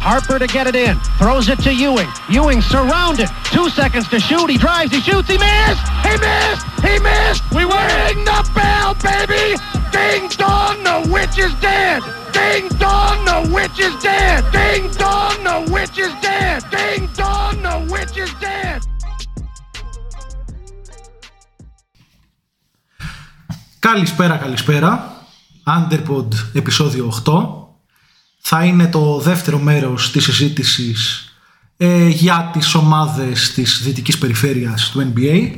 Harper to get it in. Throws it to Ewing. Ewing surrounded. Two seconds to shoot. He drives. He shoots. He missed. He missed. He missed. We win the bell, baby. Ding dong, the witch is dead. Ding dong, the witch is dead. Ding dong, the witch is dead. Ding dong, the witch is dead. Καλησπέρα, καλησπέρα. Underpod επεισόδιο 8. Θα είναι το δεύτερο μέρος της συζήτησης ε, για τις ομάδες της δυτικής περιφέρειας του NBA.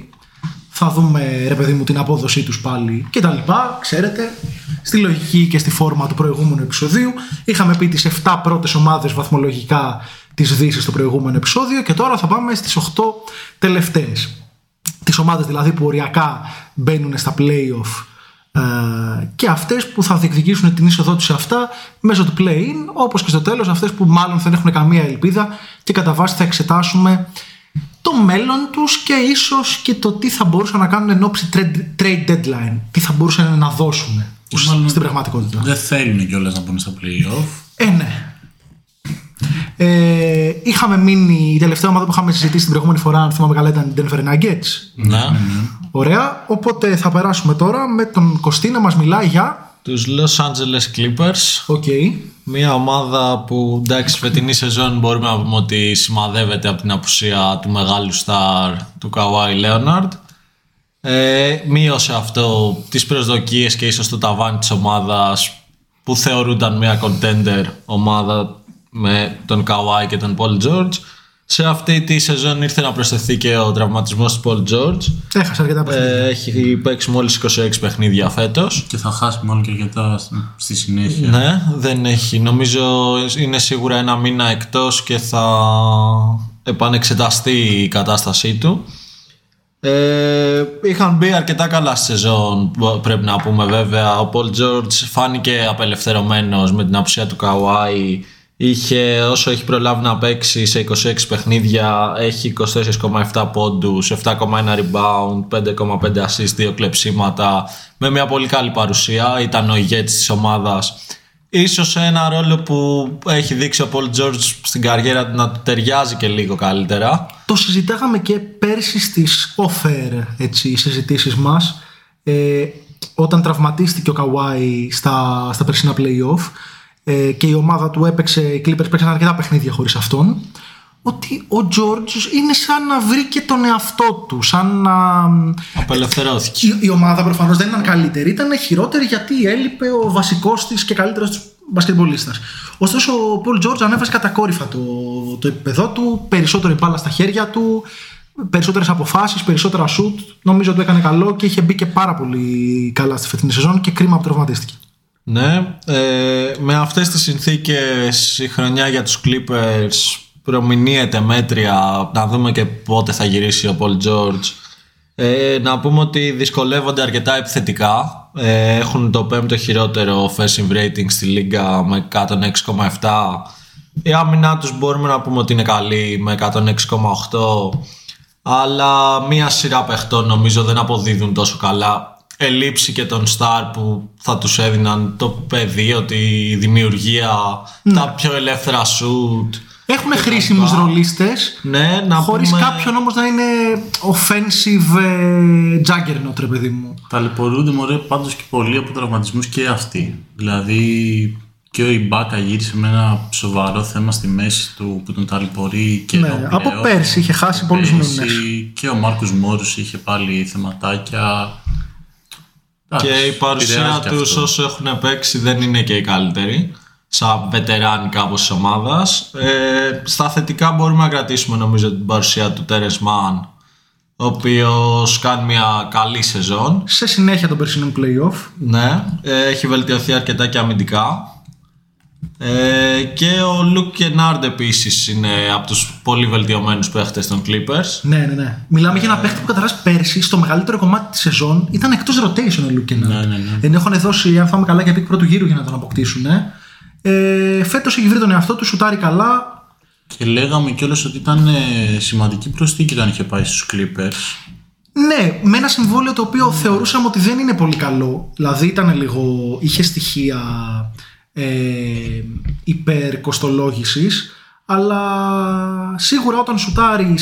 Θα δούμε, ρε παιδί μου, την απόδοσή τους πάλι και τα λοιπά, ξέρετε, στη λογική και στη φόρμα του προηγούμενου επεισοδίου. Είχαμε πει τις 7 πρώτες ομάδες βαθμολογικά της Δύσης στο προηγούμενο επεισόδιο και τώρα θα πάμε στις 8 τελευταίες. Τις ομάδες δηλαδή που οριακά μπαίνουν στα play-off ε, και αυτές που θα διεκδικήσουν την είσοδό τους σε αυτά μέσω του play-in όπως και στο τέλος αυτές που μάλλον δεν έχουν καμία ελπίδα και κατά βάση θα εξετάσουμε το μέλλον τους και ίσως και το τι θα μπορούσαν να κάνουν εν ώψη trade deadline τι θα μπορούσαν να δώσουν στην πραγματικότητα Δεν θέλουν κιόλας να μπουν στα play-off. Ε, ναι. Ε, είχαμε μείνει η τελευταία ομάδα που είχαμε συζητήσει την προηγούμενη φορά, αν θυμάμαι καλά, ήταν η Denver Nuggets. Ναι. Ωραία. Οπότε θα περάσουμε τώρα με τον Κωστή να μας μιλάει για. Τους Los Angeles Clippers. OK. Μια ομάδα που εντάξει φετινή σεζόν μπορούμε να πούμε ότι σημαδεύεται από την απουσία του μεγάλου σταρ του Kawhi Leonard ε, Μείωσε αυτό τις προσδοκίες και ίσως το ταβάνι της ομάδας που θεωρούνταν μια contender ομάδα με τον Kawhi και τον Paul George σε αυτή τη σεζόν ήρθε να προσθεθεί και ο τραυματισμός του Paul George Έχασε αρκετά παιχνίδια. ε, Έχει παίξει μόλις 26 παιχνίδια φέτος Και θα χάσει μάλλον και αρκετά στη συνέχεια. Ναι, δεν έχει. Νομίζω είναι σίγουρα ένα μήνα εκτός και θα επανεξεταστεί η κατάστασή του. Ε, είχαν μπει αρκετά καλά στη σεζόν, πρέπει να πούμε βέβαια. Ο Πολ Τζόρτζ φάνηκε απελευθερωμένος με την απουσία του Καουάι. Είχε, όσο έχει προλάβει να παίξει σε 26 παιχνίδια, έχει 24,7 πόντους, 7,1 rebound, 5,5 assist, 2 κλεψίματα, με μια πολύ καλή παρουσία. Ήταν ο ηγέτης της ομάδας. Ίσως σε ένα ρόλο που έχει δείξει ο Πολ Τζόρτζ στην καριέρα του να του ταιριάζει και λίγο καλύτερα. Το συζητάγαμε και πέρσι στις offer έτσι, συζητήσεις μας ε, όταν τραυματίστηκε ο Καουάι στα, στα περσινά play-off ε, και η ομάδα του έπαιξε, οι Clippers παίξαν αρκετά παιχνίδια χωρίς αυτόν ότι ο Τζόρτζ είναι σαν να βρήκε τον εαυτό του, σαν να... Απελευθερώθηκε. Η, η ομάδα προφανώς δεν ήταν καλύτερη, ήταν χειρότερη γιατί έλειπε ο βασικός της και καλύτερος της μπασκετμπολίστας. Ωστόσο ο Πολ Τζόρτζ ανέβασε κατακόρυφα το, το επίπεδό του, περισσότερη μπάλα στα χέρια του, περισσότερες αποφάσεις, περισσότερα σουτ. Νομίζω ότι έκανε καλό και είχε μπει και πάρα πολύ καλά στη φετινή σεζόν και κρίμα που τραυματίστηκε. Ναι, ε, με αυτές τις συνθήκες η χρονιά για τους Clippers προμηνύεται μέτρια. Να δούμε και πότε θα γυρίσει ο Paul George. Ε, να πούμε ότι δυσκολεύονται αρκετά επιθετικά. Ε, έχουν το πέμπτο χειρότερο offensive rating στη λίγα με 106,7 η άμυνά τους μπορούμε να πούμε ότι είναι καλή με 106,8 αλλά μία σειρά παιχτών νομίζω δεν αποδίδουν τόσο καλά ελείψει και τον Star που θα τους έδιναν το πεδίο, τη δημιουργία, τα πιο ελεύθερα shoot. Έχουν χρήσιμους ρολίστες. Ναι, να Χωρίς πούμε... κάποιον όμως να είναι offensive ε, juggernaut, ρε παιδί μου. Ταλαιπωρούνται μωρέ πάντως και πολύ από τραυματισμούς και αυτοί. Δηλαδή και ο Ιμπάκα γύρισε με ένα σοβαρό θέμα στη μέση του που τον ταλαιπωρεί και Ναι, από πέρσι είχε χάσει πολλούς μήνες. Και ο Μάρκος Μόρους είχε πάλι θεματάκια. Και Εντάξει, η παρουσία επηρεάζει και τους αυτό. όσο έχουν παίξει δεν είναι και η καλύτερη. Σαν βετεράνοι κάπως της ομάδας. Ε, στα θετικά μπορούμε να κρατήσουμε νομίζω την παρουσία του Τέρες Μαν, ο οποίος κάνει μια καλή σεζόν. Σε συνέχεια των περσινών playoff. Ναι, ε, έχει βελτιωθεί αρκετά και αμυντικά. Ε, και ο Λουκ Κενάρντ επίσης είναι από τους πολύ βελτιωμένους παίχτες των Clippers. Ναι, ναι, ναι. Μιλάμε για ένα παίχτη που καταρχάς πέρσι στο μεγαλύτερο κομμάτι της σεζόν ήταν εκτός rotation ο Luke Ναι, ναι, ναι. Ενώ έχουν δώσει, αν θυμάμαι καλά, και pick πρώτου γύρου για να τον αποκτήσουν. Ε. Ε, Φέτος έχει βρει τον εαυτό του, σουτάρει καλά. Και λέγαμε κιόλας ότι ήταν ε, σημαντική προσθήκη όταν είχε πάει στους Clippers. Ναι, με ένα συμβόλαιο το οποίο θεωρούσαμε ότι δεν είναι πολύ καλό. Δηλαδή ήταν λίγο. είχε στοιχεία ε, υπερκοστολόγησης αλλά σίγουρα όταν σουτάρει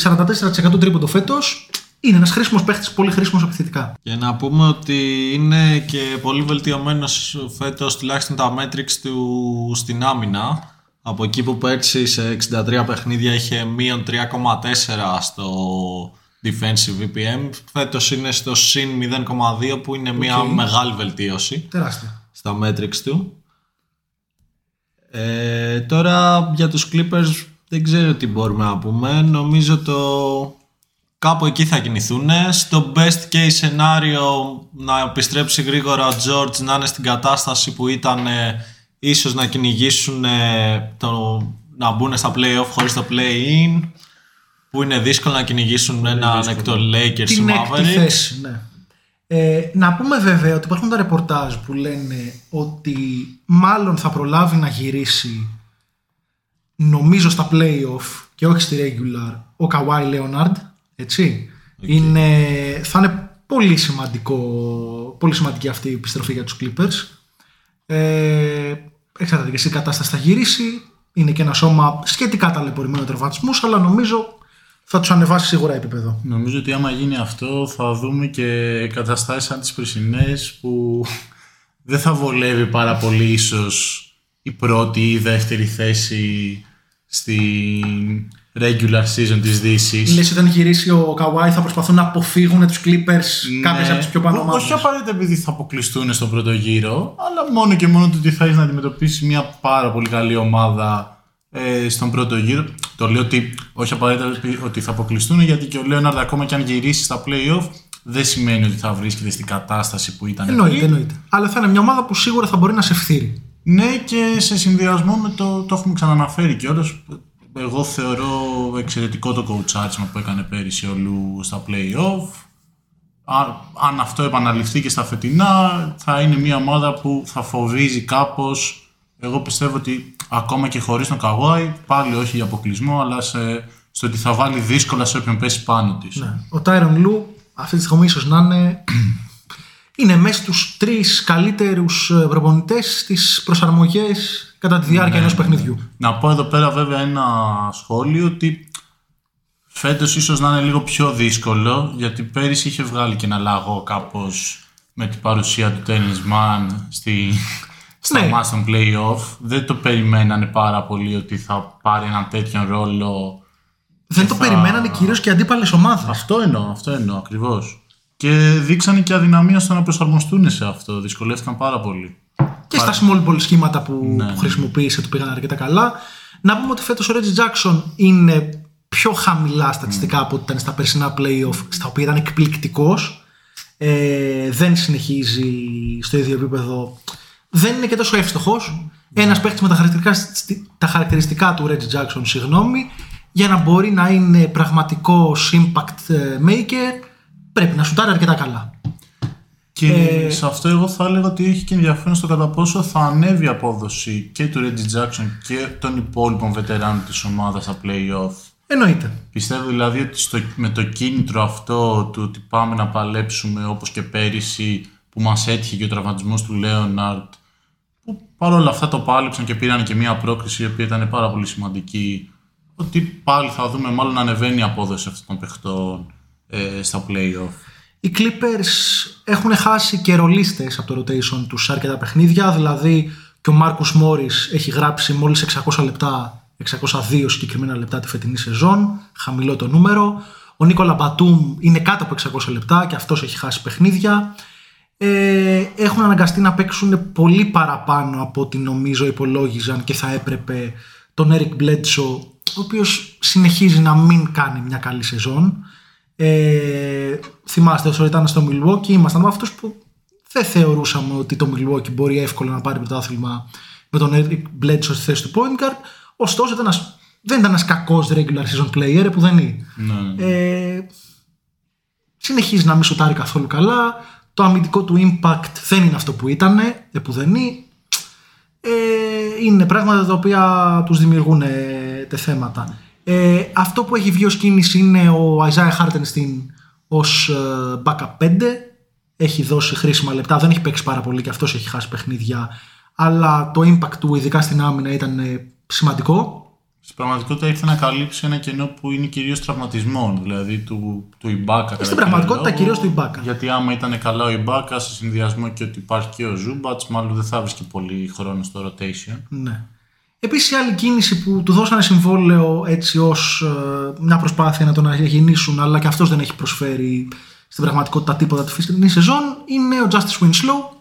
44% τρίποντο φέτος είναι ένας χρήσιμος παίχτης, πολύ χρήσιμος επιθετικά. Και να πούμε ότι είναι και πολύ βελτιωμένος φέτος τουλάχιστον τα metrics του στην άμυνα. Από εκεί που πέρσι σε 63 παιχνίδια είχε μείον 3,4 στο defensive VPM, φέτος είναι στο συν 0,2 που είναι μια μεγάλη βελτίωση Τεράστια. στα metrics του. Ε, τώρα για τους Clippers δεν ξέρω τι μπορούμε να πούμε. Νομίζω το κάπου εκεί θα κινηθούν. Στο best case σενάριο να επιστρέψει γρήγορα ο George να είναι στην κατάσταση που ήταν ε, ίσως να κυνηγήσουν ε, το, να μπουν στα play-off χωρίς το play-in που είναι δύσκολο να κυνηγήσουν έναν εκ των Lakers ή Την έκτη Mavericks. θέση, ναι. Ε, να πούμε βέβαια ότι υπάρχουν τα ρεπορτάζ που λένε ότι μάλλον θα προλάβει να γυρίσει νομίζω στα playoff και όχι στη regular ο Kawhi Leonard έτσι. Είναι, θα είναι πολύ σημαντικό πολύ σημαντική αυτή η επιστροφή για τους Clippers. Ε, εξαρτάται και σε τι κατάσταση θα γυρίσει. Είναι και ένα σώμα σχετικά ταλαιπωρημένο τραυματισμούς αλλά νομίζω θα τους ανεβάσει σίγουρα επίπεδο Νομίζω ότι άμα γίνει αυτό θα δούμε και καταστάσεις σαν τις περσινές που δεν θα βολεύει πάρα πολύ ίσως η πρώτη ή η δεύτερη θέση στη regular season της Δύσης. Λες όταν γυρίσει ο Καουάι θα προσπαθούν να αποφύγουν τους Clippers κάποιες από τις πιο πάνω Ό- ομάδες. Ναι. Όχι απαραίτητα επειδή θα αποκλειστούν στον πρώτο γύρο, αλλά μόνο και μόνο το ότι θα έχεις να αντιμετωπίσεις μια πάρα πολύ καλή ομάδα ε, στον πρώτο γύρο. Το λέω ότι όχι απαραίτητα επει- ότι θα αποκλειστούν, γιατί και ο Λέοναρντ ακόμα και αν γυρίσει στα playoff, δεν σημαίνει ότι θα βρίσκεται στην κατάσταση που ήταν Εννοείται, πριν. εννοείται. Αλλά θα είναι μια ομάδα που σίγουρα θα μπορεί να σε φθείρει. Ναι, και σε συνδυασμό με το, το έχουμε ξαναναφέρει κιόλας. Εγώ θεωρώ εξαιρετικό το coacháρισμα που έκανε πέρυσι ο Λου στα play-off. Α- αν αυτό επαναληφθεί και στα φετινά, θα είναι μια ομάδα που θα φοβίζει κάπως. Εγώ πιστεύω ότι ακόμα και χωρίς τον Καβάη, πάλι όχι για αποκλεισμό, αλλά σε, στο ότι θα βάλει δύσκολα σε όποιον πέσει πάνω της. Ναι. Ο Τάιρον Λου αυτή τη στιγμή ίσως να είναι, είναι μέσα στους τρεις καλύτερους ε, προπονητές στις προσαρμογές κατά τη διάρκεια ενός παιχνιδιού. Να πω εδώ πέρα βέβαια ένα σχόλιο ότι φέτος ίσως να είναι λίγο πιο δύσκολο γιατί πέρυσι είχε βγάλει και ένα λαγό κάπως με την παρουσία του Tennis Man στη, στα Ναι. ναι. των play-off. Δεν το περιμένανε πάρα πολύ ότι θα πάρει έναν τέτοιον ρόλο. Δεν το θα- περιμένανε κυρίως και οι αντίπαλες ομάδες. Αυτό εννοώ, αυτό εννοώ ακριβώς. Και δείξανε και αδυναμία στο να προσαρμοστούν σε αυτό. Δυσκολεύτηκαν πάρα πολύ. και στα small ball σχήματα που, Ναι. που χρησιμοποίησε του πήγαν αρκετά καλά. Να πούμε ότι φέτος ο Reggie Jackson είναι πιο χαμηλά στατιστικά από ό,τι ήταν στα περσινά playoff, στα οποία ήταν εκπληκτικός. Ε, δεν συνεχίζει στο ίδιο επίπεδο. Δεν είναι και τόσο εύστοχος. Ένας παίχτης με τα χαρακτηριστικά, τα χαρακτηριστικά του Reggie Jackson, συγγνώμη, για να μπορεί να είναι πραγματικός impact ε, maker, πρέπει να σουτάρει αρκετά καλά. Και Ε, σε αυτό εγώ θα έλεγα ότι έχει και ενδιαφέρον στο κατά πόσο θα ανέβει η απόδοση και του Reggie Jackson και των υπόλοιπων βετεράνων της ομάδας στα play-off. Εννοείται. Πιστεύω δηλαδή ότι στο, με το κίνητρο αυτό του ότι πάμε να παλέψουμε όπως και πέρυσι που μας έτυχε και ο τραυματισμός του Λέοναρτ που παρόλα αυτά το πάλεψαν και πήραν και μια πρόκριση η οποία ήταν πάρα πολύ σημαντική ότι πάλι θα δούμε μάλλον να ανεβαίνει η απόδοση αυτών των παιχτών ε, στα play-off. Οι Clippers έχουν χάσει και ρολίστες από το rotation τους σε αρκετά παιχνίδια, δηλαδή και ο Μάρκους Μόρις έχει γράψει μόλις 600 λεπτά, 602 συγκεκριμένα λεπτά τη φετινή σεζόν, χαμηλό το νούμερο. Ο Νίκολα Μπατούμ είναι κάτω από 600 λεπτά και αυτός έχει χάσει παιχνίδια. Ε, έχουν αναγκαστεί να παίξουν πολύ παραπάνω από ό,τι νομίζω υπολόγιζαν και θα έπρεπε τον Eric Bledsoe, ο οποίος συνεχίζει να μην κάνει μια καλή σεζόν. Ε, θυμάστε όσο ήταν στο Milwaukee ήμασταν με αυτούς που δεν θεωρούσαμε ότι το Milwaukee μπορεί εύκολα να πάρει πρωτάθλημα με τον Eric Bledsoe στη θέση του point guard ωστόσο ήταν ένας, δεν ήταν ένας κακός regular season player που δεν είναι Ναι. ε, συνεχίζει να μην σουτάρει καθόλου καλά το αμυντικό του impact δεν είναι αυτό που ήταν επουδενή ε, είναι πράγματα τα οποία τους δημιουργούν ε, τε θέματα. Ε, αυτό που έχει βγει ως κίνηση είναι ο Isaiah Hartenstein ως ε, backup 5 έχει δώσει χρήσιμα λεπτά. Δεν έχει παίξει πάρα πολύ και αυτός έχει χάσει παιχνίδια. Αλλά το impact του ειδικά στην άμυνα ήταν ε, σημαντικό. Στην πραγματικότητα ήρθε να καλύψει ένα κενό που είναι κυρίως τραυματισμών, δηλαδή του, του Ιμπάκα. κατά Στην κύριο πραγματικότητα λόγο. κυρίως του Ιμπάκα. Γιατί άμα ήταν καλά ο Ιμπάκα σε συνδυασμό και ότι υπάρχει και ο Ζούμπατς, μάλλον δεν θα βρίσκει πολύ χρόνο στο rotation. Ναι. Επίσης η άλλη κίνηση που του δώσανε συμβόλαιο έτσι ως ε, μια προσπάθεια να τον αναγεννήσουν αλλά και αυτός δεν έχει προσφέρει στην πραγματικότητα τίποτα τη φυσική σεζόν είναι ο Justice Winslow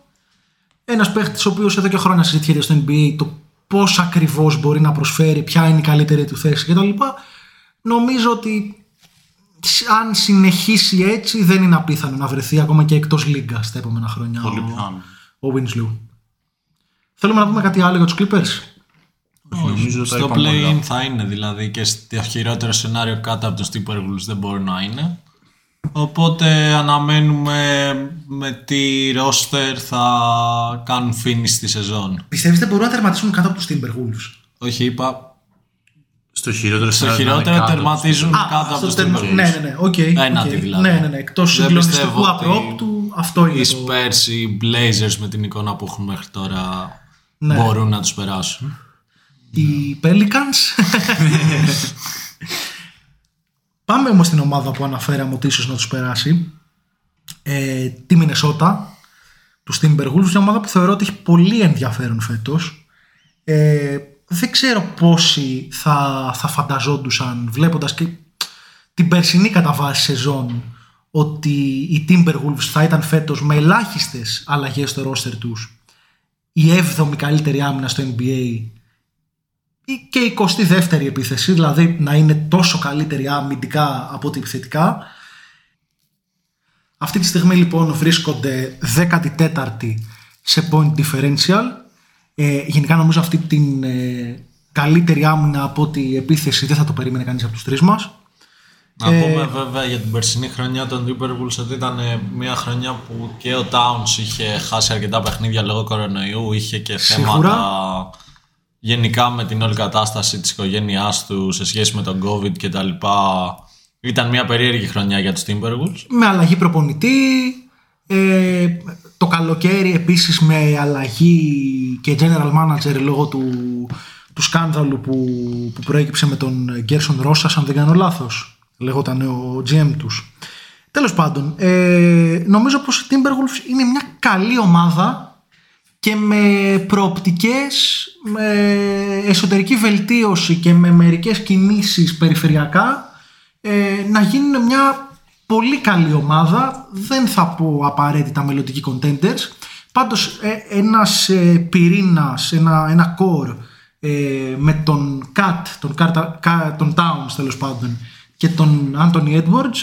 ένας παίχτης ο οποίος εδώ και χρόνια συζητιέται στο NBA το πώς ακριβώς μπορεί να προσφέρει, ποια είναι η καλύτερη του θέση κτλ. Νομίζω ότι αν συνεχίσει έτσι δεν είναι απίθανο να βρεθεί ακόμα και εκτός λίγκας στα επόμενα χρόνια Πολύ ο, πιθανό. ο Winslow. Θέλουμε να πούμε κάτι άλλο για τους Clippers; Όχι, νομίζω ότι τα Στο είπαμε όλα. play-in θα είναι δηλαδή και στο χειρότερο σενάριο κάτω από τους Timberwolves δεν μπορεί να είναι. Οπότε αναμένουμε με τι roster θα κάνουν finish στη σεζόν. Πιστεύεις δεν μπορούν να τερματίσουν κάτω από τους Timberwolves; Όχι, είπα. Στο χειρότερο Στο σενάριο να είναι χειρότερο κάτω τερματίζουν Α, κάτω από στο τους τέρμα- Timberwolves. Ναι, ναι, ναι. οκ, Ένατη οκ. δηλαδή. Ναι, ναι, ναι. Εκτός Δεν συγκλονιστικού πιστεύω ότι απρόπτου, αυτό είναι Οι το... Spurs, οι Blazers με την εικόνα που έχουν μέχρι τώρα Ναι. μπορούν να τους περάσουν. Οι Pelicans. Πάμε όμως στην ομάδα που αναφέραμε ότι ίσως να τους περάσει. Ε, τη Μινεσότα, τους Timberwolves, μια ομάδα που θεωρώ ότι έχει πολύ ενδιαφέρον φέτος. Ε, δεν ξέρω πόσοι θα, θα φανταζόντουσαν βλέποντας και την περσινή κατά βάση σεζόν ότι οι Timberwolves θα ήταν φέτος με ελάχιστες αλλαγές στο roster τους η 7η καλύτερη άμυνα στο NBA ή και η 22η επίθεση, δηλαδή να είναι τόσο καλύτερη αμυντικά από ότι επιθετικά. Αυτή τη στιγμή λοιπόν βρίσκονται 14η σε point differential. Ε, γενικά νομίζω αυτή την ε, καλύτερη άμυνα από ότι η επίθεση δεν θα το περίμενε κανείς από τους τρεις μας. Να Ε, πούμε βέβαια για την περσινή χρονιά των Timberwolves ότι ήταν ε, μια χρονιά που και ο Towns είχε χάσει αρκετά παιχνίδια λόγω κορονοϊού, είχε και Σίγουρα. θέματα γενικά με την όλη κατάσταση της οικογένειάς του σε σχέση με τον COVID και τα λοιπά. Ήταν μια περίεργη χρονιά για τους Timberwolves. με αλλαγή προπονητή ε, το καλοκαίρι επίσης με αλλαγή και general manager λόγω του, του σκάνδαλου που, που προέκυψε με τον Γκέρσον Ρώσας αν δεν κάνω λάθος λέγονταν ο GM τους τέλος πάντων ε, νομίζω πως η Timberwolves είναι μια καλή ομάδα και με προοπτικές με εσωτερική βελτίωση και με μερικές κινήσεις περιφερειακά ε, να γίνουν μια πολύ καλή ομάδα. Δεν θα πω απαραίτητα μελλοντικοί contenders. Πάντως ε, ένας ε, πυρήνας ένα, ένα core ε, με τον Cat τον, Carter, Ca- τον Towns τέλος πάντων και τον Anthony Edwards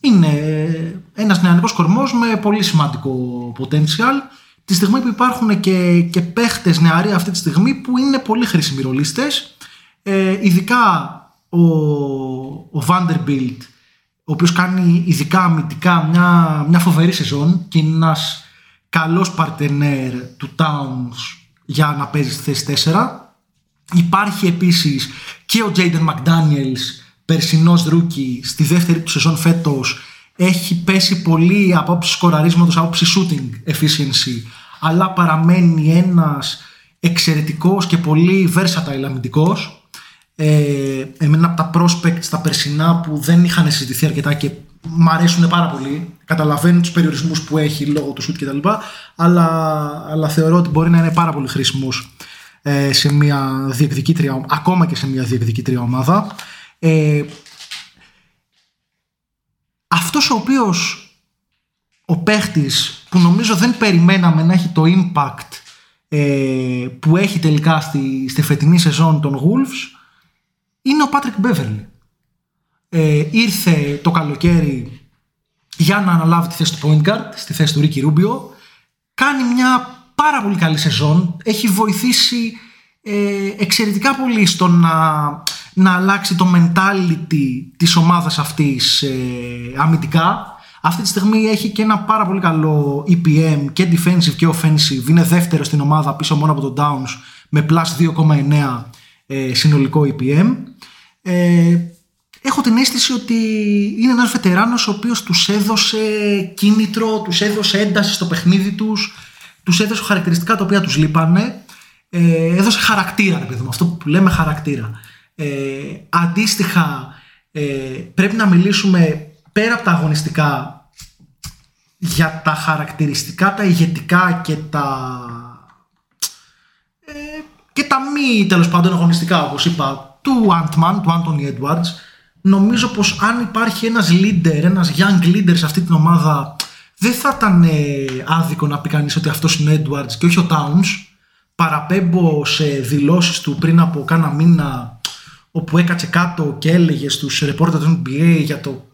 είναι ε, ένας νεανικός κορμός με πολύ σημαντικό potential τη στιγμή που υπάρχουν και, και παίχτες νεαροί αυτή τη στιγμή που είναι πολύ χρήσιμοι ρολίστες ε, ειδικά ο, ο Vanderbilt ο οποίος κάνει ειδικά αμυντικά μια, μια φοβερή σεζόν και είναι ένας καλός παρτενέρ του Towns για να παίζει στη θέση 4 υπάρχει επίσης και ο Jaden McDaniels περσινός rookie στη δεύτερη του σεζόν φέτος έχει πέσει πολύ από άποψη σκοραρίσματος, από άποψη shooting efficiency αλλά παραμένει ένας εξαιρετικός και πολύ versatile αμυντικός. Ε, εμένα από τα prospects τα περσινά που δεν είχαν συζητηθεί αρκετά και μ' αρέσουν πάρα πολύ καταλαβαίνω τους περιορισμούς που έχει λόγω του shoot κτλ αλλά, αλλά θεωρώ ότι μπορεί να είναι πάρα πολύ χρήσιμος ε, σε μια διεκδικήτρια ακόμα και σε μια διεκδικήτρια ομάδα. Ε, αυτός ο οποίος ο παίχτης που νομίζω δεν περιμέναμε να έχει το impact ε, που έχει τελικά στη, στη φετινή σεζόν των Wolves είναι ο Patrick Beverly. Ε, ήρθε το καλοκαίρι για να αναλάβει τη θέση του point guard, στη θέση του Ricky Rubio. Κάνει μια πάρα πολύ καλή σεζόν. Έχει βοηθήσει ε, εξαιρετικά πολύ στο να, να αλλάξει το mentality της ομάδας αυτής ε, αμυντικά. Αυτή τη στιγμή έχει και ένα πάρα πολύ καλό EPM και defensive και offensive. Είναι δεύτερο στην ομάδα πίσω μόνο από τον Downs με plus 2,9 ε, συνολικό EPM. Ε, έχω την αίσθηση ότι είναι ένας βετεράνος ο οποίος τους έδωσε κίνητρο, τους έδωσε ένταση στο παιχνίδι τους, τους έδωσε χαρακτηριστικά τα οποία τους λείπανε. ε, έδωσε χαρακτήρα, ρε παιδί μου, αυτό που λέμε χαρακτήρα. Ε, αντίστοιχα, ε, πρέπει να μιλήσουμε πέρα από τα αγωνιστικά για τα χαρακτηριστικά, τα ηγετικά και τα ε, και τα μη τέλος πάντων αγωνιστικά όπως είπα του Ant-Man, του Anthony Edwards. Νομίζω πως αν υπάρχει ένας leader, ένας young leader σε αυτή την ομάδα δεν θα ήταν ε, άδικο να πει κανείς ότι αυτός είναι ο Edwards και όχι ο Towns. Παραπέμπω σε δηλώσεις του πριν από κάνα μήνα όπου έκατσε κάτω και έλεγε στους reporters του NBA για το,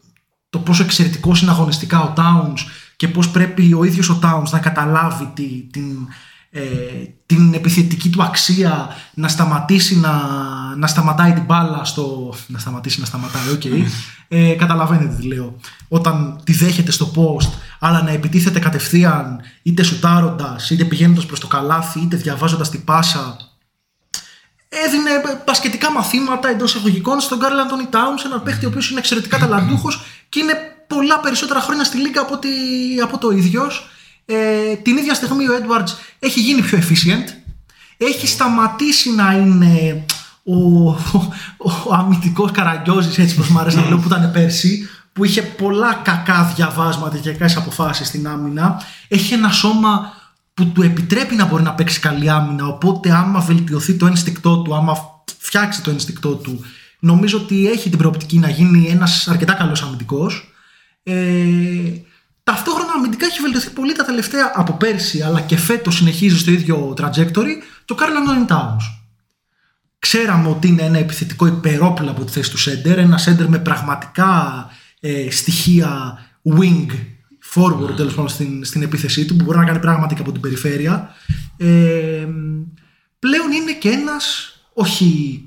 το πόσο εξαιρετικός είναι αγωνιστικά ο Towns και πώς πρέπει ο ίδιος ο Towns να καταλάβει τη, την, ε, την επιθετική του αξία να σταματήσει να, να σταματάει την μπάλα στο... να σταματήσει να σταματάει, OK. Okay. Ε, καταλαβαίνετε τι λέω. Όταν τη δέχεται στο post, αλλά να επιτίθεται κατευθείαν είτε σουτάροντας, είτε πηγαίνοντας προς το καλάθι, είτε διαβάζοντας την πάσα. Έδινε πασχετικά μαθήματα εντός εισαγωγικών στον Καρλ Αντώνι Τάουνς, έναν παίχτη ο οποίος είναι εξαιρετικά ταλαντούχος και είναι πολλά περισσότερα χρόνια στη Λίγκα από, από το ίδιος. Ε, την ίδια στιγμή ο Edwards έχει γίνει πιο efficient. Έχει σταματήσει να είναι ο, ο, ο αμυντικός Καραγκιόζης, έτσι πως μου άρεσε να λέω, που ήταν πέρσι, που είχε πολλά κακά διαβάσματα και κακές αποφάσεις στην άμυνα. Έχει ένα σώμα που του επιτρέπει να μπορεί να παίξει καλή άμυνα, οπότε άμα βελτιωθεί το ένστικτό του, άμα φτιάξει το ένστικτό του, νομίζω ότι έχει την προοπτική να γίνει ένας αρκετά καλός αμυντικός. Ε, ταυτόχρονα αμυντικά έχει βελτιωθεί πολύ τα τελευταία από πέρσι, αλλά και φέτος συνεχίζει στο ίδιο trajectory το Carl Anthony Towns. Ξέραμε ότι είναι ένα επιθετικό υπερόπλο από τη θέση του Σέντερ, ένα Σέντερ με πραγματικά ε, στοιχεία wing forward mm. τέλος πάντων στην, στην επίθεσή του που μπορεί να κάνει πράγματα και από την περιφέρεια. Ε, πλέον είναι και ένας όχι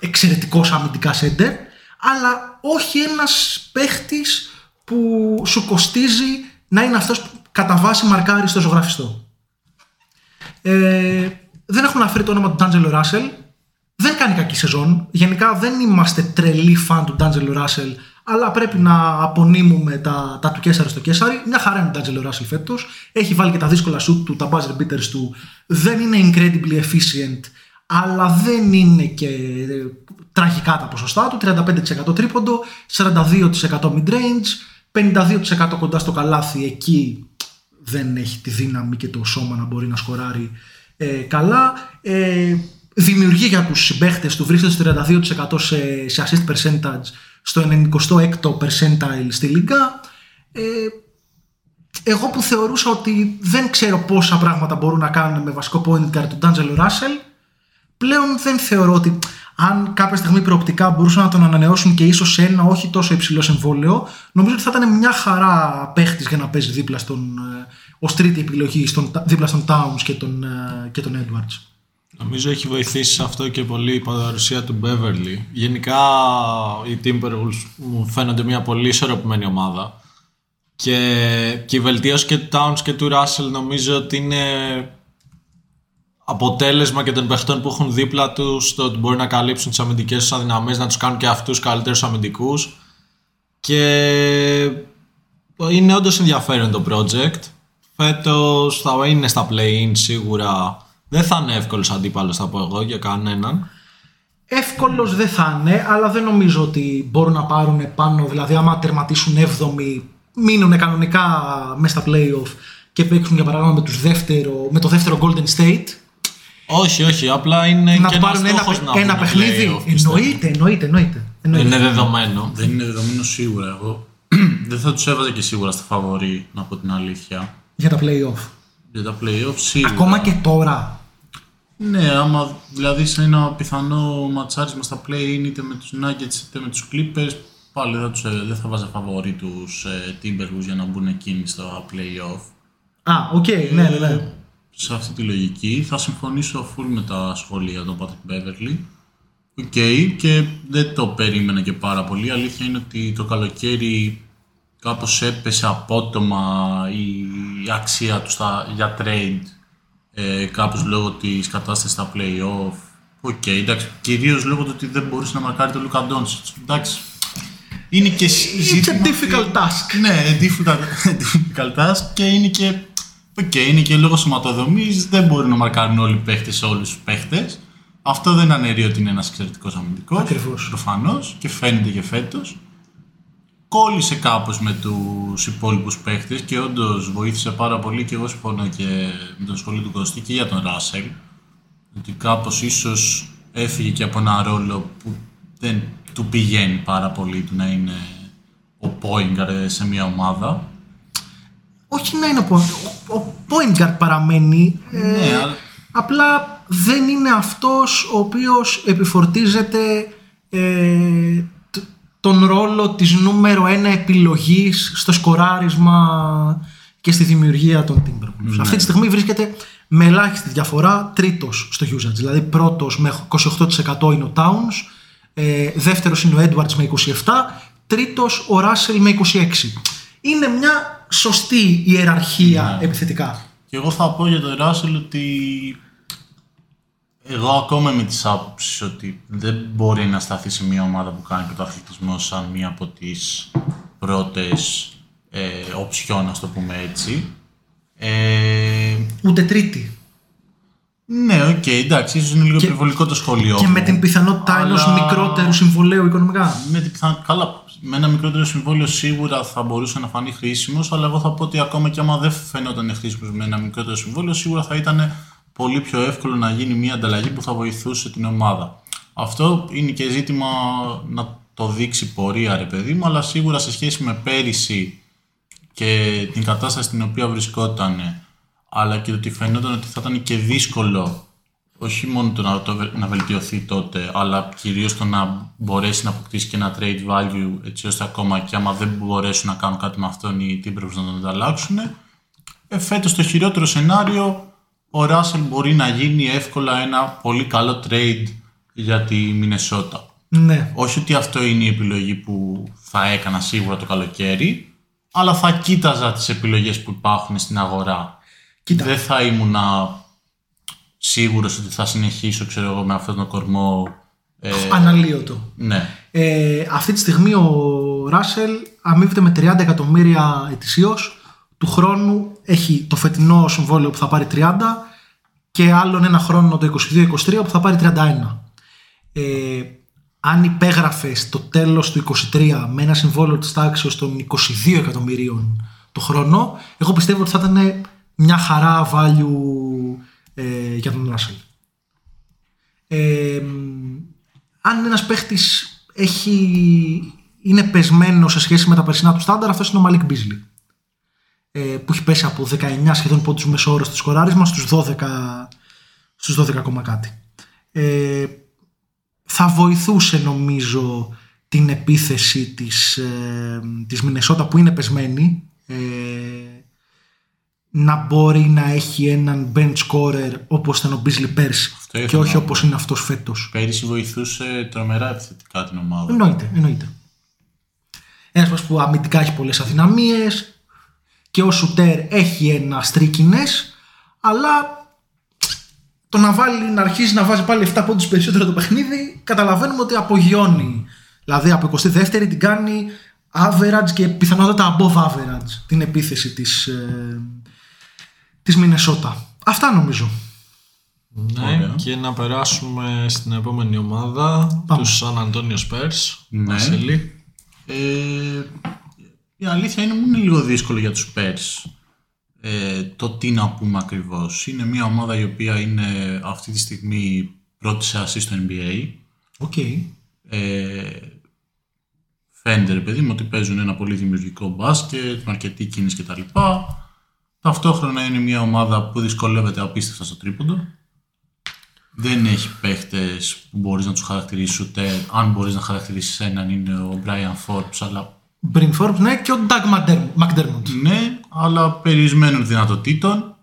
εξαιρετικός αμυντικά Σέντερ, αλλά όχι ένας παίχτης που σου κοστίζει να είναι αυτός που κατά βάση μαρκάρει στο ζωγραφιστό. Ε, δεν έχουμε αναφέρει το όνομα του Ντάντζελο Ράσελ. Δεν κάνει κακή σεζόν. Γενικά δεν είμαστε τρελοί φαν του Ντάντζελο Ράσελ, αλλά πρέπει να απονείμουμε τα, τα του Κέσσαρη στο Κέσσαρη. Μια χαρά είναι ο Ντάντζελο Ράσελ φέτος. Έχει βάλει και τα δύσκολα σουτ του, τα buzzer beaters του. Δεν είναι incredibly efficient, αλλά δεν είναι και τραγικά τα ποσοστά του. 35% τρίποντο, 42% mid-range, 52% κοντά στο καλάθι εκεί δεν έχει τη δύναμη και το σώμα να μπορεί να σκοράρει ε, καλά. Ε, δημιουργεί για τους συμπαίχτες του, βρίσκεται στο 32% σε, σε assist percentage, στο 96ο percentile στη λίγα. Ε, εγώ που θεωρούσα ότι δεν ξέρω πόσα πράγματα μπορούν να κάνουν με βασικό point guard του D'Angelo Russell, πλέον δεν θεωρώ ότι αν κάποια στιγμή προοπτικά μπορούσαν να τον ανανεώσουν και ίσως σε ένα όχι τόσο υψηλό συμβόλαιο, νομίζω ότι θα ήταν μια χαρά παίχτης για να παίζει δίπλα στον, ε, ως τρίτη επιλογή στον, δίπλα στον Towns και τον, ε, και τον Edwards. Νομίζω έχει βοηθήσει σε αυτό και πολύ η παρουσία του Beverly. Γενικά οι Timberwolves μου φαίνονται μια πολύ ισορροπημένη ομάδα. Και, και η βελτίωση και του Towns και του Russell νομίζω ότι είναι αποτέλεσμα και των παιχτών που έχουν δίπλα τους στο ότι μπορεί να καλύψουν τις αμυντικές τους αδυναμίες, να τους κάνουν και αυτούς καλύτερους αμυντικούς. Και είναι όντως ενδιαφέρον το project. Φέτος θα είναι στα play-in σίγουρα. Δεν θα είναι εύκολος αντίπαλος, θα πω εγώ, για κανέναν. Εύκολος δεν θα είναι, αλλά δεν νομίζω ότι μπορούν να πάρουν πάνω. Δηλαδή, άμα τερματίσουν 7η, μείνουν κανονικά μέσα στα playoff και παίξουν για παράδειγμα με, τους δεύτερο, με το δεύτερο Golden State όχι, όχι, απλά είναι να και πάρουν ένα, να ένα παιχνίδι. Εννοείται, εννοείται, εννοείται. Δεν είναι δεδομένο. Δεν είναι δεδομένο σίγουρα. Εγώ δεν θα τους έβαζα και σίγουρα στα φαβορή, να πω την αλήθεια. Για τα playoff. Για τα playoff σίγουρα. Ακόμα και τώρα. Ναι, άμα δηλαδή σε ένα πιθανό ματσάρισμα στα play-in είτε με τους Nuggets είτε με τους Clippers πάλι δεν, τους, δεν θα βάζα φαβορή τους ε, Timberwolves για να μπουν εκείνοι στο playoff. Α, OK, okay, ναι, ναι, ναι σε αυτή τη λογική. Θα συμφωνήσω full με τα σχόλια του Patrick Beverley. Οκ, και δεν το περίμενα και πάρα πολύ. Η αλήθεια είναι ότι το καλοκαίρι κάπως έπεσε απότομα η αξία του στα, για trade ε, κάπως λόγω της κατάστασης στα play-off. OK, okay, εντάξει, κυρίως λόγω του ότι δεν μπορούσε να μαρκάρει το Luka Doncic. Εντάξει, είναι και ζήτημα... It's a difficult task. Ναι, difficult, difficult task και είναι και Οκ, είναι και λόγω σωματοδομής, δεν μπορεί να μαρκάρουν όλοι οι παίχτες σε όλους τους παίχτες. Αυτό δεν αναιρεί ότι είναι ένας εξαιρετικός αμυντικός. Ακριβώς. Προφανώς και φαίνεται και φέτος. Κόλλησε κάπως με τους υπόλοιπους παίχτες και όντως βοήθησε πάρα πολύ και εγώ συμφωνώ και με τον σχολείο του Κωστή και για τον Ράσελ ότι κάπως ίσως έφυγε και από ένα ρόλο που δεν του πηγαίνει πάρα πολύ του να είναι ο Πόιγκαρ σε μια ομάδα. Όχι να είναι ο, ο, ο point guard παραμένει. ε, Ναι, αλλά- Απλά δεν είναι αυτός ο οποίος επιφορτίζεται ε, τ- τον ρόλο της νούμερο ένα επιλογής στο σκοράρισμα και στη δημιουργία των Timberwolves. Αυτή τη στιγμή βρίσκεται με ελάχιστη διαφορά τρίτος στο usage. Δηλαδή πρώτος με 28% είναι ο Towns, ε, δεύτερος είναι ο Edwards με 27%, τρίτος ο Russell με 26%. Είναι μια σωστή ιεραρχία επιθετικά. Και εγώ θα πω για τον Russell ότι εγώ ακόμα με τις άποψεις ότι δεν μπορεί να σταθεί σε μια ομάδα που κάνει πρωταθλητισμό σαν μία από τις πρώτες ε, οψιόν, να το πούμε έτσι. Ε, Ούτε τρίτη. ναι, οκ, εντάξει, ίσως είναι λίγο Και- υπερβολικό το σχόλιο Και μου. με την πιθανότητα Αλλά- ενός μικρότερου συμβολαίου οικονομικά. με την πιθανότητα, καλά, με ένα μικρότερο συμβόλαιο σίγουρα θα μπορούσε να φανεί χρήσιμος, αλλά εγώ θα πω ότι ακόμα και άμα δεν φαινόταν χρήσιμος με ένα μικρότερο συμβόλαιο, σίγουρα θα ήταν πολύ πιο εύκολο να γίνει μια ανταλλαγή που θα βοηθούσε την ομάδα. Αυτό είναι και ζήτημα να το δείξει πορεία, ρε παιδί μου, αλλά σίγουρα σε σχέση με πέρυσι και την κατάσταση στην οποία βρισκόταν, αλλά και ότι φαινόταν ότι θα ήταν και δύσκολο όχι μόνο το να, το, βε- να βελτιωθεί τότε, αλλά κυρίως το να μπορέσει να αποκτήσει και ένα trade value, έτσι ώστε ακόμα και άμα δεν μπορέσουν να κάνουν κάτι με αυτόν οι Timberwolves να τον ανταλλάξουν. Ε, φέτος το χειρότερο σενάριο, ο Russell μπορεί να γίνει εύκολα ένα πολύ καλό trade για τη Μινεσότα. Ναι. Όχι ότι αυτό είναι η επιλογή που θα έκανα σίγουρα το καλοκαίρι, αλλά θα κοίταζα τις επιλογές που υπάρχουν στην αγορά. Κοίτα. Δεν θα ήμουν σίγουρος ότι θα συνεχίσω ξέρω εγώ, με αυτόν τον κορμό. Ε, Αναλύωτο. ναι. Ε, αυτή τη στιγμή ο Ράσελ αμείβεται με 30 εκατομμύρια ετησίως. Του χρόνου έχει το φετινό συμβόλαιο που θα πάρει 30 και άλλον ένα χρόνο το 22-23 που θα πάρει 31. Ε, αν υπέγραφε στο τέλος του 23 με ένα συμβόλαιο της τάξης των 22 εκατομμυρίων το χρόνο, εγώ πιστεύω ότι θα ήταν μια χαρά value ε, για τον Ράσελ. Ε, αν ένας παίχτης έχει, είναι πεσμένος σε σχέση με τα περσινά του στάνταρ, αυτός είναι ο Μαλίκ Μπίζλι. Ε, που έχει πέσει από 19 σχεδόν πόντους μέσο όρο στο σκοράρισμα στους 12, στους 12 ακόμα κάτι. Ε, θα βοηθούσε νομίζω την επίθεση της, ε, της Μινεσότα που είναι πεσμένη ε, να μπορεί να έχει έναν bench scorer όπως ήταν ο Μπίζλι πέρσι Αυτό και ήθελα όχι να όπως είναι αυτός φέτος. Πέρυσι βοηθούσε τρομερά επιθετικά την ομάδα. Εννοείται, εννοείται. Ένας μας που αμυντικά έχει πολλές αδυναμίες και ο Σουτέρ έχει ένα στρίκινες, αλλά το να, βάλει, να αρχίσει να βάζει πάλι 7 πόντους περισσότερο το παιχνίδι, καταλαβαίνουμε ότι απογειώνει. Δηλαδή από 22η την κάνει average και πιθανότατα above average την επίθεση της, ε, της Μινεσότα. Αυτά νομίζω. Ναι, Ωραία. και να περάσουμε στην επόμενη ομάδα, Πάμε. τους San Antonio Spurs. Ναι. Βασίλη. Ε, η αλήθεια είναι μου είναι λίγο δύσκολο για τους Spurs ε, το τι να πούμε ακριβώς. Είναι μια ομάδα η οποία είναι αυτή τη στιγμή πρώτη σε assist στο NBA. OK. Ε, φαίνεται ρε παιδί μου ότι παίζουν ένα πολύ δημιουργικό μπάσκετ, με αρκετή κίνηση κτλ. Ταυτόχρονα είναι μια ομάδα που δυσκολεύεται απίστευτα στο τρίποντο. Δεν έχει παίχτες που μπορείς να τους χαρακτηρίσεις ούτε αν μπορείς να χαρακτηρίσεις έναν είναι ο Brian Forbes αλλά Μπριν Forbes, ναι, και ο Doug Macderm- McDermott. ναι, αλλά περιορισμένων δυνατοτήτων.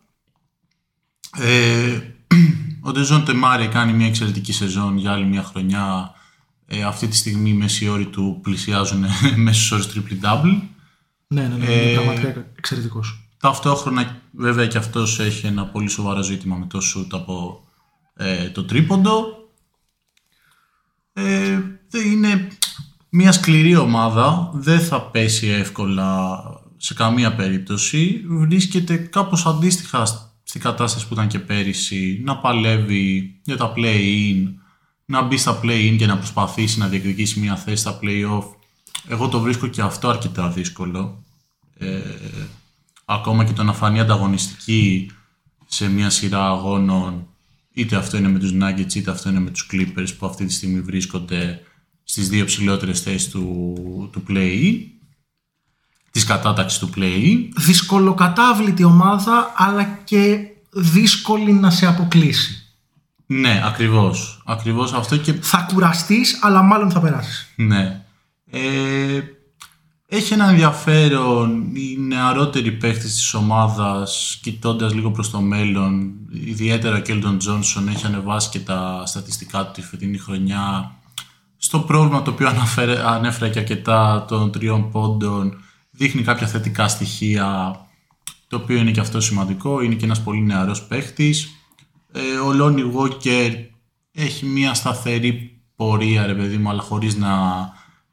Ε, ο Ντεζόν Τεμάρη κάνει μια εξαιρετική σεζόν για άλλη μια χρονιά. Ε, αυτή τη στιγμή οι μέση όροι του πλησιάζουν μέσους όρους triple-double. Ναι, ναι, ναι, είναι πραγματικά εξαιρετικός. Ταυτόχρονα βέβαια και αυτός έχει ένα πολύ σοβαρό ζήτημα με το shoot από ε, το τρίποντο. Ε, δεν είναι μια σκληρή ομάδα, δεν θα πέσει εύκολα σε καμία περίπτωση. Βρίσκεται κάπως αντίστοιχα στην κατάσταση που ήταν και πέρυσι, να παλεύει για τα play-in, να μπει στα play-in και να προσπαθήσει να διεκδικήσει μια θέση στα play-off. Εγώ το βρίσκω και αυτό αρκετά δύσκολο. Ε, ακόμα και το να φανεί ανταγωνιστική σε μια σειρά αγώνων είτε αυτό είναι με τους Nuggets είτε αυτό είναι με τους Clippers που αυτή τη στιγμή βρίσκονται στις δύο ψηλότερες θέσεις του, του play της κατάταξης του play Δυσκολοκατάβλητη ομάδα αλλά και δύσκολη να σε αποκλείσει. Ναι, ακριβώς. Ακριβώς αυτό και... Θα κουραστείς αλλά μάλλον θα περάσεις. Ναι. Ε, έχει ένα ενδιαφέρον οι νεαρότεροι παίχτες της ομάδας κοιτώντας λίγο προς το μέλλον ιδιαίτερα ο Κέλτον Τζόνσον έχει ανεβάσει και τα στατιστικά του τη φετινή χρονιά στο πρόβλημα το οποίο αναφέρε, ανέφερα και αρκετά των τριών πόντων δείχνει κάποια θετικά στοιχεία το οποίο είναι και αυτό σημαντικό είναι και ένας πολύ νεαρός παίχτης ε, ο Λόνι Βόκερ έχει μια σταθερή πορεία ρε παιδί μου αλλά χωρίς να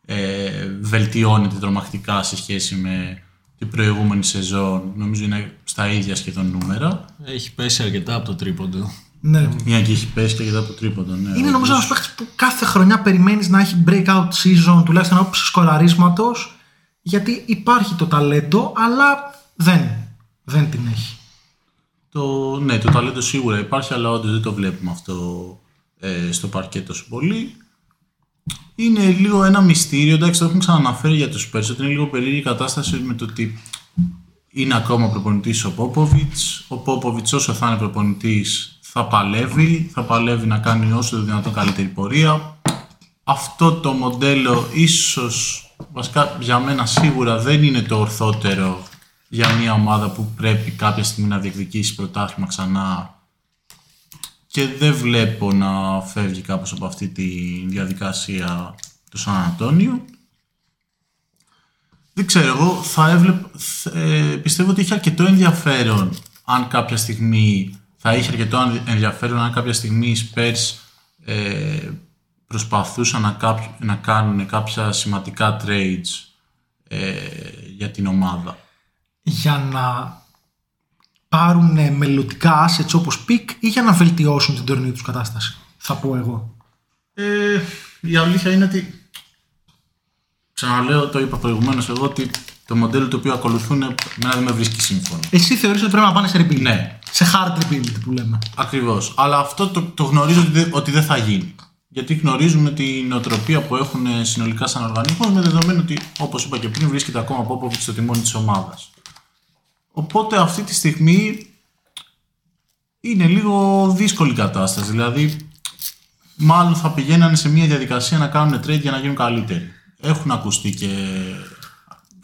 ε, βελτιώνεται τρομακτικά σε σχέση με την προηγούμενη σεζόν. Νομίζω είναι στα ίδια σχεδόν νούμερα. Έχει πέσει αρκετά από το τρίποντο. Ναι. Μια και έχει πέσει και αρκετά από το τρίποντο. Ναι, είναι νομίζω ένας παίχτη που κάθε χρονιά περιμένεις να έχει breakout season, τουλάχιστον από σκοραρίσματος, γιατί υπάρχει το ταλέντο, αλλά δεν, δεν την έχει. Το, ναι, το ταλέντο σίγουρα υπάρχει, αλλά όντως δεν το βλέπουμε αυτό ε, στο παρκέ τόσο πολύ είναι λίγο ένα μυστήριο. Εντάξει, το έχουμε ξαναναφέρει για τους Spurs ότι είναι λίγο περίεργη η κατάσταση με το ότι είναι ακόμα προπονητής ο Πόποβιτ. Ο Πόποβιτ, όσο θα είναι προπονητής, θα παλεύει. Θα παλεύει να κάνει όσο το δυνατόν καλύτερη πορεία. Αυτό το μοντέλο ίσως βασικά για μένα σίγουρα δεν είναι το ορθότερο για μια ομάδα που πρέπει κάποια στιγμή να διεκδικήσει πρωτάθλημα ξανά και δεν βλέπω να φεύγει κάπως από αυτή τη διαδικασία του Σαν Αντώνιο. Δεν ξέρω, εγώ θα έβλεπ, ε, πιστεύω ότι έχει αρκετό ενδιαφέρον αν κάποια στιγμή θα είχε αρκετό ενδιαφέρον αν κάποια στιγμή οι Spurs ε, προσπαθούσαν να, να κάνουν κάποια σημαντικά trades ε, για την ομάδα. Για να πάρουν μελλοντικά assets όπως pick ή για να βελτιώσουν την τωρινή τους κατάσταση. Θα πω εγώ. Ε, η αλήθεια είναι ότι ξαναλέω, το είπα προηγουμένως εγώ, ότι το μοντέλο το οποίο ακολουθούν εμένα δεν με βρίσκει σύμφωνο. Εσύ θεωρείς ότι πρέπει να πάνε σε rebuild; Ναι. Σε hard rebuild που λέμε. Ακριβώς. Αλλά αυτό το, το γνωρίζω ότι, ότι δεν θα γίνει. Γιατί γνωρίζουμε την νοοτροπία που έχουν συνολικά σαν οργανισμός με δεδομένο ότι, όπως είπα και πριν, βρίσκεται ακόμα από στο τιμόνι της ομάδας. Οπότε αυτή τη στιγμή είναι λίγο δύσκολη κατάσταση. Δηλαδή, μάλλον θα πηγαίνανε σε μια διαδικασία να κάνουν trade για να γίνουν καλύτεροι. Έχουν ακουστεί και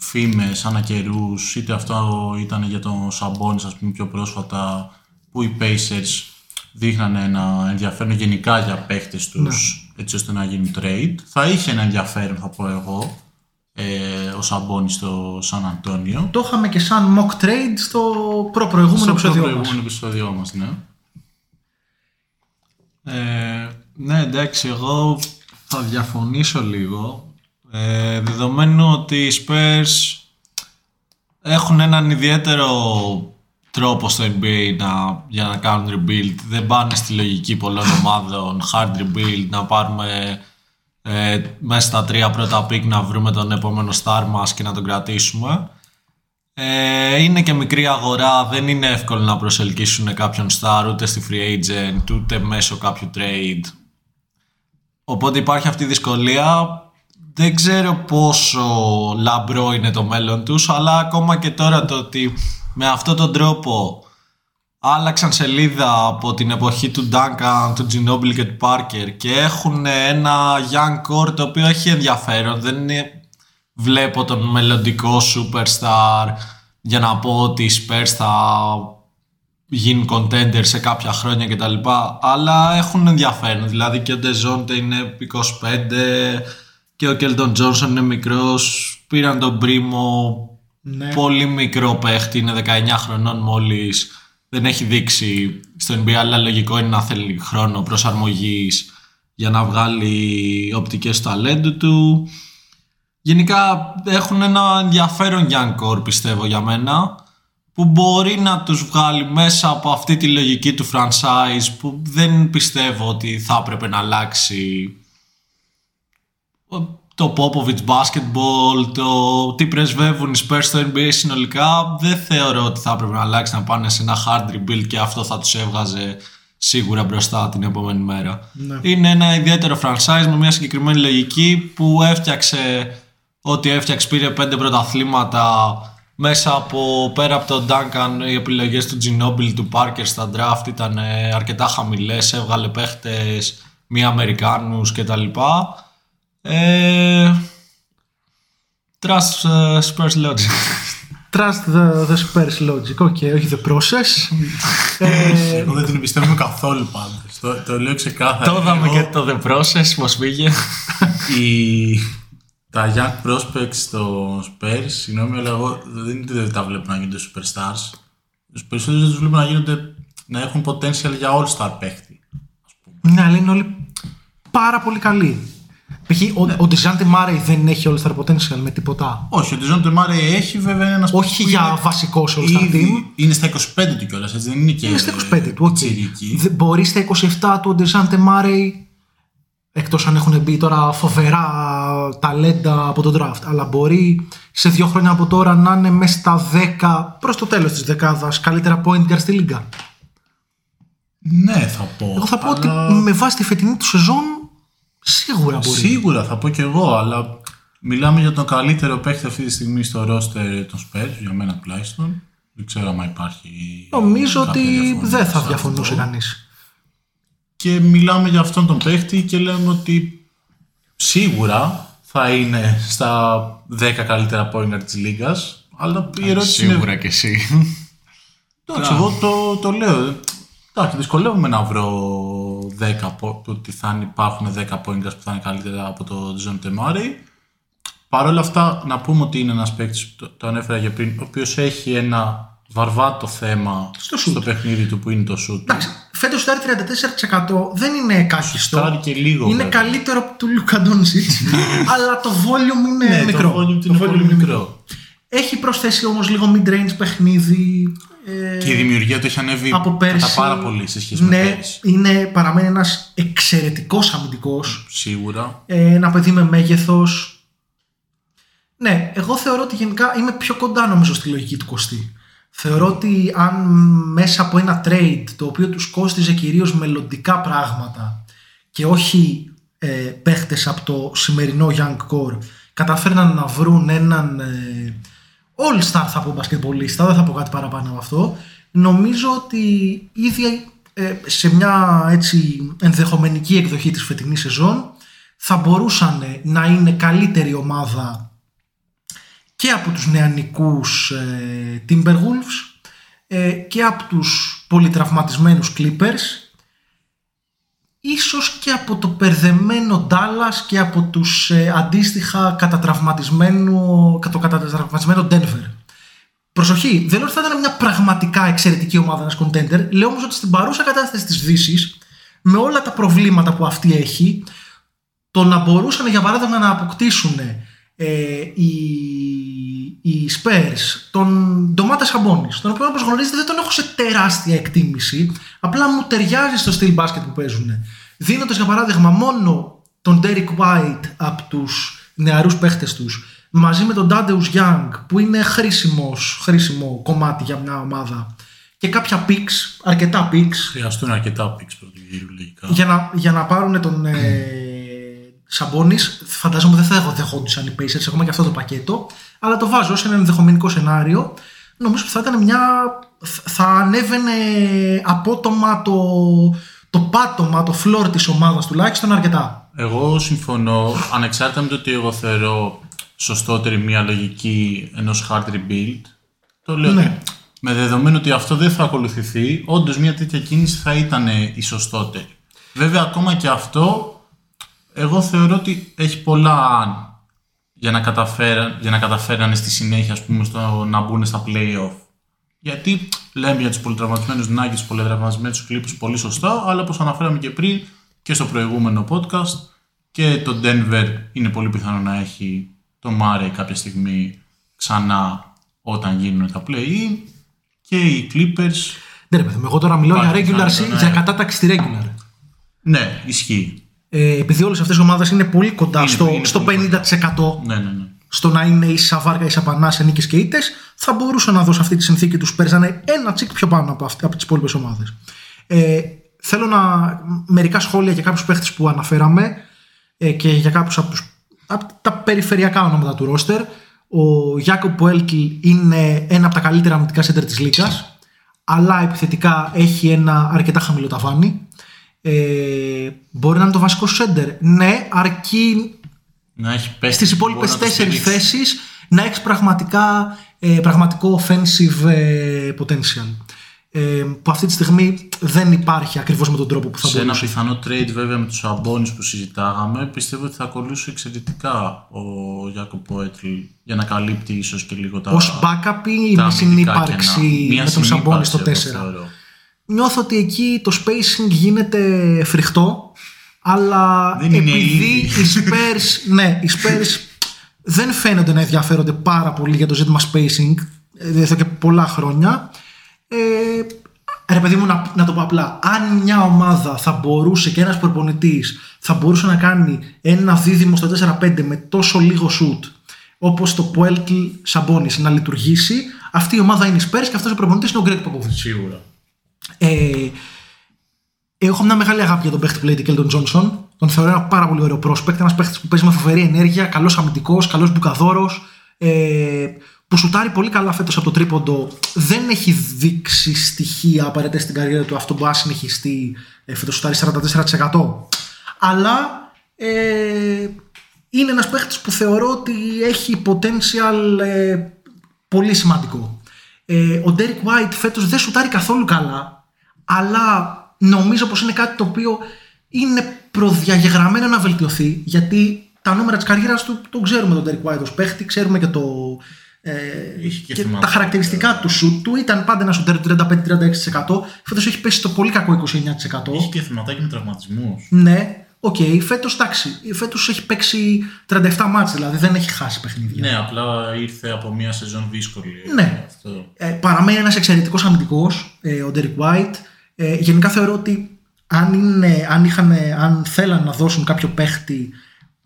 φήμες ανά καιρού, είτε αυτό ήταν για τον Σαμπόνις, ας πούμε, πιο πρόσφατα, που οι Pacers δείχνανε ένα ενδιαφέρον γενικά για παίχτες τους, ναι. έτσι ώστε να γίνουν trade. Θα είχε ένα ενδιαφέρον, θα πω εγώ, ε, ο Σαμπόνις στο Σαν Αντώνιο. Το είχαμε και σαν mock trade στο προ-προηγούμενο επεισόδιο μας. Στο επεισόδιο μας, ναι. Ε, ναι, εντάξει, εγώ θα διαφωνήσω λίγο. Ε, δεδομένου ότι οι Spurs έχουν έναν ιδιαίτερο τρόπο στο NBA να, για να κάνουν rebuild. Δεν πάνε στη λογική πολλών ομάδων hard rebuild, να πάρουμε ε, μέσα στα τρία πρώτα pick να βρούμε τον επόμενο star μας και να τον κρατήσουμε. Ε, είναι και μικρή αγορά, δεν είναι εύκολο να προσελκύσουν κάποιον star ούτε στη free agent ούτε μέσω κάποιου trade. Οπότε υπάρχει αυτή η δυσκολία. Δεν ξέρω πόσο λαμπρό είναι το μέλλον τους, αλλά ακόμα και τώρα το ότι με αυτόν τον τρόπο άλλαξαν σελίδα από την εποχή του Duncan, του Ginobili και του Parker και έχουν ένα young core το οποίο έχει ενδιαφέρον. Δεν είναι... βλέπω τον μελλοντικό superstar για να πω ότι οι Spurs θα γίνουν contender σε κάποια χρόνια κτλ. Αλλά έχουν ενδιαφέρον. Δηλαδή και ο Ντεζόντε είναι 25 και ο Κέλτον Τζόνσον είναι μικρός. Πήραν τον Πρίμο ναι. πολύ μικρό παίχτη, είναι 19 χρονών μόλις δεν έχει δείξει στο NBA, αλλά λογικό είναι να θέλει χρόνο προσαρμογής για να βγάλει οπτικές του ταλέντου του. γενικά έχουν ένα ενδιαφέρον young core πιστεύω για μένα που μπορεί να τους βγάλει μέσα από αυτή τη λογική του franchise που δεν πιστεύω ότι θα έπρεπε να αλλάξει το Popovich basketball, το τι πρεσβεύουν οι Spurs στο NBA συνολικά δεν θεωρώ ότι θα έπρεπε να αλλάξει να πάνε σε ένα hard rebuild και αυτό θα τους έβγαζε σίγουρα μπροστά την επόμενη μέρα. Ναι. Είναι ένα ιδιαίτερο franchise με μια συγκεκριμένη λογική που έφτιαξε ό,τι έφτιαξε πήρε πέντε πρωταθλήματα μέσα από πέρα από τον Duncan οι επιλογές του Ginobili του Parker στα draft ήταν ε, αρκετά χαμηλές έβγαλε παίχτες μη Αμερικάνους κτλ. Ε, trust uh, Spurs Logic. Trust the, the Spurs logic. OK, όχι the process. ε, Εγώ δεν την εμπιστεύομαι καθόλου πάντως. Το, το λέω ξεκάθαρα. Το είδαμε Εγώ- και το The Process πώς πήγε. η, τα young prospects στο Spurs, συγγνώμη, αλλά εγώ δεν είναι ότι δεν τα βλέπω να γίνονται superstars. Τους περισσότερους δεν τους βλέπω να γίνονται να έχουν potential για all-star παίχτη. ναι, αλλά είναι όλοι πάρα πολύ καλοί. Π.χ. ο, ο Dejounte Murray δεν έχει all star potential με τίποτα. Όχι, ο Dejounte Murray έχει βέβαια ένας Όχι για βασικό all star team. Ήδη είναι στα 25 του κιόλας, έτσι δεν είναι και. Είναι στα 25 του, οκ. τσιρική. Δεν- Μπορεί στα 27 του ο Dejounte Murray, εκτός αν έχουν μπει τώρα φοβερά ταλέντα από τον draft, αλλά μπορεί σε δύο χρόνια από τώρα να είναι μέσα στα 10 προς το τέλος της δεκάδας καλύτερα point guard στη λίγκα. Ναι, θα πω. Εγώ θα πω αλλά- ότι με βάση τη φετινή του σεζόν σίγουρα μπορεί. Σίγουρα θα πω κι εγώ, αλλά μιλάμε για τον καλύτερο παίχτη αυτή τη στιγμή στο roster των Spurs, για μένα τουλάχιστον. Δεν ξέρω αν υπάρχει. Νομίζω κάποια ότι διαφωνία δεν θα σε διαφωνούσε αυτό. κανείς. Και μιλάμε για αυτόν τον παίχτη και λέμε ότι σίγουρα θα είναι στα 10 καλύτερα point guard της λίγας. Αλλά η ερώτηση είναι... Σίγουρα και εσύ. Εντάξει, εγώ το, το λέω. Εντάξει, δυσκολεύομαι να βρω 10 από- ότι θα υπάρχουν 10 point guards που θα είναι καλύτερα από το John Temari. Παρ' όλα αυτά, να πούμε ότι είναι ένας παίκτης, το, το ανέφερα για πριν, ο οποίος έχει ένα βαρβάτο θέμα Στο shoot. παιχνίδι του που είναι το shoot. Εντάξει, φέτος το 34% δεν είναι κάκιστο. Στάρει και λίγο. Είναι βέβαια. καλύτερο από του Λούκα Ντόνσιτς, αλλά το volume είναι Ναι, μικρό. Το volume του Το είναι volume πολύ είναι μικρό. Έχει προσθέσει όμως λίγο mid-range παιχνίδι. Ε, Και η δημιουργία του έχει ανέβει από πέρσι. κατά πάρα πολύ σε σχέση ναι, με πέρυσι. είναι, παραμένει ένας εξαιρετικός αμυντικός. Σίγουρα. Ε, ένα παιδί με μέγεθος. Ναι, εγώ θεωρώ ότι γενικά είμαι πιο κοντά νομίζω στη λογική του Κωστή. Θεωρώ ότι αν μέσα από ένα trade το οποίο τους κόστιζε κυρίως μελλοντικά πράγματα και όχι ε, παίχτες από το σημερινό Young Core καταφέρναν να βρουν έναν ε, all-star θα πω μπασκετμπολίστα, δεν θα πω κάτι παραπάνω από αυτό. Νομίζω ότι ήδη ε, σε μια έτσι ενδεχομενική εκδοχή της φετινής σεζόν θα μπορούσαν να είναι καλύτερη ομάδα και από τους νεανικούς ε, Timberwolves ε, και από τους πολυτραυματισμένους Clippers ίσως και από το περδεμένο Dallas και από τους ε, αντίστοιχα κατατραυματισμένο, το κατατραυματισμένο Denver. Προσοχή, δεν λέω ότι θα ήταν μια πραγματικά εξαιρετική ομάδα ένας contender, λέω όμως ότι στην παρούσα κατάσταση της Δύσης με όλα τα προβλήματα που αυτή έχει το να μπορούσαν για παράδειγμα να αποκτήσουν ε, οι, οι Spurs τον Ντομάτα Σαμπόνις τον οποίο όπως γνωρίζετε δεν τον έχω σε τεράστια εκτίμηση απλά μου ταιριάζει στο στυλ μπάσκετ που παίζουν δίνοντας για παράδειγμα μόνο τον Derek White από τους νεαρούς παίχτες τους μαζί με τον Tadeusz Young που είναι χρήσιμος, χρήσιμο κομμάτι για μια ομάδα και κάποια picks, αρκετά picks Χρειαστούν αρκετά picks πρώτου γύρου λογικά. για να, για να πάρουν τον ε, Σαμπόνι, φαντάζομαι δεν θα δεχόντουσαν οι Pacers ακόμα και αυτό το πακέτο, αλλά το βάζω σε ένα ενδεχομενικό σενάριο. Νομίζω ότι θα ήταν μια. θα ανέβαινε απότομα το, το πάτωμα, το φλόρ της ομάδας τουλάχιστον αρκετά. Εγώ συμφωνώ, ανεξάρτητα με το ότι εγώ θεωρώ σωστότερη μια λογική ενός hard rebuild. Το λέω Ναι. ότι με δεδομένο ότι αυτό δεν θα ακολουθηθεί, όντως μια τέτοια κίνηση θα ήταν η σωστότερη. Βέβαια, ακόμα και αυτό, εγώ θεωρώ ότι έχει πολλά αν για να, καταφέραν, για να καταφέρανε στη συνέχεια ας πούμε, στο να μπουν στα play-off. Γιατί λέμε για τους πολυτραυματισμένους Nuggets, τους πολυτραυματισμένου Clippers πολύ σωστά, αλλά όπως αναφέραμε και πριν και στο προηγούμενο podcast, και το Denver είναι πολύ πιθανό να έχει τον Μάρεϊ κάποια στιγμή ξανά όταν γίνουν τα play-in και οι Clippers Ναι, ρε παιδί μου, εγώ τώρα μιλάω για Υπάρχει regular, δυνατόν, se- ναι. για κατάταξη στη regular. ναι, ισχύει. Ε, επειδή όλες αυτές οι ομάδες είναι πολύ κοντά Είναι- στο, είναι στο πολύ 50% Ναι, ναι, ναι. στο να είναι ίσα βάρκα, ίσα πανά σε νίκες και ήττες, θα μπορούσε να δώσει αυτή τη συνθήκη τους Spurs να είναι ένα τσικ πιο πάνω από, αυτή- από τις υπόλοιπες ομάδες. Ε, θέλω να. μερικά σχόλια για κάποιους παίχτες που αναφέραμε ε, και για κάποιους από, τους- από τα περιφερειακά ονόματα του ρόστερ. Ο Γιάκο Πουέλκιλ είναι ένα από τα καλύτερα αμυντικά σέντερ της Λίγκας, αλλά επιθετικά έχει ένα αρκετά χαμηλό ταβάνι. Ε, μπορεί να είναι το βασικό σέντερ. Ναι, αρκεί Να έχει πέσει. στις υπόλοιπε μπορεί να το τέσσερις στηρίξει. θέσεις να έχεις πραγματικά ε, πραγματικό offensive ε, potential. Ε, που αυτή τη στιγμή δεν υπάρχει ακριβώς με τον τρόπο που θα Σε ένα μπορούσε. πιθανό trade βέβαια με τους αμπώνεις που συζητάγαμε πιστεύω ότι θα ακολούσε εξαιρετικά ο Γιάκο Πόετλ για να καλύπτει ίσως και λίγο τα, Ως backup ή τα με αμυντικά συνύπαρξη κενά. Μία με τον Σαμπόνι στο 4. Συνύπαρξη, εγώ θεωρώ. Νιώθω ότι εκεί το spacing γίνεται φρικτό, αλλά Δεν είναι επειδή ήδη. οι Spurs, ναι, οι Spurs δεν φαίνονται να ενδιαφέρονται πάρα πολύ για το ζήτημα spacing ε, εδώ και πολλά χρόνια. Ε, ρε παιδί μου, να, να το πω απλά. Αν μια ομάδα θα μπορούσε και ένας προπονητής θα μπορούσε να κάνει ένα δίδυμο στο 4-5 με τόσο λίγο shoot όπως το Pueltl Sabonis να λειτουργήσει, αυτή η ομάδα είναι η Spurs και αυτός ο προπονητής είναι ο Greg Popovich. Σίγουρα. Ε, έχω μια μεγάλη αγάπη για τον παίχτη που λέγεται Κέλτον Τζόνσον. Τον θεωρώ ένα πάρα πολύ ωραίο prospect. Ένας παίχτης που παίζει με φοβερή ενέργεια, καλός αμυντικός, καλός μπουκαδόρος. Ε, που σουτάρει πολύ καλά φέτος από το τρίποντο. Δεν έχει δείξει στοιχεία απαραίτητα στην καριέρα του αυτό που να συνεχιστεί. Ε, φέτος σουτάρει 44%. Αλλά ε, είναι ένας παίχτης που θεωρώ ότι έχει potential ε, πολύ σημαντικό. Ε, ο Derek White φέτος δεν σουτάρει καθόλου καλά, αλλά νομίζω πως είναι κάτι το οποίο είναι προδιαγεγραμμένο να βελτιωθεί, γιατί τα νούμερα της καριέρας του τον ξέρουμε τον Derek White ως παίχτη, ξέρουμε και, το, ε, Είχε και και θέματα. τα χαρακτηριστικά του σουτ του. Ήταν πάντα ένα σουτέρ 35-36%. Φέτος έχει πέσει στο πολύ κακό 29%. Έχει και θεματάκι με τραυματισμούς. Ναι, οκ, φέτος εντάξει, φέτος έχει παίξει 37 μάτς, δηλαδή δεν έχει χάσει παιχνίδια. Ναι, απλά ήρθε από μια σεζόν δύσκολη. Ναι. Αυτό. Ε, παραμένει ένας εξαιρετικός αμυντικός, ε, ο Derek White. Ε, γενικά θεωρώ ότι αν, είναι, αν, είχαν, αν θέλαν να δώσουν κάποιο παίχτη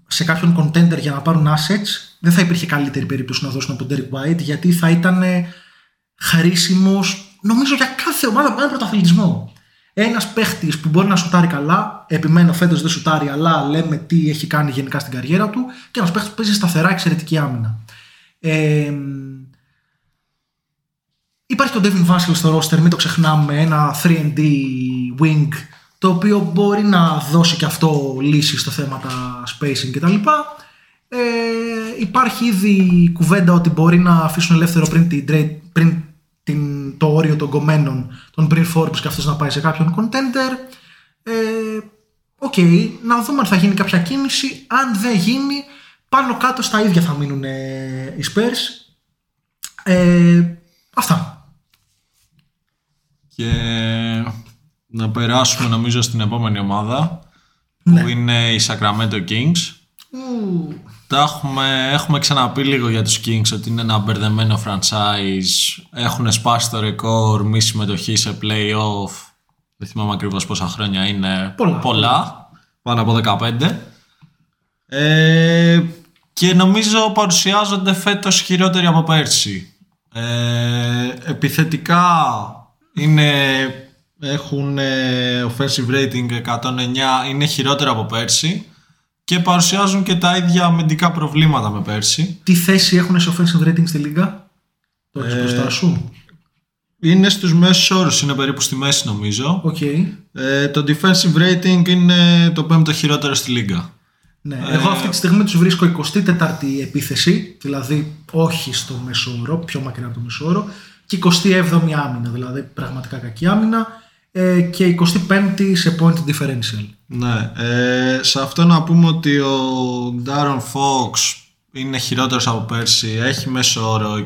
σε κάποιον contender για να πάρουν assets, δεν θα υπήρχε καλύτερη περίπτωση να δώσουν από τον Derek White, γιατί θα ήταν χρήσιμος, νομίζω για κάθε ομάδα που κάνει πρωταθλητισμό. Ένας παίχτης που μπορεί να σουτάρει καλά, επιμένω φέτος δεν σουτάρει, αλλά λέμε τι έχει κάνει γενικά στην καριέρα του, και ένας παίχτης που παίζει σταθερά εξαιρετική άμυνα. Ε, Υπάρχει το Devin Vassell στο roster, μην το ξεχνάμε, ένα 3D wing, το οποίο μπορεί να δώσει και αυτό λύση στο θέματα spacing κτλ. Ε, υπάρχει ήδη κουβέντα ότι μπορεί να αφήσουν ελεύθερο πριν, την, trade- πριν την, το όριο των κομμένων τον Bryn Forbes και αυτός να πάει σε κάποιον contender. Ε, Οκ, να δούμε αν θα γίνει κάποια κίνηση. Αν δεν γίνει, πάνω κάτω στα ίδια θα μείνουν ε, οι Spurs. Ε, αυτά. Και να περάσουμε νομίζω στην επόμενη ομάδα που είναι οι Sacramento Kings. Τα έχουμε, έχουμε ξαναπεί λίγο για τους Kings ότι είναι ένα μπερδεμένο franchise. Έχουν σπάσει το ρεκόρ μη συμμετοχής σε playoff. Δεν θυμάμαι ακριβώς πόσα χρόνια είναι. Πολλά. Πάνω από 15. Ε, και νομίζω παρουσιάζονται φέτος χειρότεροι από πέρσι. Ε, επιθετικά είναι, έχουν ε, offensive rating 109, είναι χειρότερα από πέρσι και παρουσιάζουν και τα ίδια αμυντικά προβλήματα με πέρσι. Τι θέση έχουν σε offensive rating στη λίγα, το έχεις μπροστά σου; Είναι στους μέσους όρους, είναι περίπου στη μέση νομίζω. Οκ. Ε, το defensive rating είναι το πέμπτο χειρότερο στη λίγκα. Ναι. Εγώ αυτή τη στιγμή τους βρίσκω 24η επίθεση, δηλαδή όχι στο μέσο όρο, πιο μακριά από το μέσο όρο, και 27η άμυνα, δηλαδή πραγματικά κακή άμυνα, ε, και 25η σε point differential. Ναι, ε, σε αυτό να πούμε ότι ο Darren Fox είναι χειρότερος από πέρσι, έχει μέσο όρο 21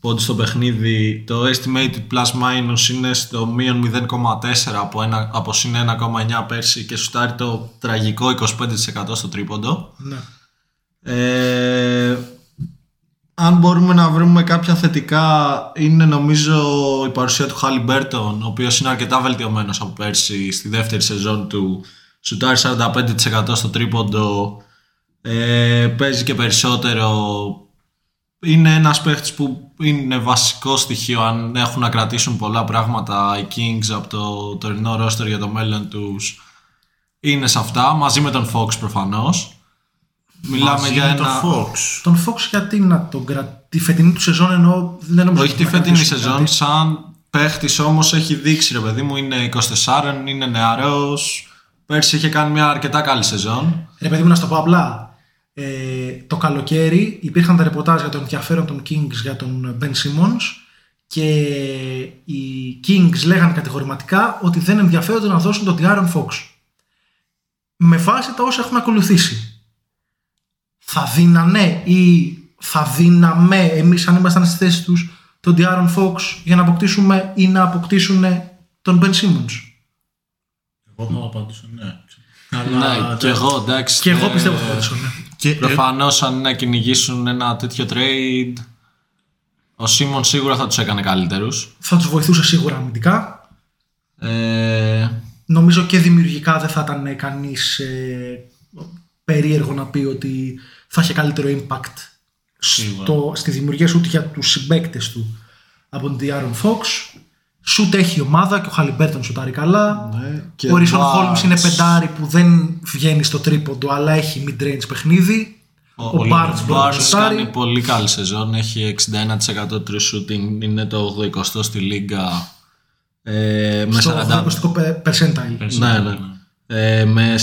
πόντους στο παιχνίδι, το estimated plus minus είναι στο μείον 0,4 από, ένα, από συν 1,9 πέρσι και σουτάρει το τραγικό 25% στο τρίποντο. Ναι. Ε, αν μπορούμε να βρούμε κάποια θετικά είναι νομίζω η παρουσία του Χάλι Μπέρτον ο οποίος είναι αρκετά βελτιωμένος από πέρσι στη δεύτερη σεζόν του. Σουτάρει 45% στο τρίποντο ε, παίζει και περισσότερο. Είναι ένας παίχτης που είναι βασικό στοιχείο αν έχουν να κρατήσουν πολλά πράγματα οι Kings από το τωρινό ρόστερ για το μέλλον τους. Είναι σε αυτά μαζί με τον Fox προφανώς Μιλάμε Μαζί για με ένα. το Fox. Τον Fox γιατί να τον κρατήσει. Τη φετινή του σεζόν εννοώ. Δεν νομίζω Όχι ότι τη θα φετινή κρατήσει σεζόν, κάτι. σαν παίχτης όμως έχει δείξει ρε παιδί μου, είναι 24, είναι νεαρός. Πέρσι είχε κάνει μια αρκετά καλή σεζόν. Ρε παιδί μου, να σου το πω απλά. Ε, το καλοκαίρι υπήρχαν τα ρεπορτάζ για το ενδιαφέρον των Kings για τον Ben Simmons και οι Kings λέγανε κατηγορηματικά ότι δεν ενδιαφέρονται να δώσουν τον Diaron Fox. Με βάση τα όσα έχουν ακολουθήσει. Θα δίνανε ή θα δίναμε εμείς αν ήμασταν στη θέση τους τον Diaron Fox για να αποκτήσουμε ή να αποκτήσουν τον Ben Simmons. Εγώ θα απαντήσω ναι. ναι, και εγώ εντάξει. Και εγώ ε, πιστεύω θα αποκτήσουν. ναι. Και Προφανώς αν είναι να κυνηγήσουν ένα τέτοιο trade, ο Σίμον σίγουρα θα τους έκανε καλύτερους. Θα τους βοηθούσε σίγουρα αμυντικά. Ε, Νομίζω και δημιουργικά δεν θα ήταν κανείς ε, περίεργο να πει ότι θα είχε καλύτερο impact στο, στη δημιουργία σου για τους συμπαίκτες του από τον Diaron Fox. Σουτ έχει η ομάδα και ο Χαλιμπέρτον σουτάρει καλά. Ναι, και ο Ρίσον Barnes. Χόλμς είναι πεντάρι που δεν βγαίνει στο τρίποντο αλλά έχει mid-range παιχνίδι. Ο, ο Barnes μπορεί να Barnes σουτάρει. κάνει πολύ καλή σεζόν. Έχει 61% true shooting. Είναι το 80 στη λίγα. Ε, με Στο 40... 20 percentile. Ναι, ναι. Ε, με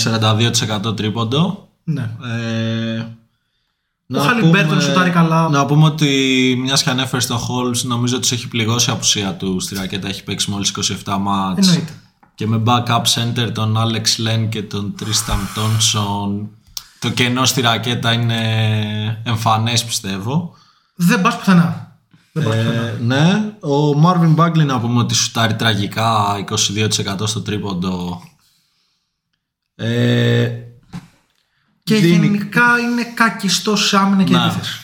42% τρίποντο. Ναι. Ε, Ο Χαλιμπέρτον σουτάρει καλά. Να πούμε ότι μια και ανέφερε στο Halls, νομίζω ότι έχει πληγώσει η απουσία του στη ρακέτα. Έχει παίξει μόλις 27 μάτς. Εννοείται. Και με backup center τον Alex Len και τον Tristan Thompson. Το κενό στη ρακέτα είναι εμφανές πιστεύω. Δεν πας πουθενά. Δεν πας πουθενά. Ε, ναι, ο Marvin Bagley να πούμε ότι σουτάρει τραγικά 22% στο τρίποντο. Ε, Και δίνει- γενικά είναι κακιστό σε άμυνα και Ναι. επίθεση.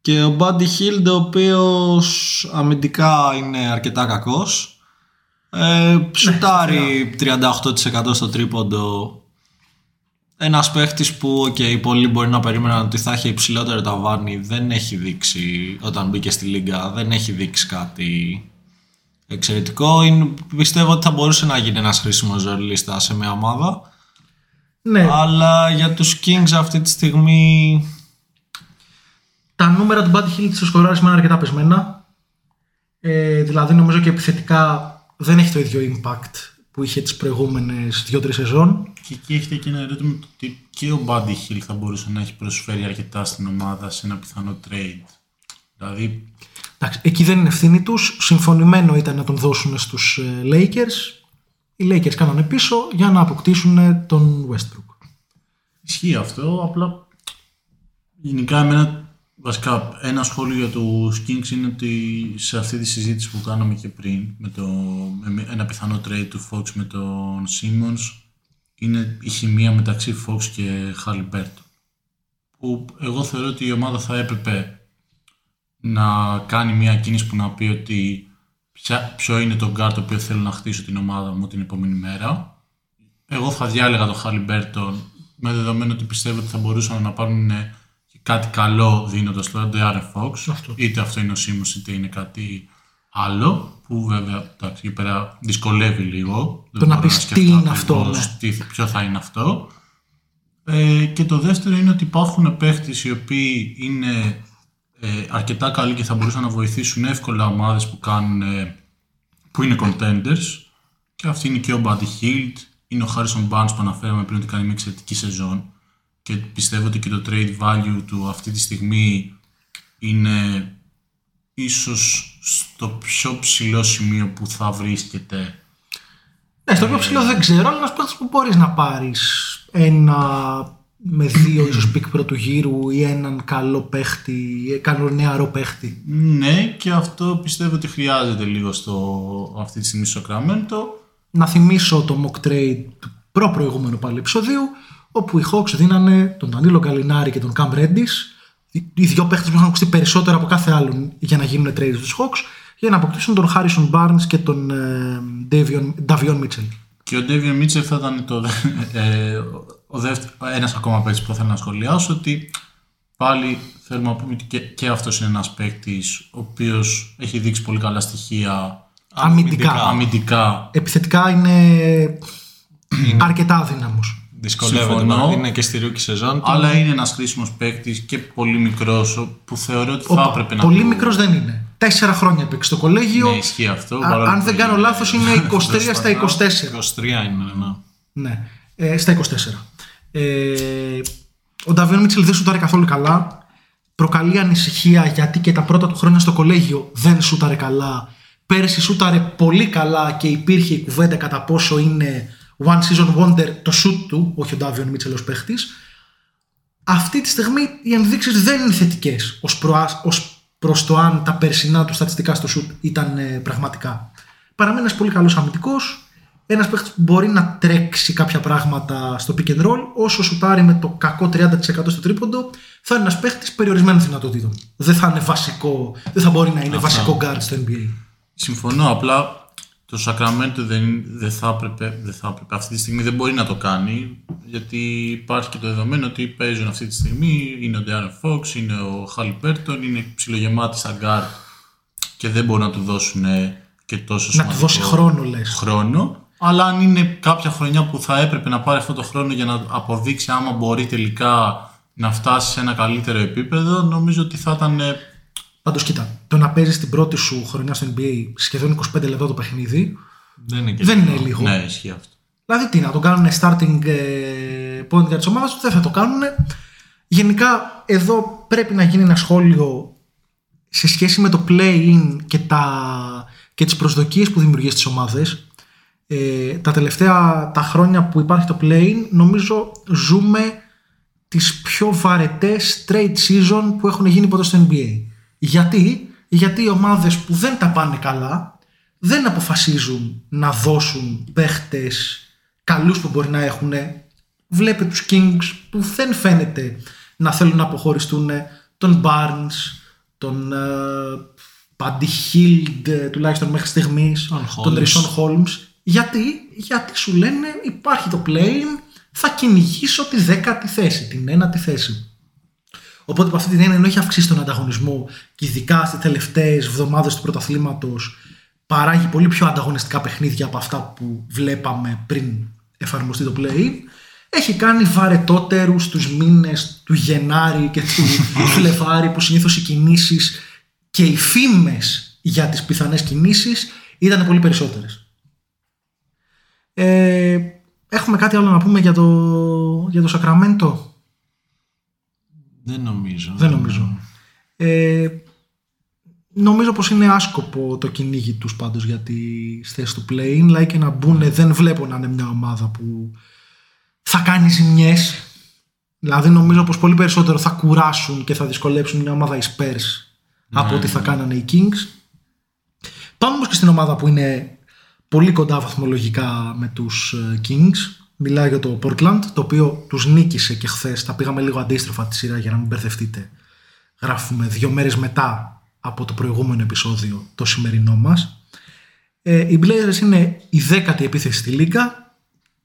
Και ο Buddy Hield ο οποίος αμυντικά είναι αρκετά κακός. Ε, σουτάρει 38% στο τρίποντο. Ένας παίχτης που okay, πολλοί μπορεί να περίμεναν ότι θα έχει υψηλότερο ταβάνι δεν έχει δείξει όταν μπήκε στη Λίγκα δεν έχει δείξει κάτι εξαιρετικό. Είναι, πιστεύω ότι θα μπορούσε να γίνει ένας χρήσιμος ζωρλίστα σε μια ομάδα. Ναι, Αλλά για τους Kings αυτή τη στιγμή τα νούμερα του Buddy Hill στο σκοράρισμα είναι αρκετά πεσμένα. Ε, δηλαδή νομίζω και επιθετικά δεν έχει το ίδιο impact που είχε τις προηγούμενες 2-3 σεζόν. Και εκεί έχετε και ένα ερώτημα το ότι και ο Buddy Hill θα μπορούσε να έχει προσφέρει αρκετά στην ομάδα σε ένα πιθανό trade. Δηλαδή, Εντάξει, εκεί δεν είναι ευθύνη τους. Συμφωνημένο ήταν να τον δώσουν στους ε, Lakers. Οι Lakers κάνανε πίσω για να αποκτήσουν ε, τον Westbrook. ισχύει αυτό, απλά γενικά εμένα βασικά ένα σχόλιο για τους Kings είναι ότι σε αυτή τη συζήτηση που κάναμε και πριν με, το, με ένα πιθανό trade του Fox με τον Simmons είναι η χημεία μεταξύ Fox και Halliburton που εγώ θεωρώ ότι η ομάδα θα έπρεπε να κάνει μια κίνηση που να πει ότι ποια, ποιο είναι το guard το οποίο θέλω να χτίσω την ομάδα μου την επόμενη μέρα. Εγώ θα διάλεγα τον Halliburton με δεδομένο ότι πιστεύω ότι θα μπορούσαν να πάρουν ε, και κάτι καλό δίνοντας τον De'Aaron Fox. Αυτό. Είτε αυτό είναι ο Simmons είτε είναι κάτι άλλο που βέβαια εντάξει, εκεί πέρα δυσκολεύει λίγο. Δεν να μπορώ πεις τι σκεφτώ είναι αυτό, ακριβώς ναι. τι, ποιο θα είναι αυτό. Ε, και το δεύτερο είναι ότι υπάρχουν παίχτες οι οποίοι είναι ε, αρκετά καλοί και θα μπορούσαν να βοηθήσουν εύκολα ομάδες που, κάνουν, ε, που είναι contenders. Και αυτή είναι και ο Buddy Hield, είναι ο Harrison Barnes που αναφέραμε πριν ότι κάνει μια εξαιρετική σεζόν. Και πιστεύω ότι και το trade value του αυτή τη στιγμή είναι ίσως στο πιο ψηλό σημείο που θα βρίσκεται. Ναι, στο πιο ψηλό δεν ξέρω, αλλά ένας παίχτη που μπορείς να πάρεις ένα με δύο ίσως pick πρώτου γύρου ή έναν καλό παίχτη, καλό νεαρό παίχτη. Ναι, και αυτό πιστεύω ότι χρειάζεται λίγο στο, αυτή τη στιγμή στο Sacramento. Να θυμίσω το mock trade του προ-προηγούμενου πάλι επεισοδίου, όπου οι Hawks δίνανε τον Danilo Gallinari και τον Cam Reddish, οι οι δύο παίχτες που είχαν ακουστεί περισσότερο από κάθε άλλον για να γίνουν trades στους Hawks, για να αποκτήσουν τον Harrison Barnes και τον ε, Davion, Davion Mitchell. Και ο Ντέβιον Μίτσελ θα ήταν το, ε, ο δεύτερο, ένας ακόμα παίκτης που θα ήθελα να σχολιάσω ότι πάλι θέλουμε να πούμε ότι και, και αυτός είναι ένας παίκτης ο οποίος έχει δείξει πολύ καλά στοιχεία Αμυντικά. αμυντικά. Επιθετικά είναι αρκετά αδύναμος. Δυσκολεύεται. Συμφωνώ. να- Είναι και στη ρούκη σεζόν του. Αλλά είναι ένας χρήσιμος παίκτης και πολύ μικρός που θεωρώ ότι θα Οπα, έπρεπε να πολύ του- μικρός δεν είναι. Τέσσερα χρόνια έπαιξε στο κολέγιο. Ναι, ισχύει αυτό. Α- παρόλο αν που δεν κάνω είναι- λάθος είναι 23 στα 24. 23 είναι, ναι. Ναι, ε, στα 24. Ε, ο Νταβιόν Μίτσελ δεν σούταρε καθόλου καλά. Προκαλεί ανησυχία γιατί και τα πρώτα του χρόνια στο κολέγιο δεν σούταρε καλά. Πέρσι σούταρε πολύ καλά και υπήρχε η κουβέντα κατά πόσο είναι one season wonder το shoot του, όχι ο Νταβιόν Μίτσελ ως παίχτης. Αυτή τη στιγμή οι ενδείξεις δεν είναι θετικές ως, προα- ως προς το αν τα περσινά του στατιστικά στο shoot ήταν ε, πραγματικά. Παραμένει ένας πολύ καλός αμυντικός, ένας παίχτης που μπορεί να τρέξει κάποια πράγματα στο pick and roll, όσο σουτάρει με το κακό 30% στο τρίποντο, θα είναι ένας παίχτης περιορισμένων δυνατοτήτων. Δεν θα είναι βασικό, δεν θα μπορεί να είναι βασικό guard στο NBA. Συμφωνώ, απλά το Sacramento δεν, δεν, θα έπρεπε, δεν θα έπρεπε. Αυτή τη στιγμή δεν μπορεί να το κάνει, γιατί υπάρχει και το δεδομένο ότι παίζουν αυτή τη στιγμή. Είναι ο De'Aaron Fox, είναι ο Halliburton, είναι ψιλογεμάτη στα guard και δεν μπορούν να του δώσουν και τόσο Να του σημαντικό δώσει χρόνο λες. χρόνο. Αλλά αν είναι κάποια χρονιά που θα έπρεπε να πάρει αυτό το χρόνο για να αποδείξει άμα μπορεί τελικά να φτάσει σε ένα καλύτερο επίπεδο, νομίζω ότι θα ήταν ε, Πάντως, κοίτα, το να παίζεις την πρώτη σου χρονιά στο NBA σχεδόν 25 λεπτά το παιχνίδι Δεν είναι και δεν λίγο. είναι λίγο. ναι, ισχύει αυτό. Δηλαδή τι, να τον κάνουν starting ε, point για της ομάδας τους, δεν θα το κάνουν. Γενικά, εδώ πρέπει να γίνει ένα σχόλιο σε σχέση με το play-in και, τα, και τις προσδοκίες που δημιουργείς στις ομάδες. Ε, τα τελευταία τα χρόνια που υπάρχει το play-in, νομίζω ζούμε τις πιο βαρετές trade season που έχουν γίνει ποτέ στο NBA. Γιατί, γιατί οι ομάδες που δεν τα πάνε καλά δεν αποφασίζουν να δώσουν παίχτες καλούς που μπορεί να έχουν. Βλέπε τους Kings που δεν φαίνεται να θέλουν να αποχωριστούν τον Barnes, τον uh, Buddy Hield ε, τουλάχιστον μέχρι στιγμής, Τον τον Holmes. Rishon Holmes. Γιατί, γιατί σου λένε υπάρχει το play θα κυνηγήσω τη δέκατη θέση, την ένατη θέση. Οπότε από αυτή την έννοια ενώ έχει αυξήσει τον ανταγωνισμό και ειδικά στις τελευταίες εβδομάδες του πρωταθλήματος παράγει πολύ πιο ανταγωνιστικά παιχνίδια από αυτά που βλέπαμε πριν εφαρμοστεί το play έχει κάνει βαρετότερους τους μήνες του Γενάρη και του Φλεβάρη που συνήθως οι κινήσεις και οι φήμες για τις πιθανές κινήσεις ήταν πολύ περισσότερες. Ε, έχουμε κάτι άλλο να πούμε για το, για το Σακραμέντο. Δεν νομίζω. Δεν νομίζω. Ε, νομίζω πως είναι άσκοπο το κυνήγι τους πάντως για τη θέση του play-in. Δηλαδή και να μπουν δεν βλέπω να είναι μια ομάδα που θα κάνει ζημιές. Δηλαδή νομίζω πως πολύ περισσότερο θα κουράσουν και θα δυσκολέψουν μια ομάδα οι Spurs από ό,τι θα κάνανε οι Kings. Πάμε όμως και στην ομάδα που είναι πολύ κοντά βαθμολογικά με τους ε, Kings. Μιλάω για το Portland, το οποίο τους νίκησε και χθες. Τα πήγαμε λίγο αντίστροφα τη σειρά για να μην μπερδευτείτε. Γράφουμε δύο μέρες μετά από το προηγούμενο επεισόδιο το σημερινό μας. Ε, οι Blazers είναι η δέκατη επίθεση στη Λίγκα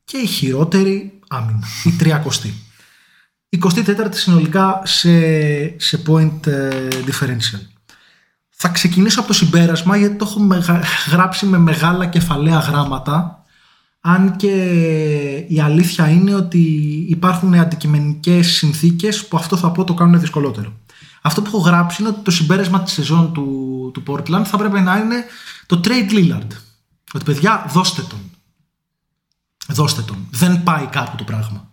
και η χειρότερη άμυνα, η τριακοστή. 24η συνολικά σε, σε point ε, differential. Θα ξεκινήσω από το συμπέρασμα γιατί το έχω μεγα- γράψει με μεγάλα κεφαλαία γράμματα αν και η αλήθεια είναι ότι υπάρχουν αντικειμενικές συνθήκες που αυτό θα πω το κάνουν δυσκολότερο. Αυτό που έχω γράψει είναι ότι το συμπέρασμα της σεζόν του, του Portland θα πρέπει να είναι το trade Lillard. Ότι παιδιά δώστε τον. Δώστε τον. Δεν πάει κάπου το πράγμα.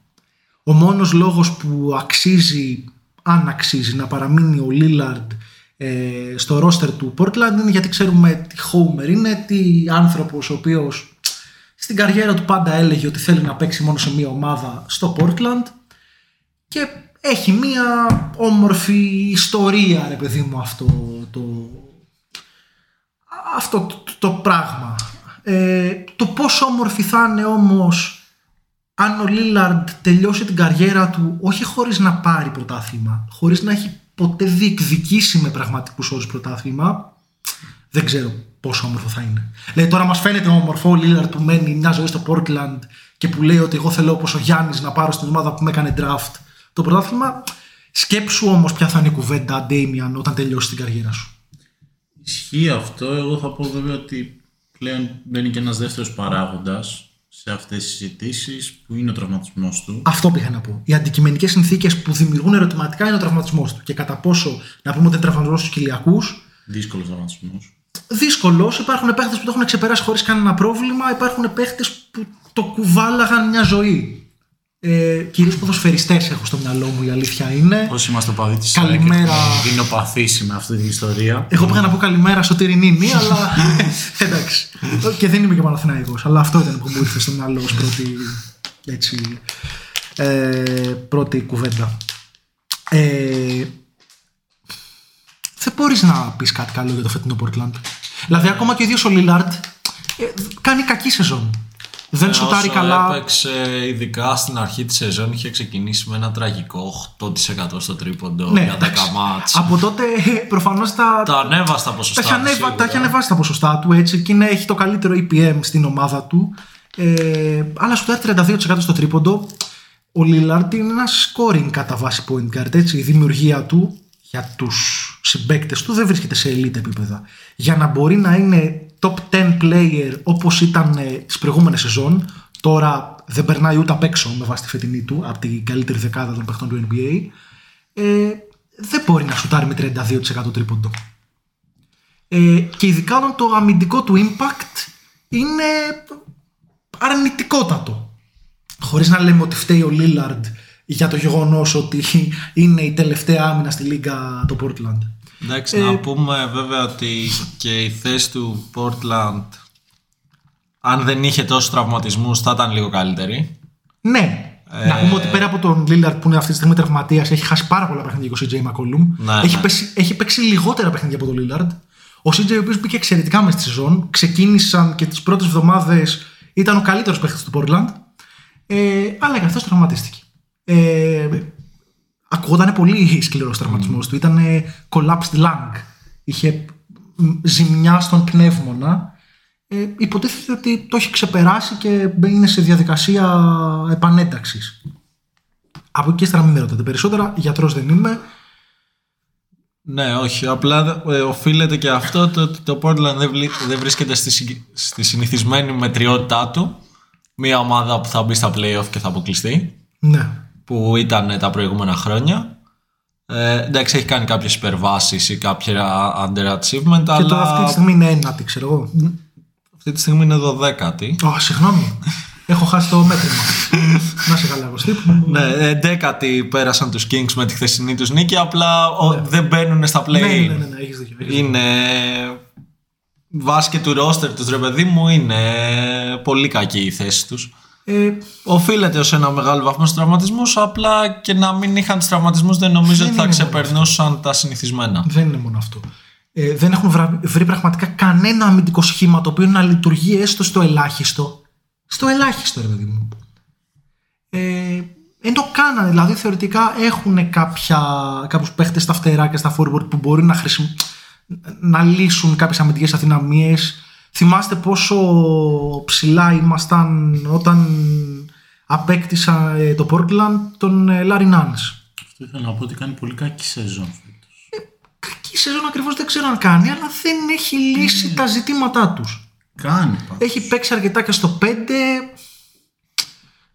Ο μόνος λόγος που αξίζει, αν αξίζει, να παραμείνει ο Lillard ε, στο ρόστερ του Portland είναι γιατί ξέρουμε τι Homer είναι, τι άνθρωπος ο οποίος στην καριέρα του πάντα έλεγε ότι θέλει να παίξει μόνο σε μία ομάδα στο Portland και έχει μία όμορφη ιστορία ρε παιδί μου αυτό το, αυτό το, το πράγμα. Ε, το πόσο όμορφη θα είναι όμως αν ο Λίλαρντ τελειώσει την καριέρα του όχι χωρίς να πάρει πρωτάθλημα, χωρίς να έχει ποτέ διεκδικήσει με πραγματικούς όρους πρωτάθλημα, δεν ξέρω πόσο όμορφο θα είναι. Λέει τώρα μας φαίνεται όμορφο ο Λίλαρντ που μένει μια ζωή στο Portland και που λέει ότι εγώ θέλω όπως ο Γιάννης να πάρω στην ομάδα που με έκανε draft το πρωτάθλημα. Σκέψου όμως ποια θα είναι η κουβέντα Ντέιμιαν όταν τελειώσει την καριέρα σου. Ισχύει αυτό. Εγώ θα πω βέβαια ότι πλέον μπαίνει και ένας δεύτερος παράγοντας σε αυτές τις συζητήσεις που είναι ο τραυματισμός του. Αυτό πήγα να πω. Οι αντικειμενικές συνθήκες που δημιουργούν ερωτηματικά είναι ο τραυματισμός του. Και κατά πόσο να πούμε ότι είναι τραυματισμό στου κοιλιακούς, Δύσκολος τραυματισμός. δύσκολος. Υπάρχουν παίχτες που το έχουν ξεπεράσει χωρίς κανένα πρόβλημα. Υπάρχουν παίχτες που το κουβάλαγαν μια ζωή. Ε, Κυρίως ποδοσφαιριστές έχω στο μυαλό μου, η αλήθεια είναι. Όσοι είμαστε παδί της Καλημέρα. ΑΕΚ, δίνω παθήσει με αυτή την ιστορία. Εγώ πήγα να πω καλημέρα στο Τυρινίνη, αλλά εντάξει. και δεν είμαι και Παναθηναϊκός, αλλά αυτό ήταν που μου ήρθε στο μυαλό ως πρώτη, έτσι, ε, πρώτη κουβέντα. Ε, δεν μπορείς να πεις κάτι καλό για το φετινό Portland. Δηλαδή, ακόμα και ο ίδιος ο Λίλαρντ ε, κάνει κακή σεζόν. Δεν σουτάρει Όσο καλά. Έπαιξε, ειδικά στην αρχή της σεζόν, είχε ξεκινήσει με ένα τραγικό 8% στο τρίποντο Ναι, για 10 εντάξει. μάτς. Από τότε προφανώς τα, Τα ανέβασε τα τα, ποσοστά. έχει του, ανέβα- σίγουρα. τα έχει ανεβάσει τα ποσοστά του έτσι και είναι, έχει το καλύτερο EPM στην ομάδα του. Ε, αλλά σουτάρει 32% στο τρίποντο. Ο Λίλαρντ είναι ένα scoring κατά βάση point guard. Έτσι. Η δημιουργία του για τους συμπαίκτες του δεν βρίσκεται σε elite επίπεδα. Για να μπορεί να είναι top 10 player όπως ήταν ε, τις προηγούμενες σεζόν, τώρα δεν περνάει ούτε απ' έξω με βάση τη φετινή του από την καλύτερη δεκάδα των παιχτών του NBA. Ε, δεν μπορεί να σουτάρει με 32% τρίποντο. Ε, και ειδικά όταν το αμυντικό του impact είναι αρνητικότατο. Χωρίς να λέμε ότι φταίει ο Λίλαρντ για το γεγονός ότι είναι η τελευταία άμυνα στη λίγα το Portland. Εντάξει, Ε, να πούμε βέβαια ότι και η θέση του Portland, αν δεν είχε τόσους τραυματισμούς, θα ήταν λίγο καλύτερη. Ναι. Να πούμε ότι πέρα από τον Λίλαρντ που είναι αυτή τη στιγμή τραυματίας έχει χάσει πάρα πολλά παιχνίδια και ο CJ McCollum. Ναι, έχει, ναι. παίξει, έχει παίξει λιγότερα παιχνίδια από τον Λίλαρντ. Ο CJ ο οποίος μπήκε εξαιρετικά μέσα στη σεζόν. Ξεκίνησαν και τις πρώτες εβδομάδες ήταν ο καλύτερος παίχτης του Portland. Ε, αλλά και αυτός τραυματίστηκε. Ε, ακούγονταν πολύ σκληρός τραυματισμός του. Ήταν ε, collapsed lung. Είχε μ, ζημιά στον πνεύμονα. Ε, υποτίθεται ότι το έχει ξεπεράσει και είναι σε διαδικασία επανένταξης. Από εκεί και ύστερα μην με ρωτάτε περισσότερα. Γιατρός δεν είμαι. Ναι, όχι. Απλά ε, οφείλεται και αυτό το ότι το Portland δεν, βλή- δεν βρίσκεται στη, συγκ- στη συνηθισμένη μετριότητά του. Μια ομάδα που θα μπει στα playoff και θα αποκλειστεί. Ναι. Που ήταν τα προηγούμενα χρόνια. Ε, εντάξει, έχει κάνει κάποιες υπερβάσεις ή κάποια underachievement, Και αλλά τώρα αυτή τη στιγμή είναι ένατη, ξέρω εγώ. αυτή τη στιγμή είναι 12η. Ω, συγγνώμη. Έχω χάσει το μέτρημα. Να σε καλά, Κωστή. Ναι, εντέκατοι πέρασαν τους Kings με τη χθεσινή τους νίκη, απλά ο- δεν μπαίνουν στα play ναι, ναι, ναι, ναι, έχεις δίκιο. έχεις δίκιο. Είναι βάσει και του ρόστερ τους ρε παιδί μου είναι πολύ κακή η θέση τους. Ε, Οφείλεται ως ένα μεγάλο βαθμό στους τραυματισμούς, απλά και να μην είχαν τους τραυματισμούς δεν νομίζω Δεν ότι θα είναι μόνο ξεπερνούσαν τα συνηθισμένα. δεν είναι μόνο αυτό. Ε, δεν έχουν βρα- βρει πραγματικά κανένα αμυντικό σχήμα το οποίο να λειτουργεί έστω στο ελάχιστο. Στο ελάχιστο, ρε παιδί μου. Ε, ενώ κάνανε, δηλαδή θεωρητικά έχουν κάποια, κάποιους παίχτες στα φτερά και στα forward που μπορεί να, χρησιμ... να λύσουν κάποιες αμυντικές αδυναμίες. Θυμάστε πόσο ψηλά ήμασταν όταν απέκτησα ε, το Portland τον ε, Larry Nance. Αυτό ήθελα να πω ότι κάνει πολύ κακή σεζόν φέτος. κακή σεζόν ακριβώς δεν ξέρω αν κάνει, αλλά δεν έχει λύσει τα ζητήματά τους. Κάνει πάντως. Έχει παίξει αρκετά και στο 5.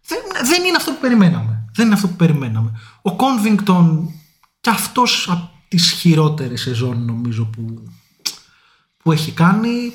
Δεν, δεν είναι αυτό που περιμέναμε. Δεν είναι αυτό που περιμέναμε. Ο Κόνβινγκτον κι αυτός από τις χειρότερες σεζόν νομίζω που, που έχει κάνει.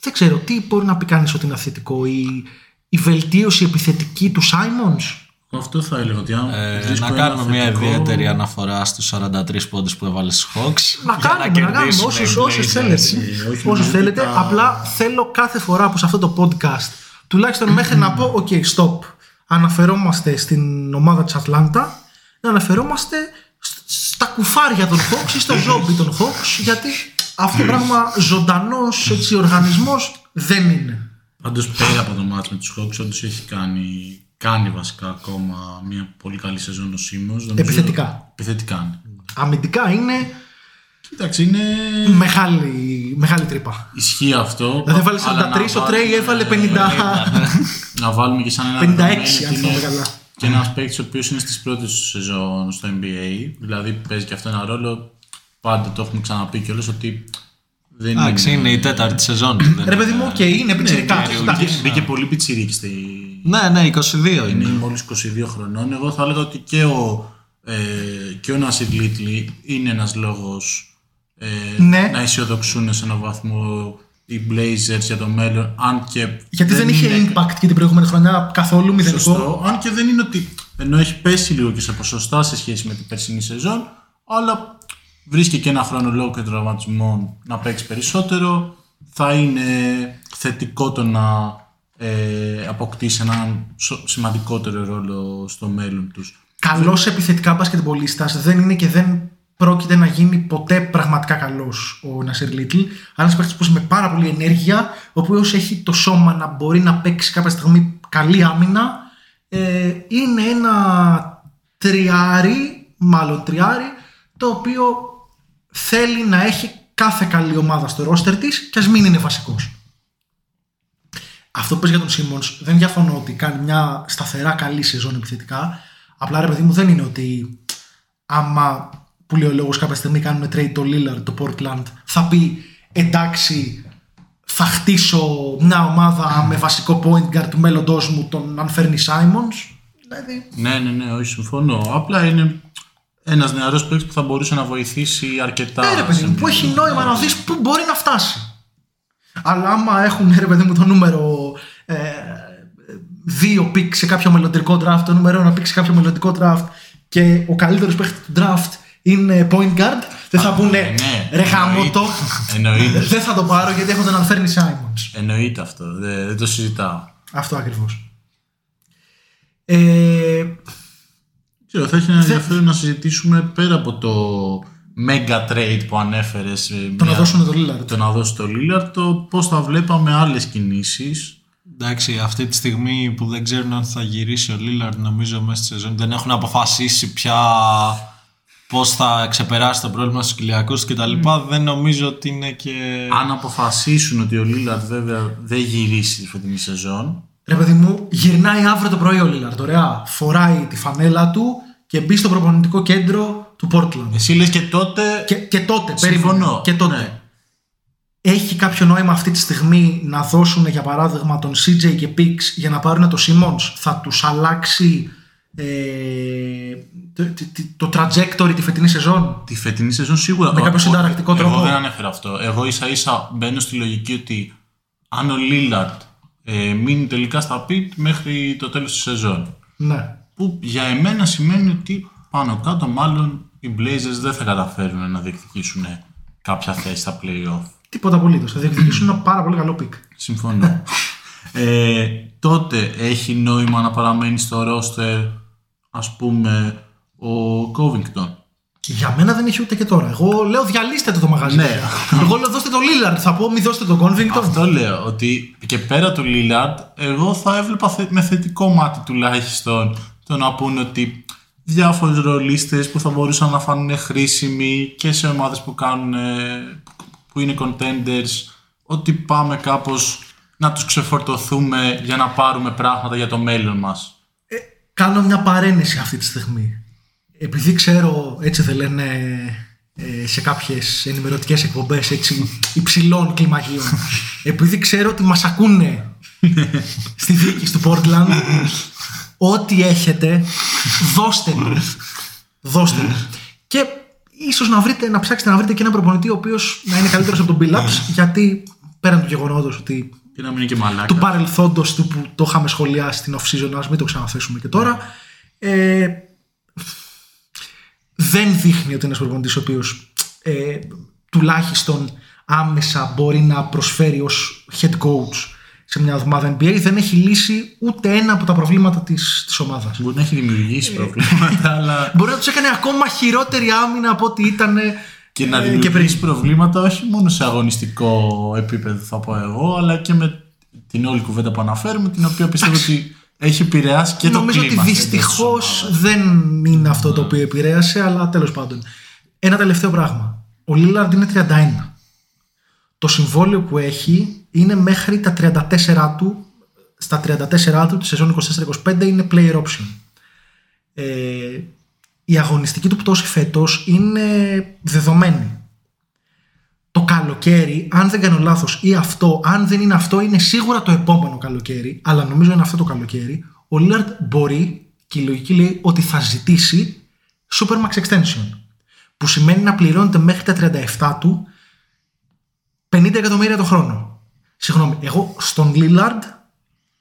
Δεν ξέρω τι μπορεί να πει κανείς ότι είναι θετικό. Η, η βελτίωση επιθετική του Σάιμονς Αυτό θα έλεγα ότι αν Ε, βρίσκω να ένα κάνουμε μια θετικό- ιδιαίτερη αναφορά στους 43 πόντους που έβαλε στους Hawks. Να για κάνουμε, να, κάνουμε κερδίσουν όσους, οι όσους Blazers. θέλετε. ε, όχι όσους μόνο θέλετε. τα- Απλά θέλω κάθε φορά που σε αυτό το podcast τουλάχιστον μέχρι να πω «Ok, stop». Αναφερόμαστε στην ομάδα της Ατλάντα να αναφερόμαστε σ- στα κουφάρια των Hawks ή στο ζόμπι των Hawks γιατί αυτό το πράγμα ζωντανός έτσι, οργανισμός δεν είναι. Πάντως πέρα από το ματς με τους Hawks, όντως έχει κάνει, κάνει βασικά ακόμα μια πολύ καλή σεζόν ο Simons. Επιθετικά. Επιθετικά. ναι. Αμυντικά είναι Κοίταξε, είναι. μεγάλη, μεγάλη τρύπα. Ισχύει αυτό. Δηλαδή έβαλε αλλά 43, να ο Τρέι βάλουμε- έβαλε 50. Να βάλουμε και σαν ένα 56 δεδομένο αν ότι θυμάμαι είναι καλά. Και ένας παίκτης ο οποίος είναι στις πρώτες του σεζόν στο NBA. Δηλαδή παίζει και αυτό ένα ρόλο. Πάντα το έχουμε ξαναπεί κιόλας ότι. Δεν Εντάξει, είναι η τέταρτη σεζόν. του, δεν Ρε παιδί μου, είναι- οκ, είναι πιτσιρικάς. Ναι, εντάξει. μπήκε, μπήκε πολύ πιτσιρίκι στη. Ναι, ναι, 22 Είναι είναι. μόλις 22 χρονών. Εγώ θα έλεγα ότι και ο, ε, και ο Νασιρ Λίτλι είναι ένας λόγος ε, Ναι. να αισιοδοξούν σε έναν βαθμό οι Blazers για το μέλλον. Αν και Γιατί δεν, είχε είναι impact και την προηγούμενη χρονιά καθόλου μηδενικό. Σωστό. Αν και δεν είναι ότι. ενώ έχει πέσει λίγο και σε ποσοστά σε σχέση με την περσινή σεζόν, αλλά βρίσκει και ένα χρόνο λόγω και τραυματισμών να παίξει περισσότερο. Θα είναι θετικό το να ε, αποκτήσει έναν σο- σημαντικότερο ρόλο στο μέλλον τους. Καλός επιθετικά μπασκετμπολίστας δεν είναι και δεν πρόκειται να γίνει ποτέ πραγματικά καλός ο Νασερ Λίτλ. Ένα παίχτη που με πάρα πολύ ενέργεια, ο οποίος έχει το σώμα να μπορεί να παίξει κάποια στιγμή καλή άμυνα. Ε, είναι ένα τριάρι, μάλλον τριάρι, το οποίο θέλει να έχει κάθε καλή ομάδα στο ρόστερ της και ας μην είναι βασικός. Αυτό που πες για τον Σίμονς δεν διαφωνώ ότι κάνει μια σταθερά καλή σεζόν επιθετικά. Απλά ρε παιδί μου δεν είναι ότι άμα που λέει ο λόγος κάποια στιγμή κάνουν trade το Lillard, το Portland θα πει εντάξει θα χτίσω μια ομάδα με βασικό point guard του μέλλοντός μου τον αν φέρνει Simons. Δηλαδή Ναι, ναι, ναι, όχι, συμφωνώ. Απλά είναι ένας νεαρός παίκτη που θα μπορούσε να βοηθήσει αρκετά. Ναι, ρε παιδί σε μου, που μια- έχει νόημα να δεις πού μπορεί να φτάσει. Αλλά άμα έχουν, ρε παιδί μου, το νούμερο ε, δύο pick σε κάποιο μελλοντικό draft, το νούμερο ένα pick σε κάποιο μελλοντικό draft και ο καλύτερος παίχτης του draft είναι point guard, δεν θα πούνε ναι, ρε γαμώτο, Εννοείται. δεν θα το πάρω γιατί έχω τον Anfernee Simons. Εννοείται αυτό. Δεν, δεν το συζητάω. Αυτό ακριβώς. Ε, Ξέρω, θα έχει ένα ενδιαφέρον να συζητήσουμε πέρα από το mega trade που ανέφερες. το να δώσουν το Lillard. το να δώσει το Lillard, το πώς θα βλέπαμε άλλες κινήσεις. Εντάξει, αυτή τη στιγμή που δεν ξέρουν αν θα γυρίσει ο Λίλαρντ, νομίζω μέσα στη σεζόν δεν έχουν αποφασίσει πια πώς θα ξεπεράσει το πρόβλημα στους κοιλιακού κτλ. Δεν νομίζω ότι είναι και. Αν αποφασίσουν ότι ο Lillard βέβαια δεν γυρίσει τη φετινή σεζόν, Ρε παιδί μου, γυρνάει αύριο το πρωί ο Lillard, ωραία. Φοράει τη φανέλα του και μπει στο προπονητικό κέντρο του Portland. εσύ λες και τότε. Και, και τότε, Συμφωνώ. περίμενε, και τότε. Ναι. Έχει κάποιο νόημα αυτή τη στιγμή να δώσουν για παράδειγμα τον CJ και Pix για να πάρουν το Simmons; Θα τους αλλάξει ε, το, το, το trajectory τη φετινή σεζόν; Τη φετινή σεζόν σίγουρα. Με κάποιο Ο- συνταρακτικό εγώ τρόπο. δεν ανέφερα αυτό. Εγώ ίσα ίσα μπαίνω στη λογική ότι αν ο Lillard ε, μείνει τελικά στα πιτ μέχρι το τέλος της σεζόν. Ναι. Που για εμένα σημαίνει ότι πάνω κάτω μάλλον οι Blazers δεν θα καταφέρουν να διεκδικήσουν κάποια θέση στα play-off. Τίποτα απολύτως. Θα διεκδικήσουν ένα πάρα πολύ καλό pick. Συμφωνώ. ε, τότε έχει νόημα να παραμένει στο roster ας πούμε ο Covington. Για μένα δεν έχει ούτε και τώρα. Εγώ λέω διαλύστε το το μαγαζί. Ναι. Εγώ λέω δώστε το Lillard. Θα πω μη δώστε τον Convington. Αυτό λέω ότι και πέρα του Lillard εγώ θα έβλεπα θε- με θετικό μάτι τουλάχιστον το να πούνε ότι διάφοροι ρολίστες που θα μπορούσαν να φανούν χρήσιμοι και σε ομάδες που κάνουν ε, που είναι contenders ότι πάμε κάπως να τους ξεφορτωθούμε για να πάρουμε πράγματα για το μέλλον μας. Κάνω μια παρένεση αυτή τη στιγμή. Επειδή ξέρω, έτσι δεν λένε ε, σε κάποιες ενημερωτικές εκπομπές έτσι υψηλών κλιμακίων. Επειδή ξέρω ότι μας ακούνε στη δίκη του Portland, ό,τι έχετε, δώστε μου. Δώστε μου. Και ίσως να, βρείτε, να ψάξετε να βρείτε και ένα προπονητή ο οποίος να είναι καλύτερος από τον Billups, γιατί πέραν του γεγονότος ότι Και να μην είναι και μαλάκα. του παρελθόντος του που το είχαμε σχολιάσει στην off-season, ας μην το ξαναθέσουμε και τώρα. Ε, δεν δείχνει ότι είναι ένας προπονητή ο οποίος ε, τουλάχιστον άμεσα μπορεί να προσφέρει ως head coach σε μια ομάδα NBA. Δεν έχει λύσει ούτε ένα από τα προβλήματα της, της ομάδας. Μπορεί να έχει δημιουργήσει προβλήματα, αλλά Μπορεί να τους έκανε ακόμα χειρότερη άμυνα από ό,τι ήταν και να ε, δημιουργήσει πριν. προβλήματα όχι μόνο σε αγωνιστικό επίπεδο θα πω εγώ, αλλά και με την όλη κουβέντα που αναφέρουμε, την οποία πιστεύω ότι έχει επηρεάσει και το Νομίζω κλίμα. ότι εντός της δυστυχώς ομάδας. δεν είναι αυτό το οποίο επηρέασε, αλλά τέλος πάντων. Ένα τελευταίο πράγμα. Ο Λίλαρντ είναι 31. Το συμβόλαιο που έχει είναι μέχρι τα 34 του. Στα 34 του τη σεζόν 24-25 είναι player option. Ε, η αγωνιστική του πτώση φέτος είναι δεδομένη. Το καλοκαίρι, αν δεν κάνω λάθος, ή αυτό, αν δεν είναι αυτό, είναι σίγουρα το επόμενο καλοκαίρι, αλλά νομίζω είναι αυτό το καλοκαίρι, ο Λίλαρντ μπορεί, και η λογική λέει, ότι θα ζητήσει Supermax Extension. Που σημαίνει να πληρώνεται μέχρι τα 37 του 50 εκατομμύρια το χρόνο. Συγγνώμη, εγώ στον Λίλαρντ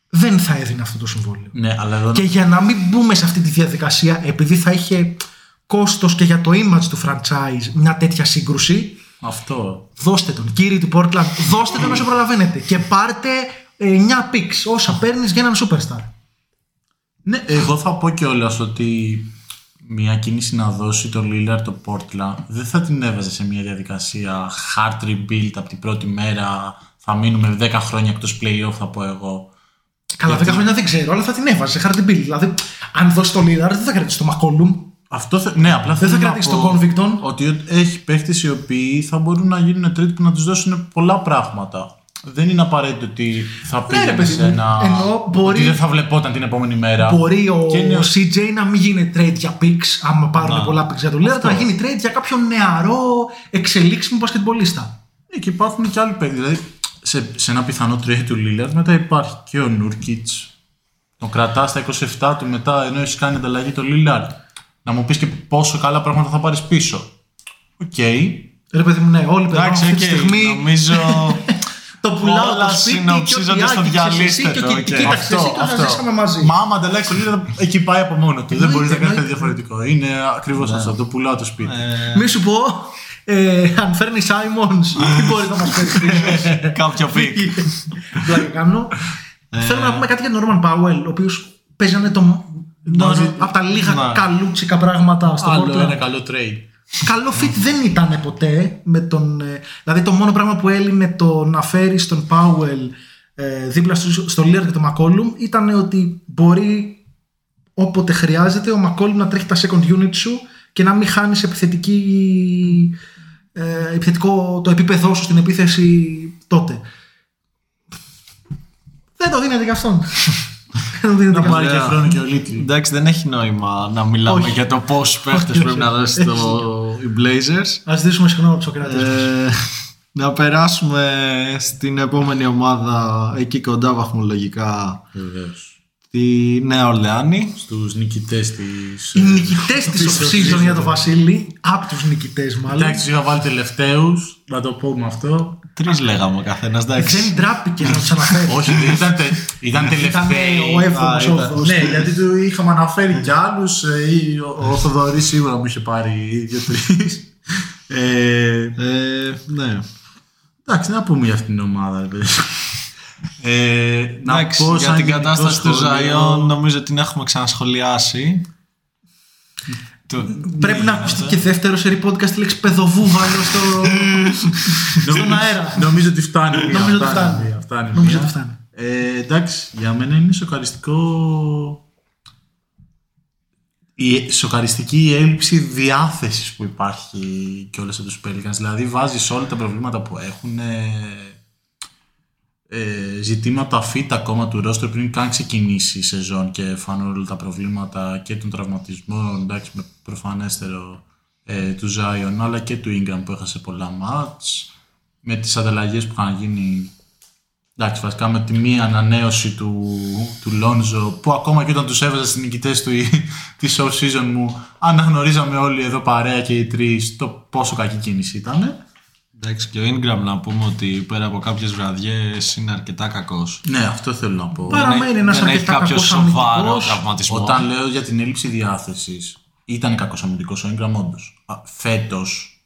δεν θα έδινα αυτό το συμβόλαιο. Ναι, αλλά εδώ Και για να μην μπούμε σε αυτή τη διαδικασία, επειδή θα είχε κόστος και για το image του franchise μια τέτοια σύγκρουση, αυτό. δώστε τον. Κύριοι του Portland, δώστε τον όσο προλαβαίνετε. Και πάρτε 9 picks όσα παίρνεις για έναν superstar. Ναι, εγώ θα πω κιόλας ότι μια κίνηση να δώσει τον Lillard το Portland δεν θα την έβαζε σε μια διαδικασία hard rebuild από την πρώτη μέρα. Θα μείνουμε 10 χρόνια εκτός playoff, θα πω εγώ. Καλά, 10 χρόνια δεν ξέρω, αλλά θα την έβαζε. Hard bill. Δηλαδή, αν δώσει τον Lillard, δεν θα κρατήσει τον McCollum. Αυτό θε... Ναι, απλά Δεν θέλω θα να κρατήσει πω τον Covington. Ότι έχει παίχτες οι οποίοι θα μπορούν να γίνουν τρίτοι που να τους δώσουν πολλά πράγματα. Δεν είναι απαραίτητο ότι θα Ναι, ρε πήγαινε παιδί σε μου. ένα. Εννοώ, μπορεί- Ότι δεν θα βλεπόταν την επόμενη μέρα. Μπορεί ο, Και είναι- ο CJ να μην γίνει trade για picks, άμα πάρουν πολλά picks για τον Lillard, να γίνει trade για κάποιον νεαρό εξελίξιμο μπασκετμπολίστα. Ναι, και υπάρχουν και άλλοι παίκτες. Δηλαδή, σε, σε ένα πιθανό trade του Lillard μετά υπάρχει και ο Νούρκιτ. Τον κρατάς στα 27 του μετά ενώ έχεις κάνει ανταλλαγή το Lillard. Να μου πεις και πόσο καλά πράγματα θα πάρεις πίσω. Οκ. Ρε παιδί μου, ναι, όλοι παιδιά Εντάξει, αυτή τη οκ, στιγμή νομίζω. το πουλάω όλα το σπίτι συνοψίζονται και ό,τι στο άκουγες εσύ διαλύστε και το, ο- οκ. Κοίταξε εσύ και τα ζήσαμε μαζί. Μα άμα ανταλλάξει το Lillard εκεί πάει από μόνο του. Δεν μπορείς να κάνεις κάτι εννοείται. διαφορετικό. Είναι ακριβώς αυτό. Το πουλάω το σπίτι. Μη σου πω, ε, Anfernee Simons, τι μπορείς να μας φέρει πίσω. Κάποιο pick. Πλάκα κάνω. Θέλω να πούμε κάτι για τον Νόρμαν Πάουελ, ο οποίος παίζανε το. Νομίζω- από τα λίγα Ναι. καλούτσικα πράγματα στο Άλλο Portland. ένα καλό trade. Καλό fit δεν ήταν ποτέ με τον. ε, Δηλαδή το μόνο πράγμα που έλυνε το να φέρεις τον Πάουελ ε, δίπλα στο, στο Lillard και τον Μακόλουμ ήταν ότι μπορεί όποτε χρειάζεται ο Μακόλουμ να τρέχει τα second unit σου και να μην χάνεις επιθετική, ε, επιθετικό το επίπεδό σου στην επίθεση τότε. Δεν το δίνεται για αυτόν. Δεν το δίνεται Να για πάρει αυτόν. και χρόνο και ο Λίτλι. Εντάξει, δεν έχει νόημα να μιλάμε Όχι. για το πόσου παίχτες Όχι, πρέπει όχι. να δώσεις το οι Blazers. Α ζητήσουμε συγγνώμη από τους Σοκράτες. Ε, να περάσουμε στην επόμενη ομάδα εκεί κοντά βαθμολογικά Βεβαίως. Τη Νέα Ορλεάνη. Στους νικητές της. Οι νικητές της off-season για τον Βασίλη, από τους νικητές μάλλον, Εντάξει, τους είχα βάλει τελευταίους. Να το πούμε αυτό. Τρεις λέγαμε ο καθένας, εντάξει. δεν τράπηκε να τους αναφέρεις. Όχι, δεν ήταν, τε, ήταν Ήταν τελευταίοι. ο έβδομο Α, ήταν. όδο. Ναι, γιατί του είχαμε αναφέρει κι άλλους. Ο, ο Θοδωρής σίγουρα μου είχε πάρει δύο-τρει. Ε, Ε, ναι. εντάξει, να πούμε για αυτήν την ομάδα. Ρε παιδί. Ε, να Εντάξει, πω για σαν την γενικό κατάσταση του σχόλιο- Ζαϊόν νομίζω την έχουμε ξανασχολιάσει. Το- Πρέπει να ακουστεί και δεύτερο σερή podcast τη λέξη παιδοβούβαλο στο... στον αέρα. Νομίζω ότι φτάνει. μία, Νομίζω ότι φτάνει. μία, φτάνει Νομίζω μία. ότι φτάνει. Ε, εντάξει, για μένα είναι σοκαριστικό. Η σοκαριστική η έλλειψη διάθεσης που υπάρχει και όλες από τους Pelicans. Δηλαδή βάζεις όλα τα προβλήματα που έχουν ε, ε, ζητήματα fit ακόμα του roster πριν καν ξεκινήσει η σεζόν και φανούν όλα τα προβλήματα και των τραυματισμών εντάξει με προφανέστερο ε, του Zion αλλά και του Ingram που έχασε πολλά μάτς με τις ανταλλαγές που είχαν γίνει Εντάξει, βασικά με τη μία ανανέωση του, του Λόνζο που ακόμα και όταν τους έβαζα στις νικητές του της off season μου αναγνωρίζαμε όλοι εδώ παρέα και οι τρεις το πόσο κακή κίνηση ήταν. Εντάξει, και ο Ingram να πούμε ότι πέρα από κάποιες βραδιές είναι αρκετά κακός. Ναι, αυτό θέλω να πω. Παραμένει ένας δεν έχει αρκετά κάποιος κακός σοβαρός αμυντικός. τραυματισμός. Όταν λέω για την έλλειψη διάθεσης ήταν κακός αμυντικός ο Ingram όντως. Α, Φέτος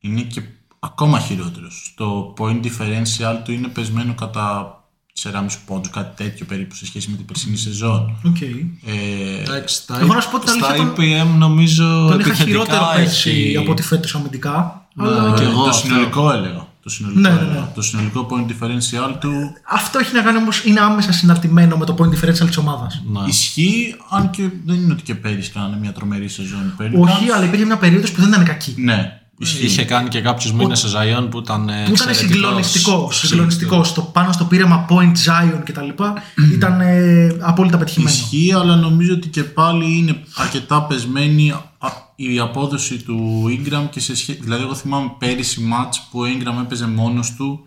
είναι και ακόμα χειρότερος. Το point differential του είναι πεσμένο κατά 4,5 πόντους, κάτι τέτοιο περίπου σε σχέση με την περσινή σεζόν. Οκ. Ε, Εντάξει, στα, Εγώ να σου πω την στα αλήθεια, τον- EPM νομίζω Τον είχα επιθετικά χειρότερο πέρσι έχει- από ό,τι φέτος αμυντικά. Ναι, Αλλά και Ε, εγώ το αυτό. συνολικό έλεγα. Το συνολικό, Ναι, ναι, ναι. το συνολικό point differential του Αυτό έχει να κάνει όμως, είναι άμεσα συναρτημένο με το point differential της ομάδας. Ναι. ισχύει, αν και δεν είναι ότι και πέρυσι κάνανε μια τρομερή σεζόν. οι Pelicans. Όχι, αλλά υπήρχε μια περίοδος που δεν ήταν κακή. Ναι, ισχύει. Είχε κάνει και κάποιους μήνες σε Ζαϊόν που ήταν. ε, Που ήταν εξαιρετικός. συγκλονιστικός. συγκλονιστικός. Στο, πάνω στο πείραμα point Zion κτλ. ήταν ε, απόλυτα πετυχημένο. Ισχύει, αλλά νομίζω ότι και πάλι είναι αρκετά πεσμένη α- η απόδοση του Ingram και σε σχέση. Δηλαδή, εγώ θυμάμαι πέρυσι ματς που ο Ingram έπαιζε μόνος του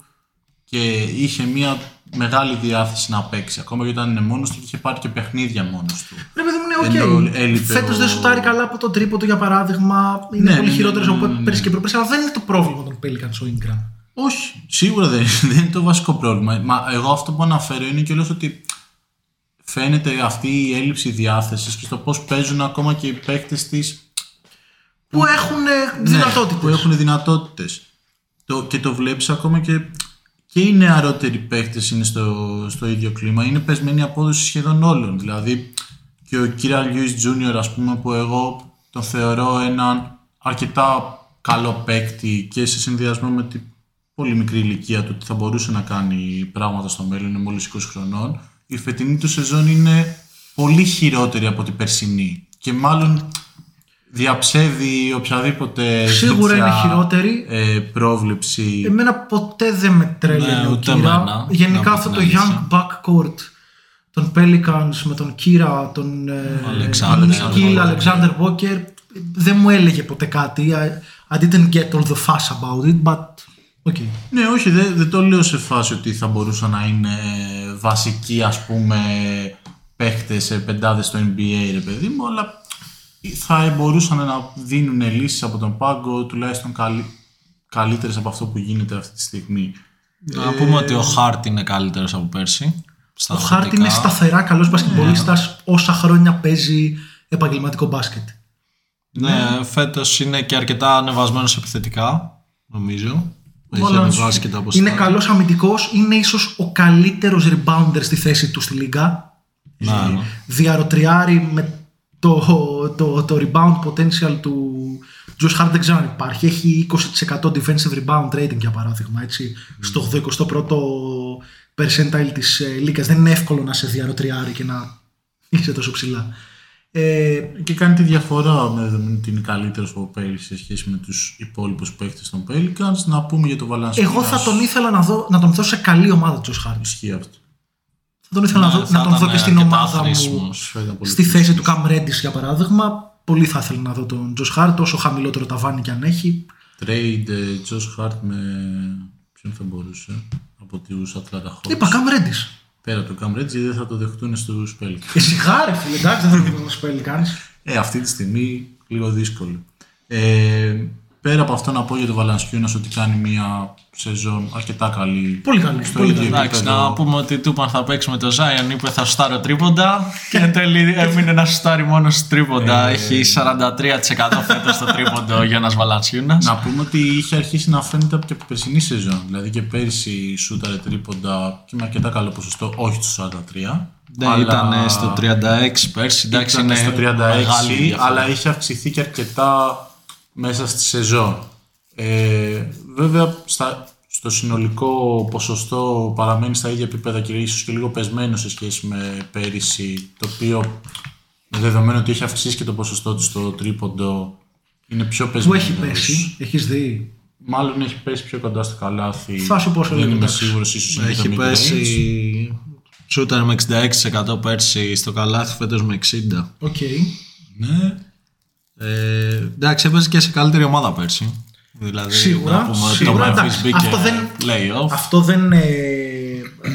και είχε μια μεγάλη διάθεση να παίξει. Ακόμα και όταν είναι μόνος του και είχε πάρει και παιχνίδια μόνος του. Ναι, παιδί μου, Ενώ είναι οκ. έλειπε Φέτος ο- δεν σουτάρει καλά από το τρίποντο για παράδειγμα. Είναι Ναι, πολύ ναι, ναι, χειρότερος ναι, από ναι, ναι. πέρυσι και προπέρυσι, αλλά δεν είναι το πρόβλημα των Pelicans ο Ingram. Όχι, σίγουρα δεν, δεν είναι το βασικό πρόβλημα. Μα εγώ αυτό που αναφέρω είναι και ότι φαίνεται αυτή η έλλειψη διάθεσης και στο πώς παίζουν ακόμα και οι παίκτες της Που έχουν Ναι, δυνατότητες. που έχουν δυνατότητες. Το, και το βλέπεις ακόμα και, και οι νεαρότεροι παίκτες είναι στο, στο ίδιο κλίμα. Είναι πεσμένη η απόδοση σχεδόν όλων. Δηλαδή και ο Κύρα Λιούις Τζούνιορ ας πούμε που εγώ τον θεωρώ έναν αρκετά καλό παίκτη και σε συνδυασμό με την πολύ μικρή ηλικία του ότι θα μπορούσε να κάνει πράγματα στο μέλλον, είναι μόλις 20 χρονών. Η φετινή του σεζόν είναι πολύ χειρότερη από την περσινή και μάλλον διαψεύδει οποιαδήποτε Σίγουρα τέτοια, είναι χειρότερη. ε, πρόβλεψη. Εμένα ποτέ δεν με τρέλαινε Ναι, ο ούτε Κύρα. εμένα, Γενικά να πω αυτό την το αλήθεια. young backcourt των Pelicans με τον Κύρα, τον Alexander Νικίλ, Walker. Alexander Walker δεν μου έλεγε ποτέ κάτι. I, I didn't get all the fuss about it, but okay. Ναι, όχι, δεν, δεν το λέω σε φάση ότι θα μπορούσαν να είναι βασικοί, ας πούμε, παίχτες σε πεντάδες στο NBA, ρε παιδί μου, αλλά θα μπορούσαν να δίνουν λύσεις από τον πάγκο, τουλάχιστον καλύ, καλύτερες από αυτό που γίνεται αυτή τη στιγμή. Να πούμε ότι ο Χάρτ είναι καλύτερος από πέρσι. Ο Χάρτ είναι σταθερά καλός μπασκετμπολίστας όσα χρόνια παίζει επαγγελματικό μπάσκετ. Ναι, φέτος είναι και αρκετά ανεβασμένος επιθετικά, νομίζω. Έχει Όλα ανεβάσει και τα ποσοστά. Είναι καλός αμυντικός, είναι ίσως ο καλύτερος rebounder στη θέση του στη λίγα. Ναι, ναι. διαρροτριάρει με το, το, το rebound potential του Josh Hart δεν ξέρω αν υπάρχει. Έχει 20% defensive rebound rating για παράδειγμα. Έτσι, Στο 81ο percentile της ε, λίγας. Δεν είναι εύκολο να σε διαρροτριάρει και να είσαι τόσο ψηλά. Ε, Και κάνει τη διαφορά με δεδομένο ότι είναι καλύτερος από πέρυσι σε σχέση με τους υπόλοιπους παίχτες των Pelicans. Να πούμε για το Valanciunas. εγώ θα τον ήθελα να, δω, να τον δω σε καλή ομάδα Josh Hart. Ισχύει αυτό. Θα τον ήθελα να, δω, Ναι, θα να τον δω ήταν και στην αρκετά ομάδα μου. χρήσιμος. Θα ήταν πολύ Στη θέση του Cam Reddish για παράδειγμα. Πολύ θα ήθελα να δω τον Josh Hart, όσο χαμηλότερο ταβάνι κι αν έχει. Trade ε, Josh Hart με ποιον θα μπορούσε από τους Atlanta Hawks. Είπα Cam Reddish. Πέρα από το Cam Reddish γιατί δεν θα το δεχτούν στους Pelicans. Ε, σιγά ρε φίλε, εντάξει, δεν θα το σπέλει κανείς. Ε, αυτή τη στιγμή λίγο δύσκολο. Ε, πέρα από αυτό να πω για το Valanciunas ότι κάνει μια σεζόν αρκετά καλή. Πολύ καλή, Στο πολύ ίδιο καλή. Εντάξει, επίπεδο. να πούμε ότι του είπαν θα παίξει με το Zion, είπε θα στάρω τρίποντα και εν τέλει έμεινε να στάρει μόνο στο τρίποντα. Έχει 43% φέτος στο τρίποντο για ένας Βαλανσιούνας. Να πούμε ότι είχε αρχίσει να φαίνεται από και από την περσινή σεζόν. Δηλαδή και πέρυσι σούταρε τρίποντα και με αρκετά καλό ποσοστό, όχι στο 43. Ναι, αλλά ήταν στο 36 πέρσι. Εντάξει, ήταν είναι στο 36, μεγάλη διαφορά. αλλά είχε αυξηθεί και αρκετά μέσα στη σεζόν. Ε, βέβαια, στα, στο συνολικό ποσοστό παραμένει στα ίδια επίπεδα και ίσως και λίγο πεσμένο σε σχέση με πέρυσι, το οποίο με δεδομένο ότι έχει αυξήσει και το ποσοστό του στο τρίποντο, είναι πιο Πού πεσμένος. έχει πέσει, έχεις δει; Μάλλον έχει πέσει πιο κοντά στο καλάθι. Θα σου πω σε Δεν λίγο, είμαι εντάξει. σίγουρος, ίσως είναι Έχει το mid-range. πέσει. Σούταρε με 66% πέρσι στο καλάθι, φέτος με 60%. Οκ. Ναι. Ε, εντάξει, έπαιζε και σε καλύτερη ομάδα πέρσι. Δηλαδή, Σίγουρα, να πούμε ότι σίγουρα, το Memphis εντάξει, μπήκε αυτό δεν- playoff. Αυτό δεν ε,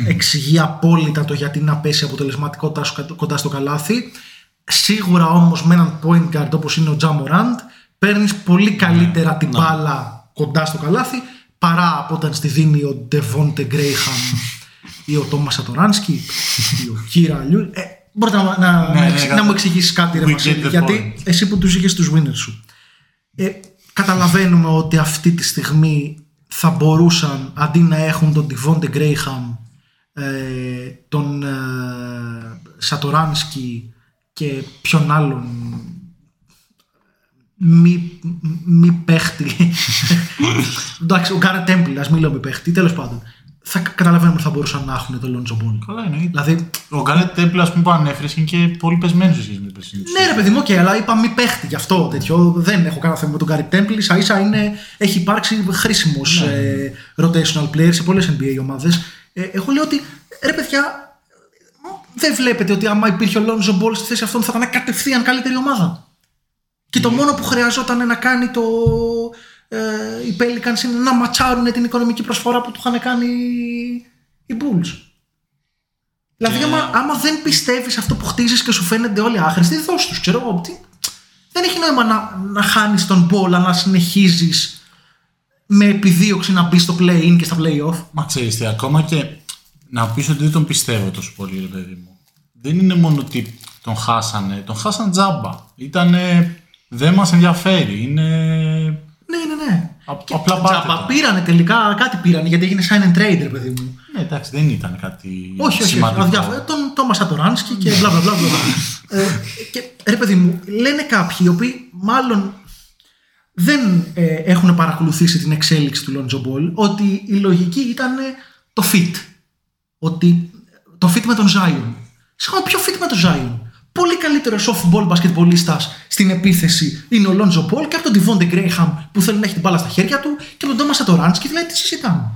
εξηγεί απόλυτα το γιατί να πέσει η αποτελεσματικότητα σου κατ- κοντά στο καλάθι. Σίγουρα όμως με έναν point guard όπως είναι ο Ja Morant παίρνεις πολύ καλύτερα την μπάλα κοντά στο καλάθι παρά από όταν στη δίνει ο Devonte Graham ή ο Τόμας Σατοράνσκι ή ο Κύρα Λιού. Ε, μπορείτε να, να, Ναι, να, ναι, εξ- ναι. να μου εξηγήσεις κάτι ρε We Βασίλη, get the γιατί point. εσύ που τους είχες τους winners σου. Ε, καταλαβαίνουμε ότι αυτή τη στιγμή θα μπορούσαν αντί να έχουν τον Devonte Graham ε, τον ε, Σατοράνσκι και ποιον άλλον μη, μη παίχτη. Εντάξει, ο Γκάρετ Τέμπλ, ας μην λέω μη παίχτη, τέλος πάντων. Θα καταλαβαίνουμε ότι θα μπορούσαν να έχουν τον Λόντζο Μπολ. Καλά εννοείται. Δηλαδή, Ο Γκάρετ Τέμπλ, ας πούμε, που ανέφερες, είναι και πολύ πεσμένος σε σχέση με την περσινή του. ναι, ρε παιδί μου, okay, αλλά είπα μη παίχτη γι' αυτό τέτοιο. Δεν έχω κανένα θέμα με τον Γκάρετ Τέμπλ. ίσα ίσα είναι, έχει υπάρξει χρήσιμος ε, rotational player σε πολλές NBA ομάδες. Ε, εγώ λέω ότι ρε παιδιά, δεν βλέπετε ότι άμα υπήρχε ο Λόντζο Μπολ στη θέση αυτών θα ήταν κατευθείαν καλύτερη ομάδα. Και το μόνο που χρειαζόταν να κάνει το, ε, οι Pelicans είναι να ματσάρουν την οικονομική προσφορά που του είχαν κάνει οι Bulls. Δηλαδή, άμα, άμα δεν πιστεύεις αυτό που χτίζεις και σου φαίνονται όλοι άχρηστοι, δώσ' τους. Ξέρω εγώ. Τι... Δεν έχει νόημα να, να χάνεις τον μπόλ, να συνεχίζεις με επιδίωξη να μπεις στο play-in και στα play-off. Μα ξέρεις τι, ακόμα και να πεις ότι δεν τον πιστεύω τόσο πολύ, ρε παιδί μου. Δεν είναι μόνο ότι τον χάσανε, τον χάσανε τζάμπα. Ήτανε. Δεν μας ενδιαφέρει. Είναι. Ναι, ναι, ναι. Α- Και απλά πάτε τζάμπα τώρα. πήρανε τελικά, κάτι πήρανε γιατί έγινε sign and trade, ρε παιδί μου. Ναι, εντάξει, δεν ήταν κάτι Όχι, όχι, σημαντικό. αδιάφορο. Τον Τόμας Σατοράνσκι και μπλα μπλα μπλα. μπλα. ε, και ρε παιδί μου, λένε κάποιοι οι οποίοι μάλλον δεν ε, έχουν παρακολουθήσει την εξέλιξη του Lonzo Ball ότι η λογική ήταν το fit. Ότι το fit με τον Zion. Συγγνώμη πιο fit με τον Zion; Πολύ καλύτερο off-ball μπασκετμπολίστας στην επίθεση είναι ο Lonzo Ball και από τον Devonte Graham που θέλει να έχει την μπάλα στα χέρια του και από τον Τόμας Σατοράνσκι δηλαδή τι συζητάμε.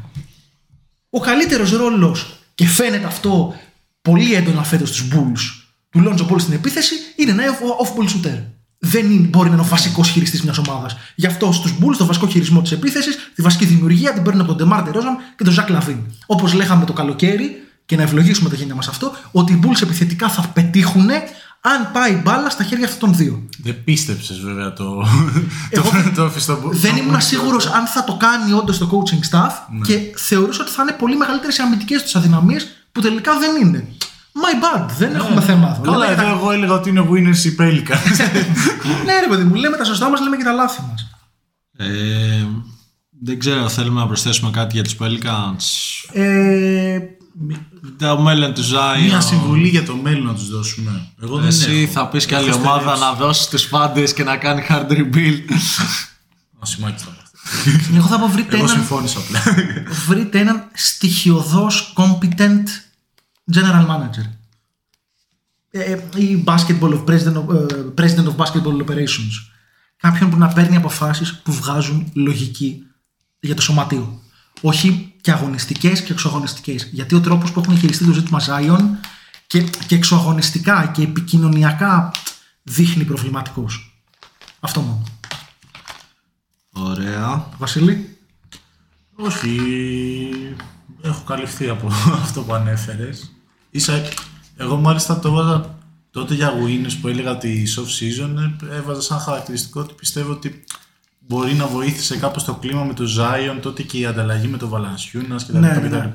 Ο καλύτερος ρόλος και φαίνεται αυτό πολύ έντονα φέτος στους Bulls του Lonzo Ball στην επίθεση είναι να είναι off-ball shooter. Δεν είναι, μπορεί να είναι ο βασικός χειριστής μιας ομάδας. Γι' αυτό στους Bulls το βασικό χειρισμό της επίθεσης, τη βασική δημιουργία την παίρνουν από τον Ντεμάρ Ντερόζαν και τον Ζακ Λαβίν. Όπως λέγαμε το καλοκαίρι, και να ευλογήσουμε τα γένια μας αυτό, ότι οι Bulls επιθετικά θα πετύχουν αν πάει η μπάλα στα χέρια αυτών των δύο. Δεν πίστεψες βέβαια το. Εγώ το, το, φυστο- Δεν ήμουν σίγουρος αν θα το κάνει όντως το coaching staff και θεωρούσα ότι θα είναι πολύ μεγαλύτερες οι αμυντικές τους αδυναμίες που τελικά δεν είναι. My bad, δεν έχουμε θέμα. εδώ. Καλά, Λέμε εδώ τα- εγώ έλεγα ότι είναι winners οι Pelicans. ναι, ρε παιδί μου, λέμε τα σωστά μας, λέμε και τα λάθη μας. Ε, δεν ξέρω, θέλουμε να προσθέσουμε κάτι για τους Pelicans. Ε, Το μέλλον του Zion. Μια συμβουλή για το μέλλον να τους δώσουμε. Εγώ δεν Εσύ έχω. θα πεις και άλλη Έχω ομάδα στερέψει. να δώσει τους πάντες και να κάνει hard rebuild. Ο Σιμάκης θα πει. εγώ θα πω βρείτε Εγώ έναν, συμφώνησα απλά. βρείτε έναν στοιχειοδός competent general manager. Ε, ή basketball of president, of, ε, president of basketball operations. Κάποιον που να παίρνει αποφάσεις που βγάζουν λογική για το σωματείο. Όχι και αγωνιστικές και εξωαγωνιστικές. Γιατί ο τρόπος που έχουν χειριστεί το ζήτημα Zion και, και εξωαγωνιστικά και επικοινωνιακά δείχνει προβληματικός. Αυτό μόνο. Ωραία. Βασίλη; Όχι. Έχω καλυφθεί από αυτό που ανέφερες. Ίσα, εγώ μάλιστα το έβαζα τότε για winners που έλεγα ότι soft season ε, έβαζα σαν χαρακτηριστικό ότι πιστεύω ότι μπορεί να βοήθησε κάπως το κλίμα με το Zion τότε και η ανταλλαγή με το Valanciunas κτλ. Ναι, κτλ. ναι.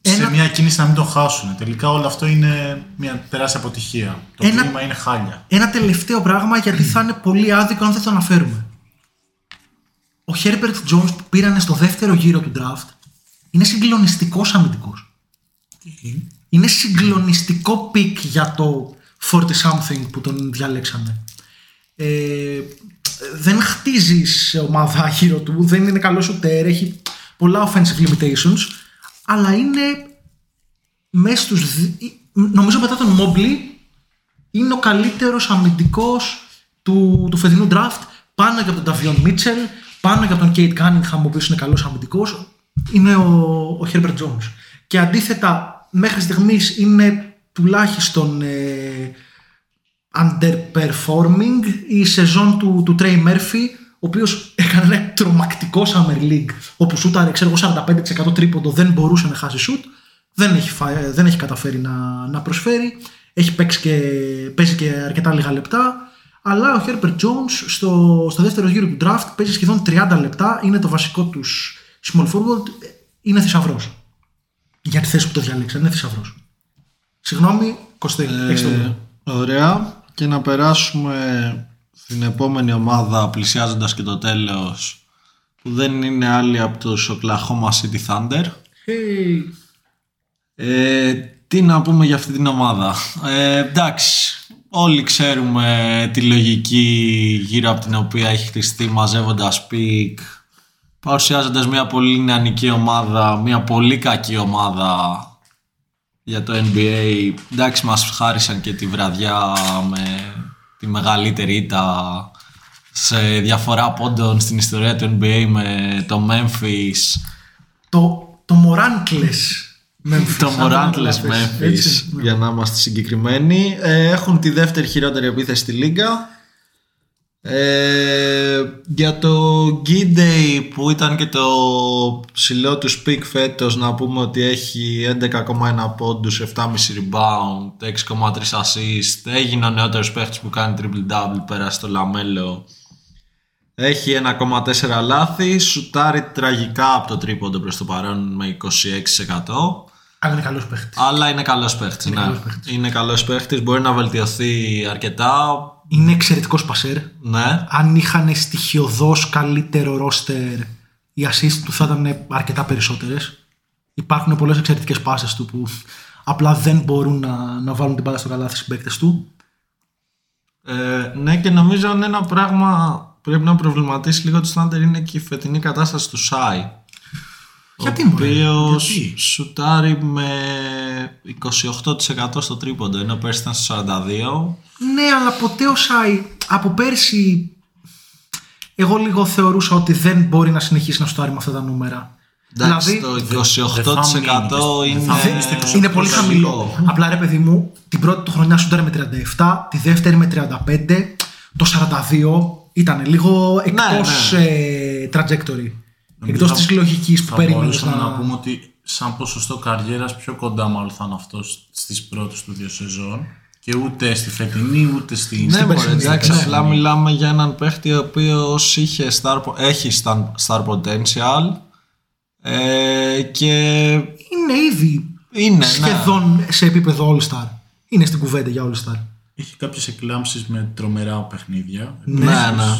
Σε Ένα- μια κίνηση να μην τον χάσουν. Τελικά όλο αυτό είναι μια τεράστια αποτυχία. Το Ένα- κλίμα είναι χάλια. Ένα τελευταίο πράγμα γιατί θα είναι πολύ άδικο αν δεν το αναφέρουμε. Ο Herbert Jones που πήρανε στο δεύτερο γύρο του draft είναι συγκλονιστικός αμυντικός. Είναι συγκλονιστικό pick για το 40 something που τον διαλέξανε. Ε, δεν χτίζεις ομάδα γύρω του, δεν είναι καλός σουτέρ, έχει πολλά offensive limitations, αλλά είναι μέσα στους... δι- Νομίζω μετά τον Mobley είναι ο καλύτερος αμυντικός του, του φετινού draft πάνω και από τον Davion Mitchell, πάνω και από τον Kate Cunningham, ο οποίος είναι καλός αμυντικός, είναι ο, ο Herbert Jones. Και αντίθετα, μέχρι στιγμής είναι τουλάχιστον ε, underperforming η σεζόν του, του Trey Murphy, ο οποίος έκανε ένα τρομακτικό Summer League, όπου σούταρε, ξέρω εγώ, 45% τρίποντο, δεν μπορούσε να χάσει σουτ, δεν έχει, φα- δεν έχει καταφέρει να, να προσφέρει, έχει παίξει και, παίζει και αρκετά λίγα λεπτά, αλλά ο Herbert Jones στο, στο δεύτερο γύρο του draft παίζει σχεδόν 30 λεπτά, είναι το βασικό τους small forward, είναι θησαυρός. Για τη θέση που το διάλεξαν, είναι θησαυρός. Συγγνώμη, Κωστή, έχεις το λόγο. Ωραία. Και να περάσουμε στην επόμενη ομάδα πλησιάζοντας και το τέλος που δεν είναι άλλη από τους Oklahoma City Thunder. Hey. Ε, τι να πούμε για αυτή την ομάδα. Ε, εντάξει. όλοι ξέρουμε τη λογική γύρω από την οποία έχει χτιστεί μαζεύοντας picks παρουσιάζοντας μια πολύ νεανική ομάδα, μια πολύ κακή ομάδα για το NBA. Εντάξει μας χάρισαν και τη βραδιά με τη μεγαλύτερη ήττα σε διαφορά πόντων στην ιστορία του NBA με το Memphis. Το, το Morantless Memphis. Το αν το Morantless καταλάβεις. Memphis, Έτσι, ναι. για να είμαστε συγκεκριμένοι. Ε, έχουν τη δεύτερη χειρότερη επίθεση στη Λίγκα. Ε, για το Gidey που ήταν και το ψηλό του speak φέτος να πούμε ότι έχει 11,1 πόντους, 7,5 rebound, 6,3 assist έγινε ο νεότερος παίχτης που κάνει triple double πέρα στο Λαμέλο έχει 1,4 λάθη, σουτάρει τραγικά από το τρίποντο προς το παρόν με 26% Αλλά είναι καλός παίχτης. αλλά είναι καλός παίχτης, ναι. καλός παίχτης. Είναι καλός παίχτης, μπορεί να βελτιωθεί αρκετά, Είναι εξαιρετικός πασέρ. ναι. Αν είχαν στοιχειοδός καλύτερο ρόστερ, οι assist του θα ήταν αρκετά περισσότερες. Υπάρχουν πολλές εξαιρετικές πάσες του που απλά δεν μπορούν να, να βάλουν την μπάλα στο καλάθι στους παίκτες του. Ε, ναι και νομίζω είναι ένα πράγμα που πρέπει να προβληματίσει λίγο το Thunder είναι και η φετινή κατάσταση του Σάι. Γιατί, ο μωρέ, οποίος γιατί; σουτάρει με 28% στο τρίποντο ενώ πέρσι ήταν στο 42%. Ναι, αλλά ποτέ ο Σάι από πέρσι εγώ λίγο θεωρούσα ότι δεν μπορεί να συνεχίσει να στάρει με αυτά τα νούμερα. Εντάξει, δηλαδή, το 28% είναι... δεν θα μείνει στο 28%. είναι πολύ χαμηλό. Απλά ρε παιδί μου, την πρώτη του χρονιά σου με 37, τη δεύτερη με 35, το 42 ήταν λίγο εκτός ναι. ε, trajectory. Νομίζω Εκτός θα- της λογικής που θα περίμενες μπορούσαμε να... να πούμε ότι σαν ποσοστό καριέρας πιο κοντά μάλλον θα είναι αυτό στις πρώτες του δύο σεζόν και ούτε στη φετινή ούτε στη Ναι, στην μωρέ, περσινή, εντάξει, ναι. απλά μιλάμε για έναν παίχτη ο οποίος έχει star, star potential ε, και Είναι ήδη είναι, ναι. σχεδόν σε επίπεδο All-Star. Είναι στην κουβέντα για All-Star. Έχει κάποιες εκλάμψεις με τρομερά παιχνίδια. Ναι, ναι.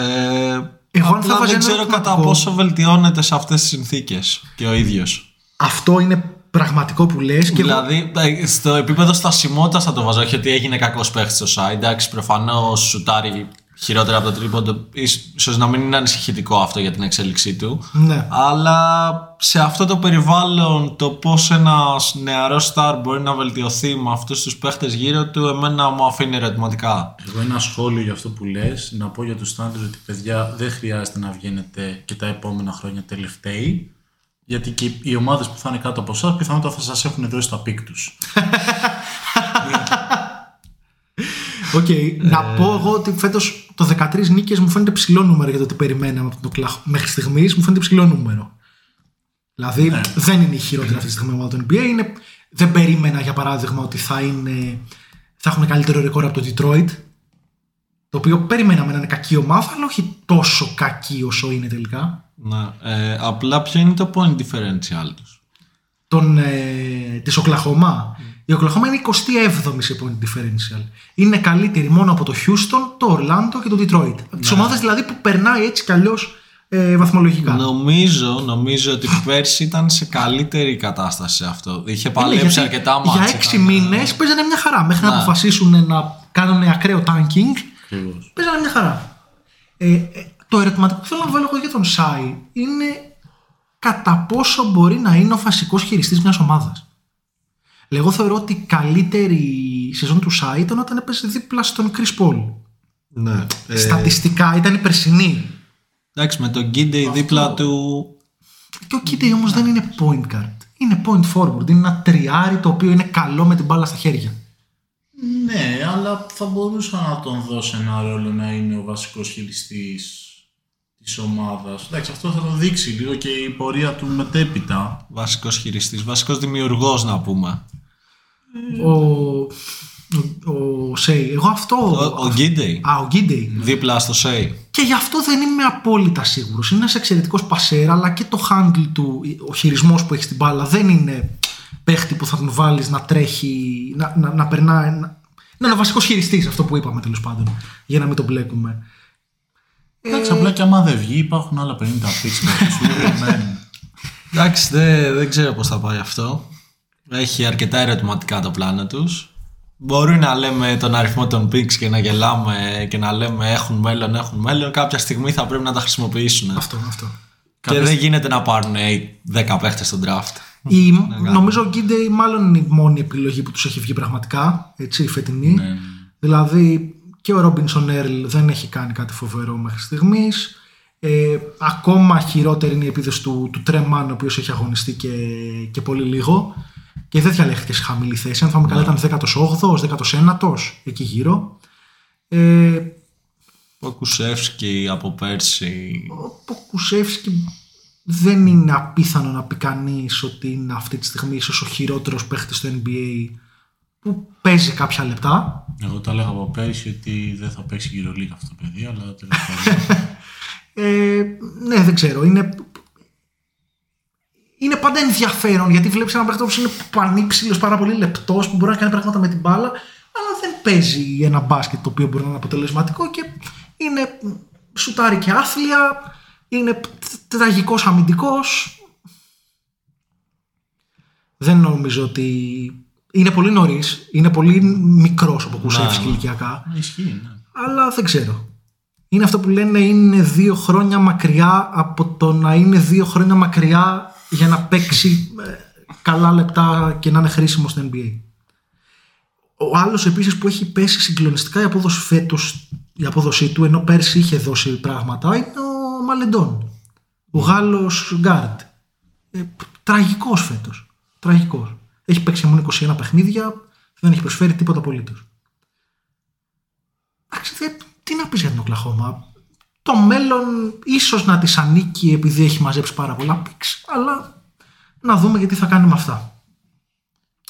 Ε, Εγώ αν απλά θα βάζα δεν ένα ξέρω κατά ερωτηματικό- πόσο βελτιώνεται σε αυτές τις συνθήκες και ο ίδιος. Αυτό είναι πραγματικό που λες και εγώ- δηλαδή, ε, στο επίπεδο στασιμότητας θα το βάζω. Όχι ότι έγινε κακός παίχτης στο site. Εντάξει, προφανώς σουτάρει χειρότερα από το τρίποντο. Ίσως να μην είναι ανησυχητικό αυτό για την εξέλιξή του. Ναι. Αλλά σε αυτό το περιβάλλον, το πώς ένας νεαρός star μπορεί να βελτιωθεί με αυτούς τους παίχτες γύρω του, εμένα μου αφήνει ερωτηματικά. Εγώ ένα σχόλιο για αυτό που λες, να πω για τους Thunder ότι παιδιά δεν χρειάζεται να βγαίνετε και τα επόμενα χρόνια τελευταίοι γιατί και οι ομάδες που θα είναι κάτω από εσάς πιθανότατα θα σας έχουν δώσει τα picks τους. Οκ, να πω εγώ ότι φέτος το 13 νίκες μου φαίνεται ψηλό νούμερο για το τι περιμέναμε από τον Οκλαχ... Μέχρι στιγμής μου φαίνεται ψηλό νούμερο. Δηλαδή δεν είναι η χειρότερη αυτή τη στιγμή ομάδα του NBA. Είναι... Δεν περίμενα για παράδειγμα ότι θα, είναι... θα έχουν καλύτερο ρεκόρ από το Detroit. Το οποίο περιμέναμε να είναι κακή ομάδα, αλλά όχι τόσο κακή όσο είναι τελικά. Ναι, ε, απλά ποιο είναι το point differential τους; Τον, ε, της Οκλαχώμα. Η Οκλαχώμα είναι 27η σε point differential. Είναι καλύτερη μόνο από το Houston, το Orlando και το Detroit. Ναι. Τις ομάδες δηλαδή που περνάει έτσι κι αλλιώς ε, βαθμολογικά. Νομίζω, νομίζω ότι πέρσι ήταν σε καλύτερη κατάσταση σε αυτό. Είχε Ναι, παλέψει γιατί αρκετά Για μάτια. έξι μήνες παίζανε μια χαρά. Μέχρι να Ναι. αποφασίσουν να κάνουν ακραίο tanking, Ακριβώς. παίζανε μια χαρά. Ε, ε, το ερωτηματικό που θέλω να βάλω εγώ για τον Σάι είναι κατά πόσο μπορεί να είναι ο βασικός χειριστής μιας ομάδας. Εγώ θεωρώ ότι η καλύτερη σεζόν του Σάι ήταν όταν έπαιζε δίπλα στον Chris Paul. Ναι. Ε, Στατιστικά ήταν η περσινή. εντάξει, με τον Γκίντε δίπλα του. Και ο Κίντεϊ όμως δεν είναι point guard. Είναι point forward. Είναι ένα τριάρι το οποίο είναι καλό με την μπάλα στα χέρια. Ναι, αλλά θα μπορούσα να τον δώσω ένα ρόλο να είναι ο βασικός χειριστής της ομάδας. Εντάξει, αυτό θα το δείξει λίγο και η πορεία του μετέπειτα. Βασικός χειριστής, βασικός δημιουργός να πούμε. Ο, ο, ο Σέι. Εγώ αυτό. Ο, ο Γκίντε. Α, ο Γκίντεϊ. Δίπλα στο Σέι. Και γι' αυτό δεν είμαι απόλυτα σίγουρος. Είναι ένας εξαιρετικός πασέρα, αλλά και το handle του, ο χειρισμός που έχει στην μπάλα δεν είναι παίχτη που θα τον βάλεις να τρέχει, να, να, να περνάει. Να, να είναι ο βασικός χειριστής, αυτό που είπαμε τέλος πάντων, για να μην τον μπλέκουμε. Εντάξει, απλά και άμα δεν βγει υπάρχουν άλλα 50 πίξ που σου περιμένουν. Εντάξει, δεν, δεν ξέρω πώς θα πάει αυτό. Έχει αρκετά ερωτηματικά το πλάνο τους. Μπορεί να λέμε τον αριθμό των picks και να γελάμε και να λέμε έχουν μέλλον, έχουν μέλλον. Κάποια στιγμή θα πρέπει να τα χρησιμοποιήσουν. Αυτό, αυτό. Και δεν γίνεται να πάρουν 10 παίχτες στον draft. Η, νομίζω ο Γκίντεϊ μάλλον είναι η μόνη επιλογή που τους έχει βγει πραγματικά, έτσι, η φετινή. Δηλαδή και ο Ρόμπινσον Έρλ δεν έχει κάνει κάτι φοβερό μέχρι στιγμής. Ε, ακόμα χειρότερη είναι η επίδοση του, του Τρέμαν, ο οποίος έχει αγωνιστεί και, και πολύ λίγο. Και δεν διαλέχθηκε σε χαμηλή θέση. Αν θυμάμαι καλά, ήταν 18ο, 19ο, εκεί γύρω. Ε, Ο Κουσεύσκι από πέρσι. ο Κουσεύσκι δεν είναι απίθανο να πει κανείς ότι είναι αυτή τη στιγμή ίσως ο χειρότερος παίχτης στο NBA που παίζει κάποια λεπτά. Εγώ τα έλεγα από πέρυσι ότι δεν θα παίξει γύρω λίγα αυτό το παιδί, αλλά τέλος πάντων. Ε, ναι, δεν ξέρω. Είναι, είναι πάντα ενδιαφέρον γιατί βλέπεις έναν παίχτη που είναι πανύψηλος, πάρα πολύ λεπτός, που μπορεί να κάνει πράγματα με την μπάλα, αλλά δεν παίζει ένα μπάσκετ το οποίο μπορεί να είναι αποτελεσματικό και είναι σουτάρει και άθλια, είναι τραγικός αμυντικός. Δεν νομίζω ότι... Είναι πολύ νωρίς, είναι πολύ μικρός από Κουσέφσκι ναι. ηλικιακά, Ισχύει, ναι. αλλά δεν ξέρω. Είναι αυτό που λένε είναι δύο χρόνια μακριά από το να είναι δύο χρόνια μακριά για να παίξει ε, καλά λεπτά και να είναι χρήσιμο στο NBA. Ο άλλος επίσης που έχει πέσει συγκλονιστικά η απόδοση φέτος, η απόδοσή του, ενώ πέρσι είχε δώσει πράγματα, είναι ο Μαλεντόν. Ο Γάλλος Γκάρντ. Ε, Τραγικός φέτος. Τραγικός. Έχει παίξει μόνο 21 παιχνίδια, δεν έχει προσφέρει τίποτα απολύτως. Εντάξει, δεν- τι να πεις για την Οκλαχώμα. Το μέλλον ίσως να της ανήκει επειδή έχει μαζέψει πάρα πολλά πίξ, αλλά να δούμε γιατί θα κάνει με αυτά.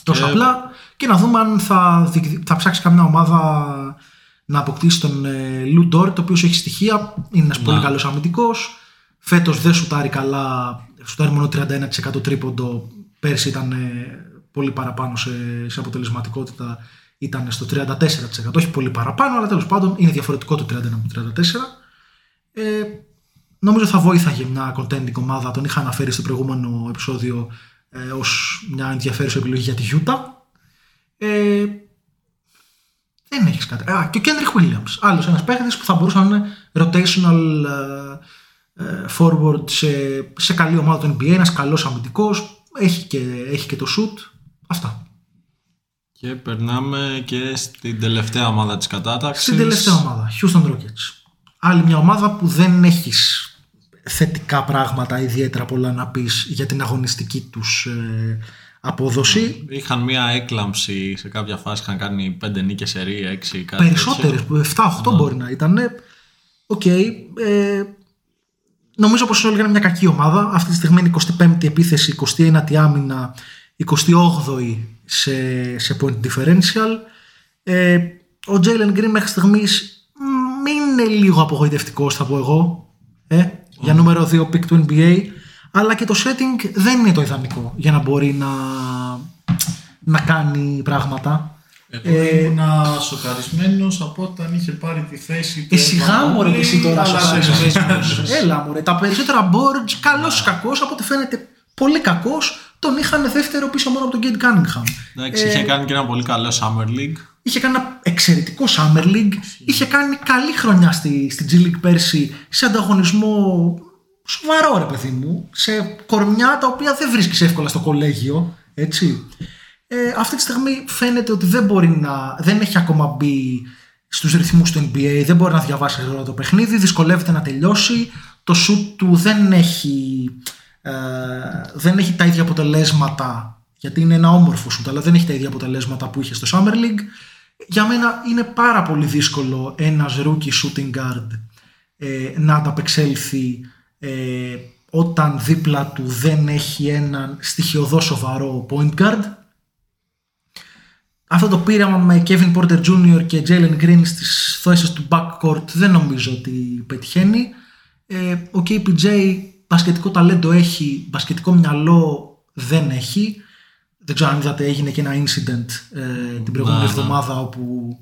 Τόσο απλά και να δούμε αν θα, διεκδι- θα ψάξει καμιά ομάδα να αποκτήσει τον ε, Λου Ντόρ, το οποίος έχει στοιχεία, είναι ένας πολύ καλός αμυντικός. Φέτος δεν σουτάρει καλά, σουτάρει μόνο 31% τρίποντο, πέρσι ήταν ε, πολύ παραπάνω σε, σε αποτελεσματικότητα, ήταν στο 34%, όχι πολύ παραπάνω, αλλά τέλος πάντων είναι διαφορετικό το 31 από το 34%. Ε, νομίζω θα βοήθαγε μια contending ομάδα. Τον είχα αναφέρει στο προηγούμενο επεισόδιο ε, ως μια ενδιαφέρουσα επιλογή για τη Γιούτα. Ε, δεν έχεις κάτι. Α, και ο Kendrick Williams. Άλλος ένας παίχτης που θα μπορούσε να είναι rotational ε, ε, forward σε, σε καλή ομάδα του NBA. Ένας καλός αμυντικός. Έχει και, έχει και το shoot. Αυτά. Και περνάμε και στην τελευταία ομάδα της κατάταξης. Στην τελευταία ομάδα, Houston Rockets. Άλλη μια ομάδα που δεν έχεις θετικά πράγματα ιδιαίτερα πολλά να πεις για την αγωνιστική τους ε, απόδοση. Είχαν μία έκλαμψη σε κάποια φάση, είχαν κάνει πέντε νίκες σε ρί, έξι, κάτι Περισσότερες, τέτοιο. 7-8 μπορεί να ήταν. Οκ. ε, νομίζω πως είναι όλη μια κακή ομάδα. Αυτή τη στιγμή είναι 25η επίθεση, 29η άμυνα, 28η σε, σε point differential. Ε, ο Jalen Green μέχρι στιγμής μ, είναι λίγο απογοητευτικός θα πω εγώ. Ε, για νούμερο 2 pick του NBA. Αλλά και το setting δεν είναι το ιδανικό για να μπορεί να, να κάνει πράγματα. Εγώ ήμουν σοκαρισμένος από όταν είχε πάρει τη θέση του. Ε, σιγά μωρέ και εσύ τώρα αλλά σοκαρισμένος. δεν- Έλα μωρέ, τα περισσότερα boards, καλός ή κακός, από ό,τι φαίνεται πολύ κακός, τον είχαν δεύτερο πίσω μόνο από τον Kate Cunningham. Εντάξει, είχε κάνει και ένα πολύ καλό Summer League. Είχε κάνει ένα εξαιρετικό Summer League, είχε κάνει καλή χρονιά στη, στη G League πέρσι σε ανταγωνισμό σοβαρό ρε παιδί μου, σε κορμιά τα οποία δεν βρίσκεις εύκολα στο κολέγιο, έτσι. Ε, αυτή τη στιγμή φαίνεται ότι δεν μπορεί να, δεν έχει ακόμα μπει στους ρυθμούς του NBA, δεν μπορεί να διαβάσει γρήγορα το παιχνίδι, δυσκολεύεται να τελειώσει, το shoot του δεν έχει, ε, δεν έχει τα ίδια αποτελέσματα, γιατί είναι ένα όμορφο shoot, αλλά δεν έχει τα ίδια αποτελέσματα που είχε στο Summer League. Για μένα είναι πάρα πολύ δύσκολο ένας rookie shooting guard ε, να ανταπεξέλθει ε, όταν δίπλα του δεν έχει έναν στοιχειοδό σοβαρό point guard. Αυτό το πείραμα με Kevin Porter Jr. και Jalen Green στις θέσεις του backcourt δεν νομίζω ότι πετυχαίνει. Ε, ο KPJ μπασκετικό ταλέντο έχει, μπασκετικό μυαλό δεν έχει. Δεν ξέρω αν είδατε έγινε και ένα incident ε, την προηγούμενη εβδομάδα όπου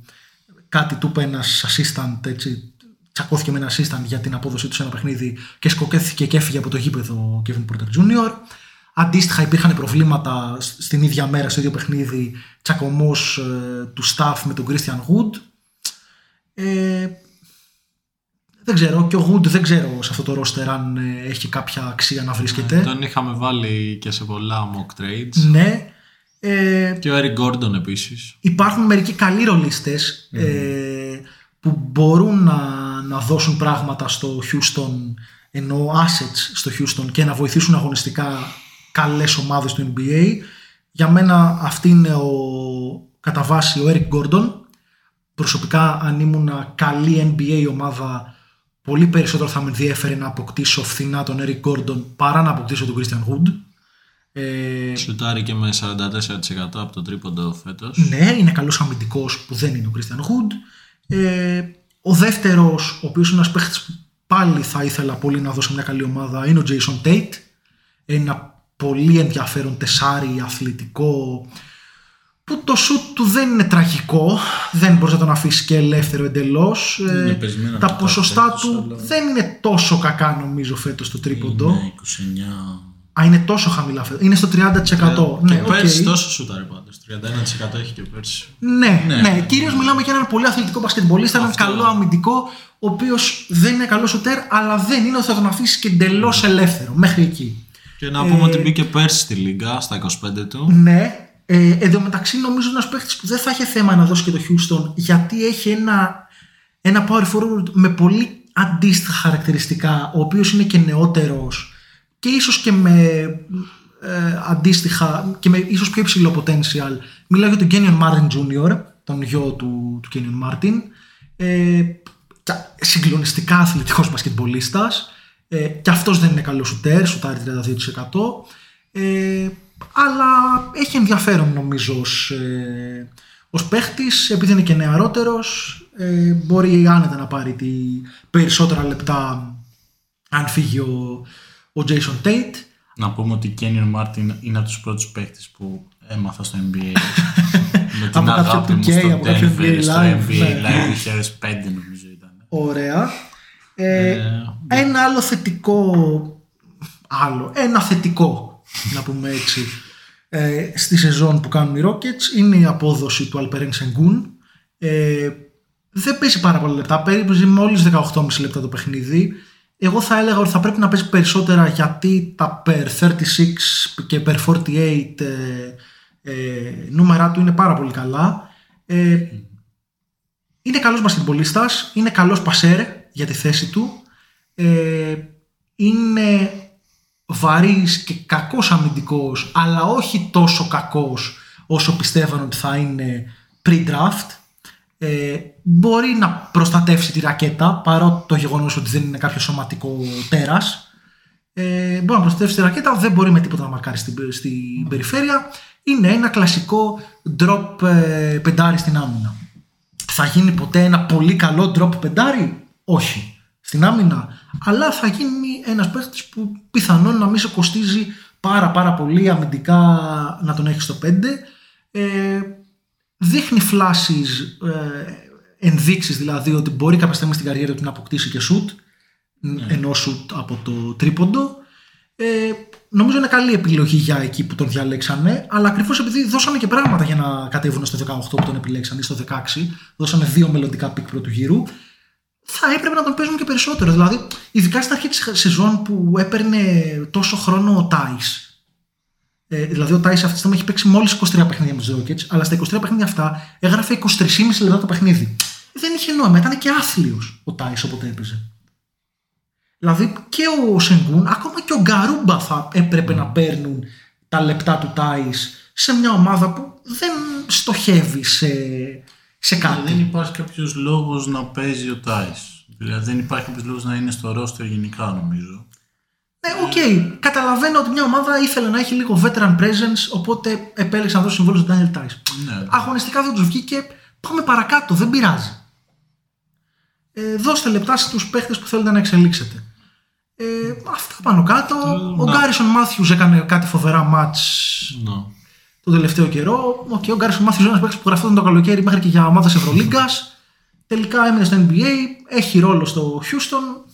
κάτι του είπε ένας assistant έτσι, τσακώθηκε με ένα assistant για την απόδοσή του σε ένα παιχνίδι και σκοκέθηκε και έφυγε από το γήπεδο ο Kevin Porter Jr. Αντίστοιχα υπήρχαν προβλήματα σ- στην ίδια μέρα, στο ίδιο παιχνίδι, τσακωμός ε, του staff με τον Christian Wood. Ε, δεν ξέρω, και ο Wood δεν ξέρω σε αυτό το roster αν ε, έχει κάποια αξία να βρίσκεται. Τον είχαμε βάλει και σε πολλά mock trades. Ναι. Ε, Και ο Eric Gordon επίσης. υπάρχουν μερικοί καλοί ρολίστες ε, που μπορούν να, να δώσουν πράγματα στο Houston ενώ assets στο Houston και να βοηθήσουν αγωνιστικά καλές ομάδες του NBA. Για μένα αυτή είναι ο, κατά βάση ο Eric Gordon. Προσωπικά αν ήμουν καλή NBA ομάδα πολύ περισσότερο θα με ενδιέφερε να αποκτήσω φθηνά τον Eric Gordon παρά να αποκτήσω τον Christian Wood. Ε, Σουτάρει και με 44% από το τρίποντο φέτος. ναι, είναι καλός αμυντικός που δεν είναι ο Christian Hood. Ε, ο δεύτερος, ο οποίος είναι ένας παίχτης που πάλι θα ήθελα πολύ να δώσω μια καλή ομάδα, είναι ο Jason Tate. Ένα πολύ ενδιαφέρον τεσάρι αθλητικό που το σουτ του δεν είναι τραγικό, δεν μπορείς να τον αφήσεις και ελεύθερο εντελώς. Ε, Είναι πεσμένα τα από το ποσοστά φέτος, του αλλά- δεν είναι τόσο κακά νομίζω φέτος το τρίποντο. Είναι 29. Α, είναι τόσο χαμηλά φέτος. Είναι στο 30%. ναι, και οκ. πέρσι τόσο σουτάρει πάντως. 31% έχει και πέρσι. Ναι, ναι. Ναι. Κυρίως μιλάμε για έναν πολύ αθλητικό μπασκετμπολίστα, έναν καλό αμυντικό, ο οποίος δεν είναι καλός σουτέρ, αλλά δεν είναι ότι θα τον αφήσεις και εντελώς ελεύθερο μέχρι εκεί. Και να πούμε ότι μπήκε πέρσι στη λίγκα στα 25 του. Ναι. Ε, εν τω μεταξύ, νομίζω ένας παίχτη που δεν θα είχε θέμα να δώσει και το Houston, γιατί έχει ένα, ένα power forward με πολύ αντίστοιχα χαρακτηριστικά, ο οποίος είναι και νεότερος και ίσως και με ε, αντίστοιχα και με ίσως πιο υψηλό potential. Μιλάω για τον Kenyon Martin Jr., τον γιο του, του Kenyon Martin. Ε, κα- συγκλονιστικά αθλητικός μπασκετμπολίστας. Ε, και αυτός δεν είναι καλός σουτέρ, σουτάρει 32%. Ε, αλλά έχει ενδιαφέρον νομίζω ως, ε, ως παίχτης, επειδή είναι και νεαρότερος, ε, μπορεί άνετα να πάρει τη περισσότερα λεπτά αν φύγει ο, ο Jason Tate. Να πούμε ότι η Kenyon Martin είναι από τους πρώτους παίκτες που έμαθα στο NBA. με την Από κάποιο αγάπη μου 2K, στο από κάποιο Denver, NBA στο Live, NBA ναι. Live 2005 νομίζω ήταν. Ωραία. Ε, ένα άλλο θετικό, άλλο, ένα θετικό, να πούμε έτσι, ε, στη σεζόν που κάνουν οι Rockets είναι η απόδοση του Αλπερέν Σενγκούν. Ε, δεν παίζει πάρα πολλά λεπτά, παίζει μόλις 18,5 λεπτά το παιχνίδι. Εγώ θα έλεγα ότι θα πρέπει να παίζει περισσότερα γιατί τα per 36 και per 48 ε, ε, νούμερα του είναι πάρα πολύ καλά. Ε, είναι καλός μπασκετμπολίστας, είναι καλός πασέρ για τη θέση του. Ε, είναι βαρύς και κακός αμυντικός, αλλά όχι τόσο κακός όσο πιστεύαν ότι θα είναι pre-draft. Ε, μπορεί να προστατεύσει τη ρακέτα, παρότι το γεγονός ότι δεν είναι κάποιο σωματικό τέρας. Ε, μπορεί να προστατεύσει τη ρακέτα, δεν μπορεί με τίποτα να μαρκάρει στην, στην περιφέρεια. Είναι ένα κλασικό drop ε, πεντάρι στην άμυνα. Θα γίνει ποτέ ένα πολύ καλό drop πεντάρι, όχι. Στην άμυνα. Αλλά θα γίνει ένας παίχτης που πιθανόν να μην σε κοστίζει πάρα πάρα πολύ αμυντικά να τον έχεις στο 5. Ε, δείχνει flashes, ε, ενδείξεις δηλαδή ότι μπορεί κάποια στιγμή στην καριέρα του να αποκτήσει και σουτ, ενώ σουτ από το τρίποντο. Ε, νομίζω είναι καλή επιλογή για εκεί που τον διαλέξανε, αλλά ακριβώς επειδή δώσανε και πράγματα για να κατέβουν στο 18 που τον επιλέξανε ή στο 16, δώσανε δύο μελλοντικά picks πρώτου γύρου, θα έπρεπε να τον παίζουν και περισσότερο. Δηλαδή, ειδικά στην αρχή της σεζόν που έπαιρνε τόσο χρόνο ο Τάις, ε, δηλαδή, ο Τάις αυτή τη στιγμή έχει παίξει μόλις 23 παιχνίδια με τους Rockets, αλλά στα 23 παιχνίδια αυτά έγραφε 23,5 λεπτά το παιχνίδι. Δεν είχε νόημα, ήταν και άθλιος ο Τάις όποτε έπαιζε. Δηλαδή και ο Σενγκούν, ακόμα και ο Γκαρούμπα θα έπρεπε να παίρνουν τα λεπτά του Τάις σε μια ομάδα που δεν στοχεύει σε, σε κάτι. Δεν υπάρχει κάποιος λόγος να παίζει ο Τάις. Δηλαδή δεν υπάρχει κάποιος λόγος να είναι στο ρόστερ γενικά νομίζω. Ναι, οκ. Καταλαβαίνω ότι μια ομάδα ήθελε να έχει λίγο veteran presence, οπότε επέλεξε να δώσει συμβόλαιο στον Daniel Theis. Ναι. Αγωνιστικά δεν τους βγήκε. Πάμε παρακάτω, δεν πειράζει. Ε, δώστε λεπτά στους παίχτες που θέλετε να εξελίξετε. Ε, αυτά πάνω κάτω. ο να. Γκάρισον Μάθιους έκανε κάτι φοβερά ματς Ναι. Τον τελευταίο καιρό. Okay, ο Γκάρισον Μάθιους είναι ένας παίχτης που γραφόταν το καλοκαίρι μέχρι και για ομάδες Ευρωλίγκας. Τελικά έμεινε στο NBA, έχει ρόλο στο Houston.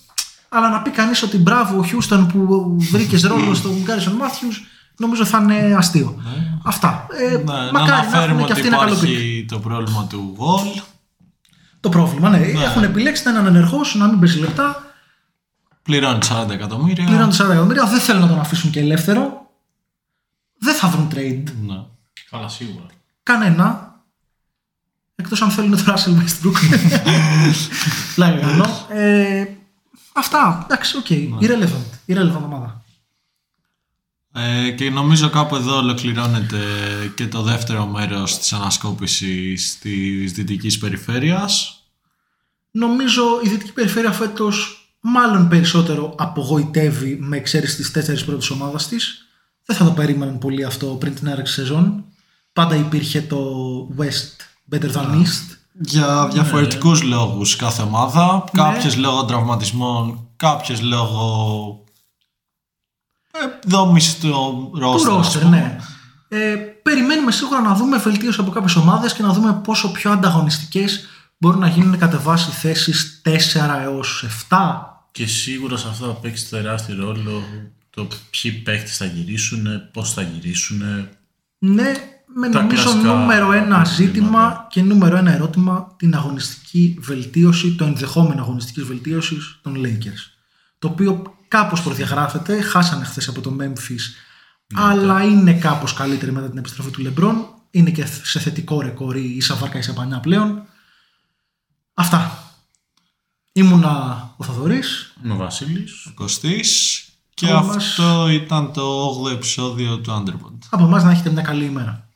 Αλλά να πει κανείς ότι μπράβο ο Houston που βρήκες ρόλο στον Γκάρισον Μάθιους, νομίζω θα είναι αστείο. Αυτά. Ε, Ναι, να μακάρι να αναφέρουμε έχουν και ότι αυτοί ένα καλό pick. υπάρχει το πρόβλημα του Wall. Το πρόβλημα, ναι. Έχουν επιλέξει να είναι ανενεργό, να μην παίζει λεπτά. Πληρώνει 40 εκατομμύρια. Πληρώνουν 40 εκατομμύρια. Δεν θέλουν να τον αφήσουν και ελεύθερο. Δεν θα βρουν trade. Ναι. Καλά, σίγουρα. Κανένα. Εκτός αν θέλουν το Russell Westbrook. Πλάκα κάνω. Ε, αυτά. Εντάξει, ok. Irrelevant. Irrelevant ομάδα. Ε, και νομίζω κάπου εδώ ολοκληρώνεται και το δεύτερο μέρος της ανασκόπησης της δυτικής περιφέρειας. Νομίζω η Δυτική Περιφέρεια φέτος μάλλον περισσότερο απογοητεύει με εξαίρεση τις τέσσερις πρώτες ομάδες της. Δεν θα το περίμεναν πολύ αυτό πριν την έναρξη σεζόν. Πάντα υπήρχε το West better than East. Για διαφορετικούς λόγους κάθε ομάδα. Κάποιες λόγω τραυματισμών, κάποιες λόγω ε, δόμηση του Του ρόστερ. ας roster, πούμε. ναι. Ε, περιμένουμε σίγουρα να δούμε βελτίωση από κάποιες ομάδες και να δούμε πόσο πιο ανταγωνιστικές μπορούν να γίνουν κατ' βάση θέσεις 4 έως 7. Και σίγουρα σε αυτό θα παίξει τεράστιο ρόλο το ποιοι παίχτε θα γυρίσουν, πώς θα γυρίσουν. Ναι, με Τα νομίζω κλασικά νούμερο ένα προβλήματα. ζήτημα και νούμερο ένα ερώτημα την αγωνιστική βελτίωση, το ενδεχόμενο αγωνιστικής βελτίωσης των Lakers. Το οποίο κάπως προδιαγράφεται, χάσανε χθες από το Memphis, αλλά είναι κάπως καλύτερη μετά την επιστροφή του LeBron. Είναι και σε θετικό ρεκόρ η ίσα βάρκα ίσα πανιά πλέον. Αυτά. Ήμουνα ο Θοδωρής. Ο Βασίλης. Κωστής. Και Thomas. αυτό ήταν το 8ο επεισόδιο του Underpod. Από εμάς να έχετε μια καλή ημέρα.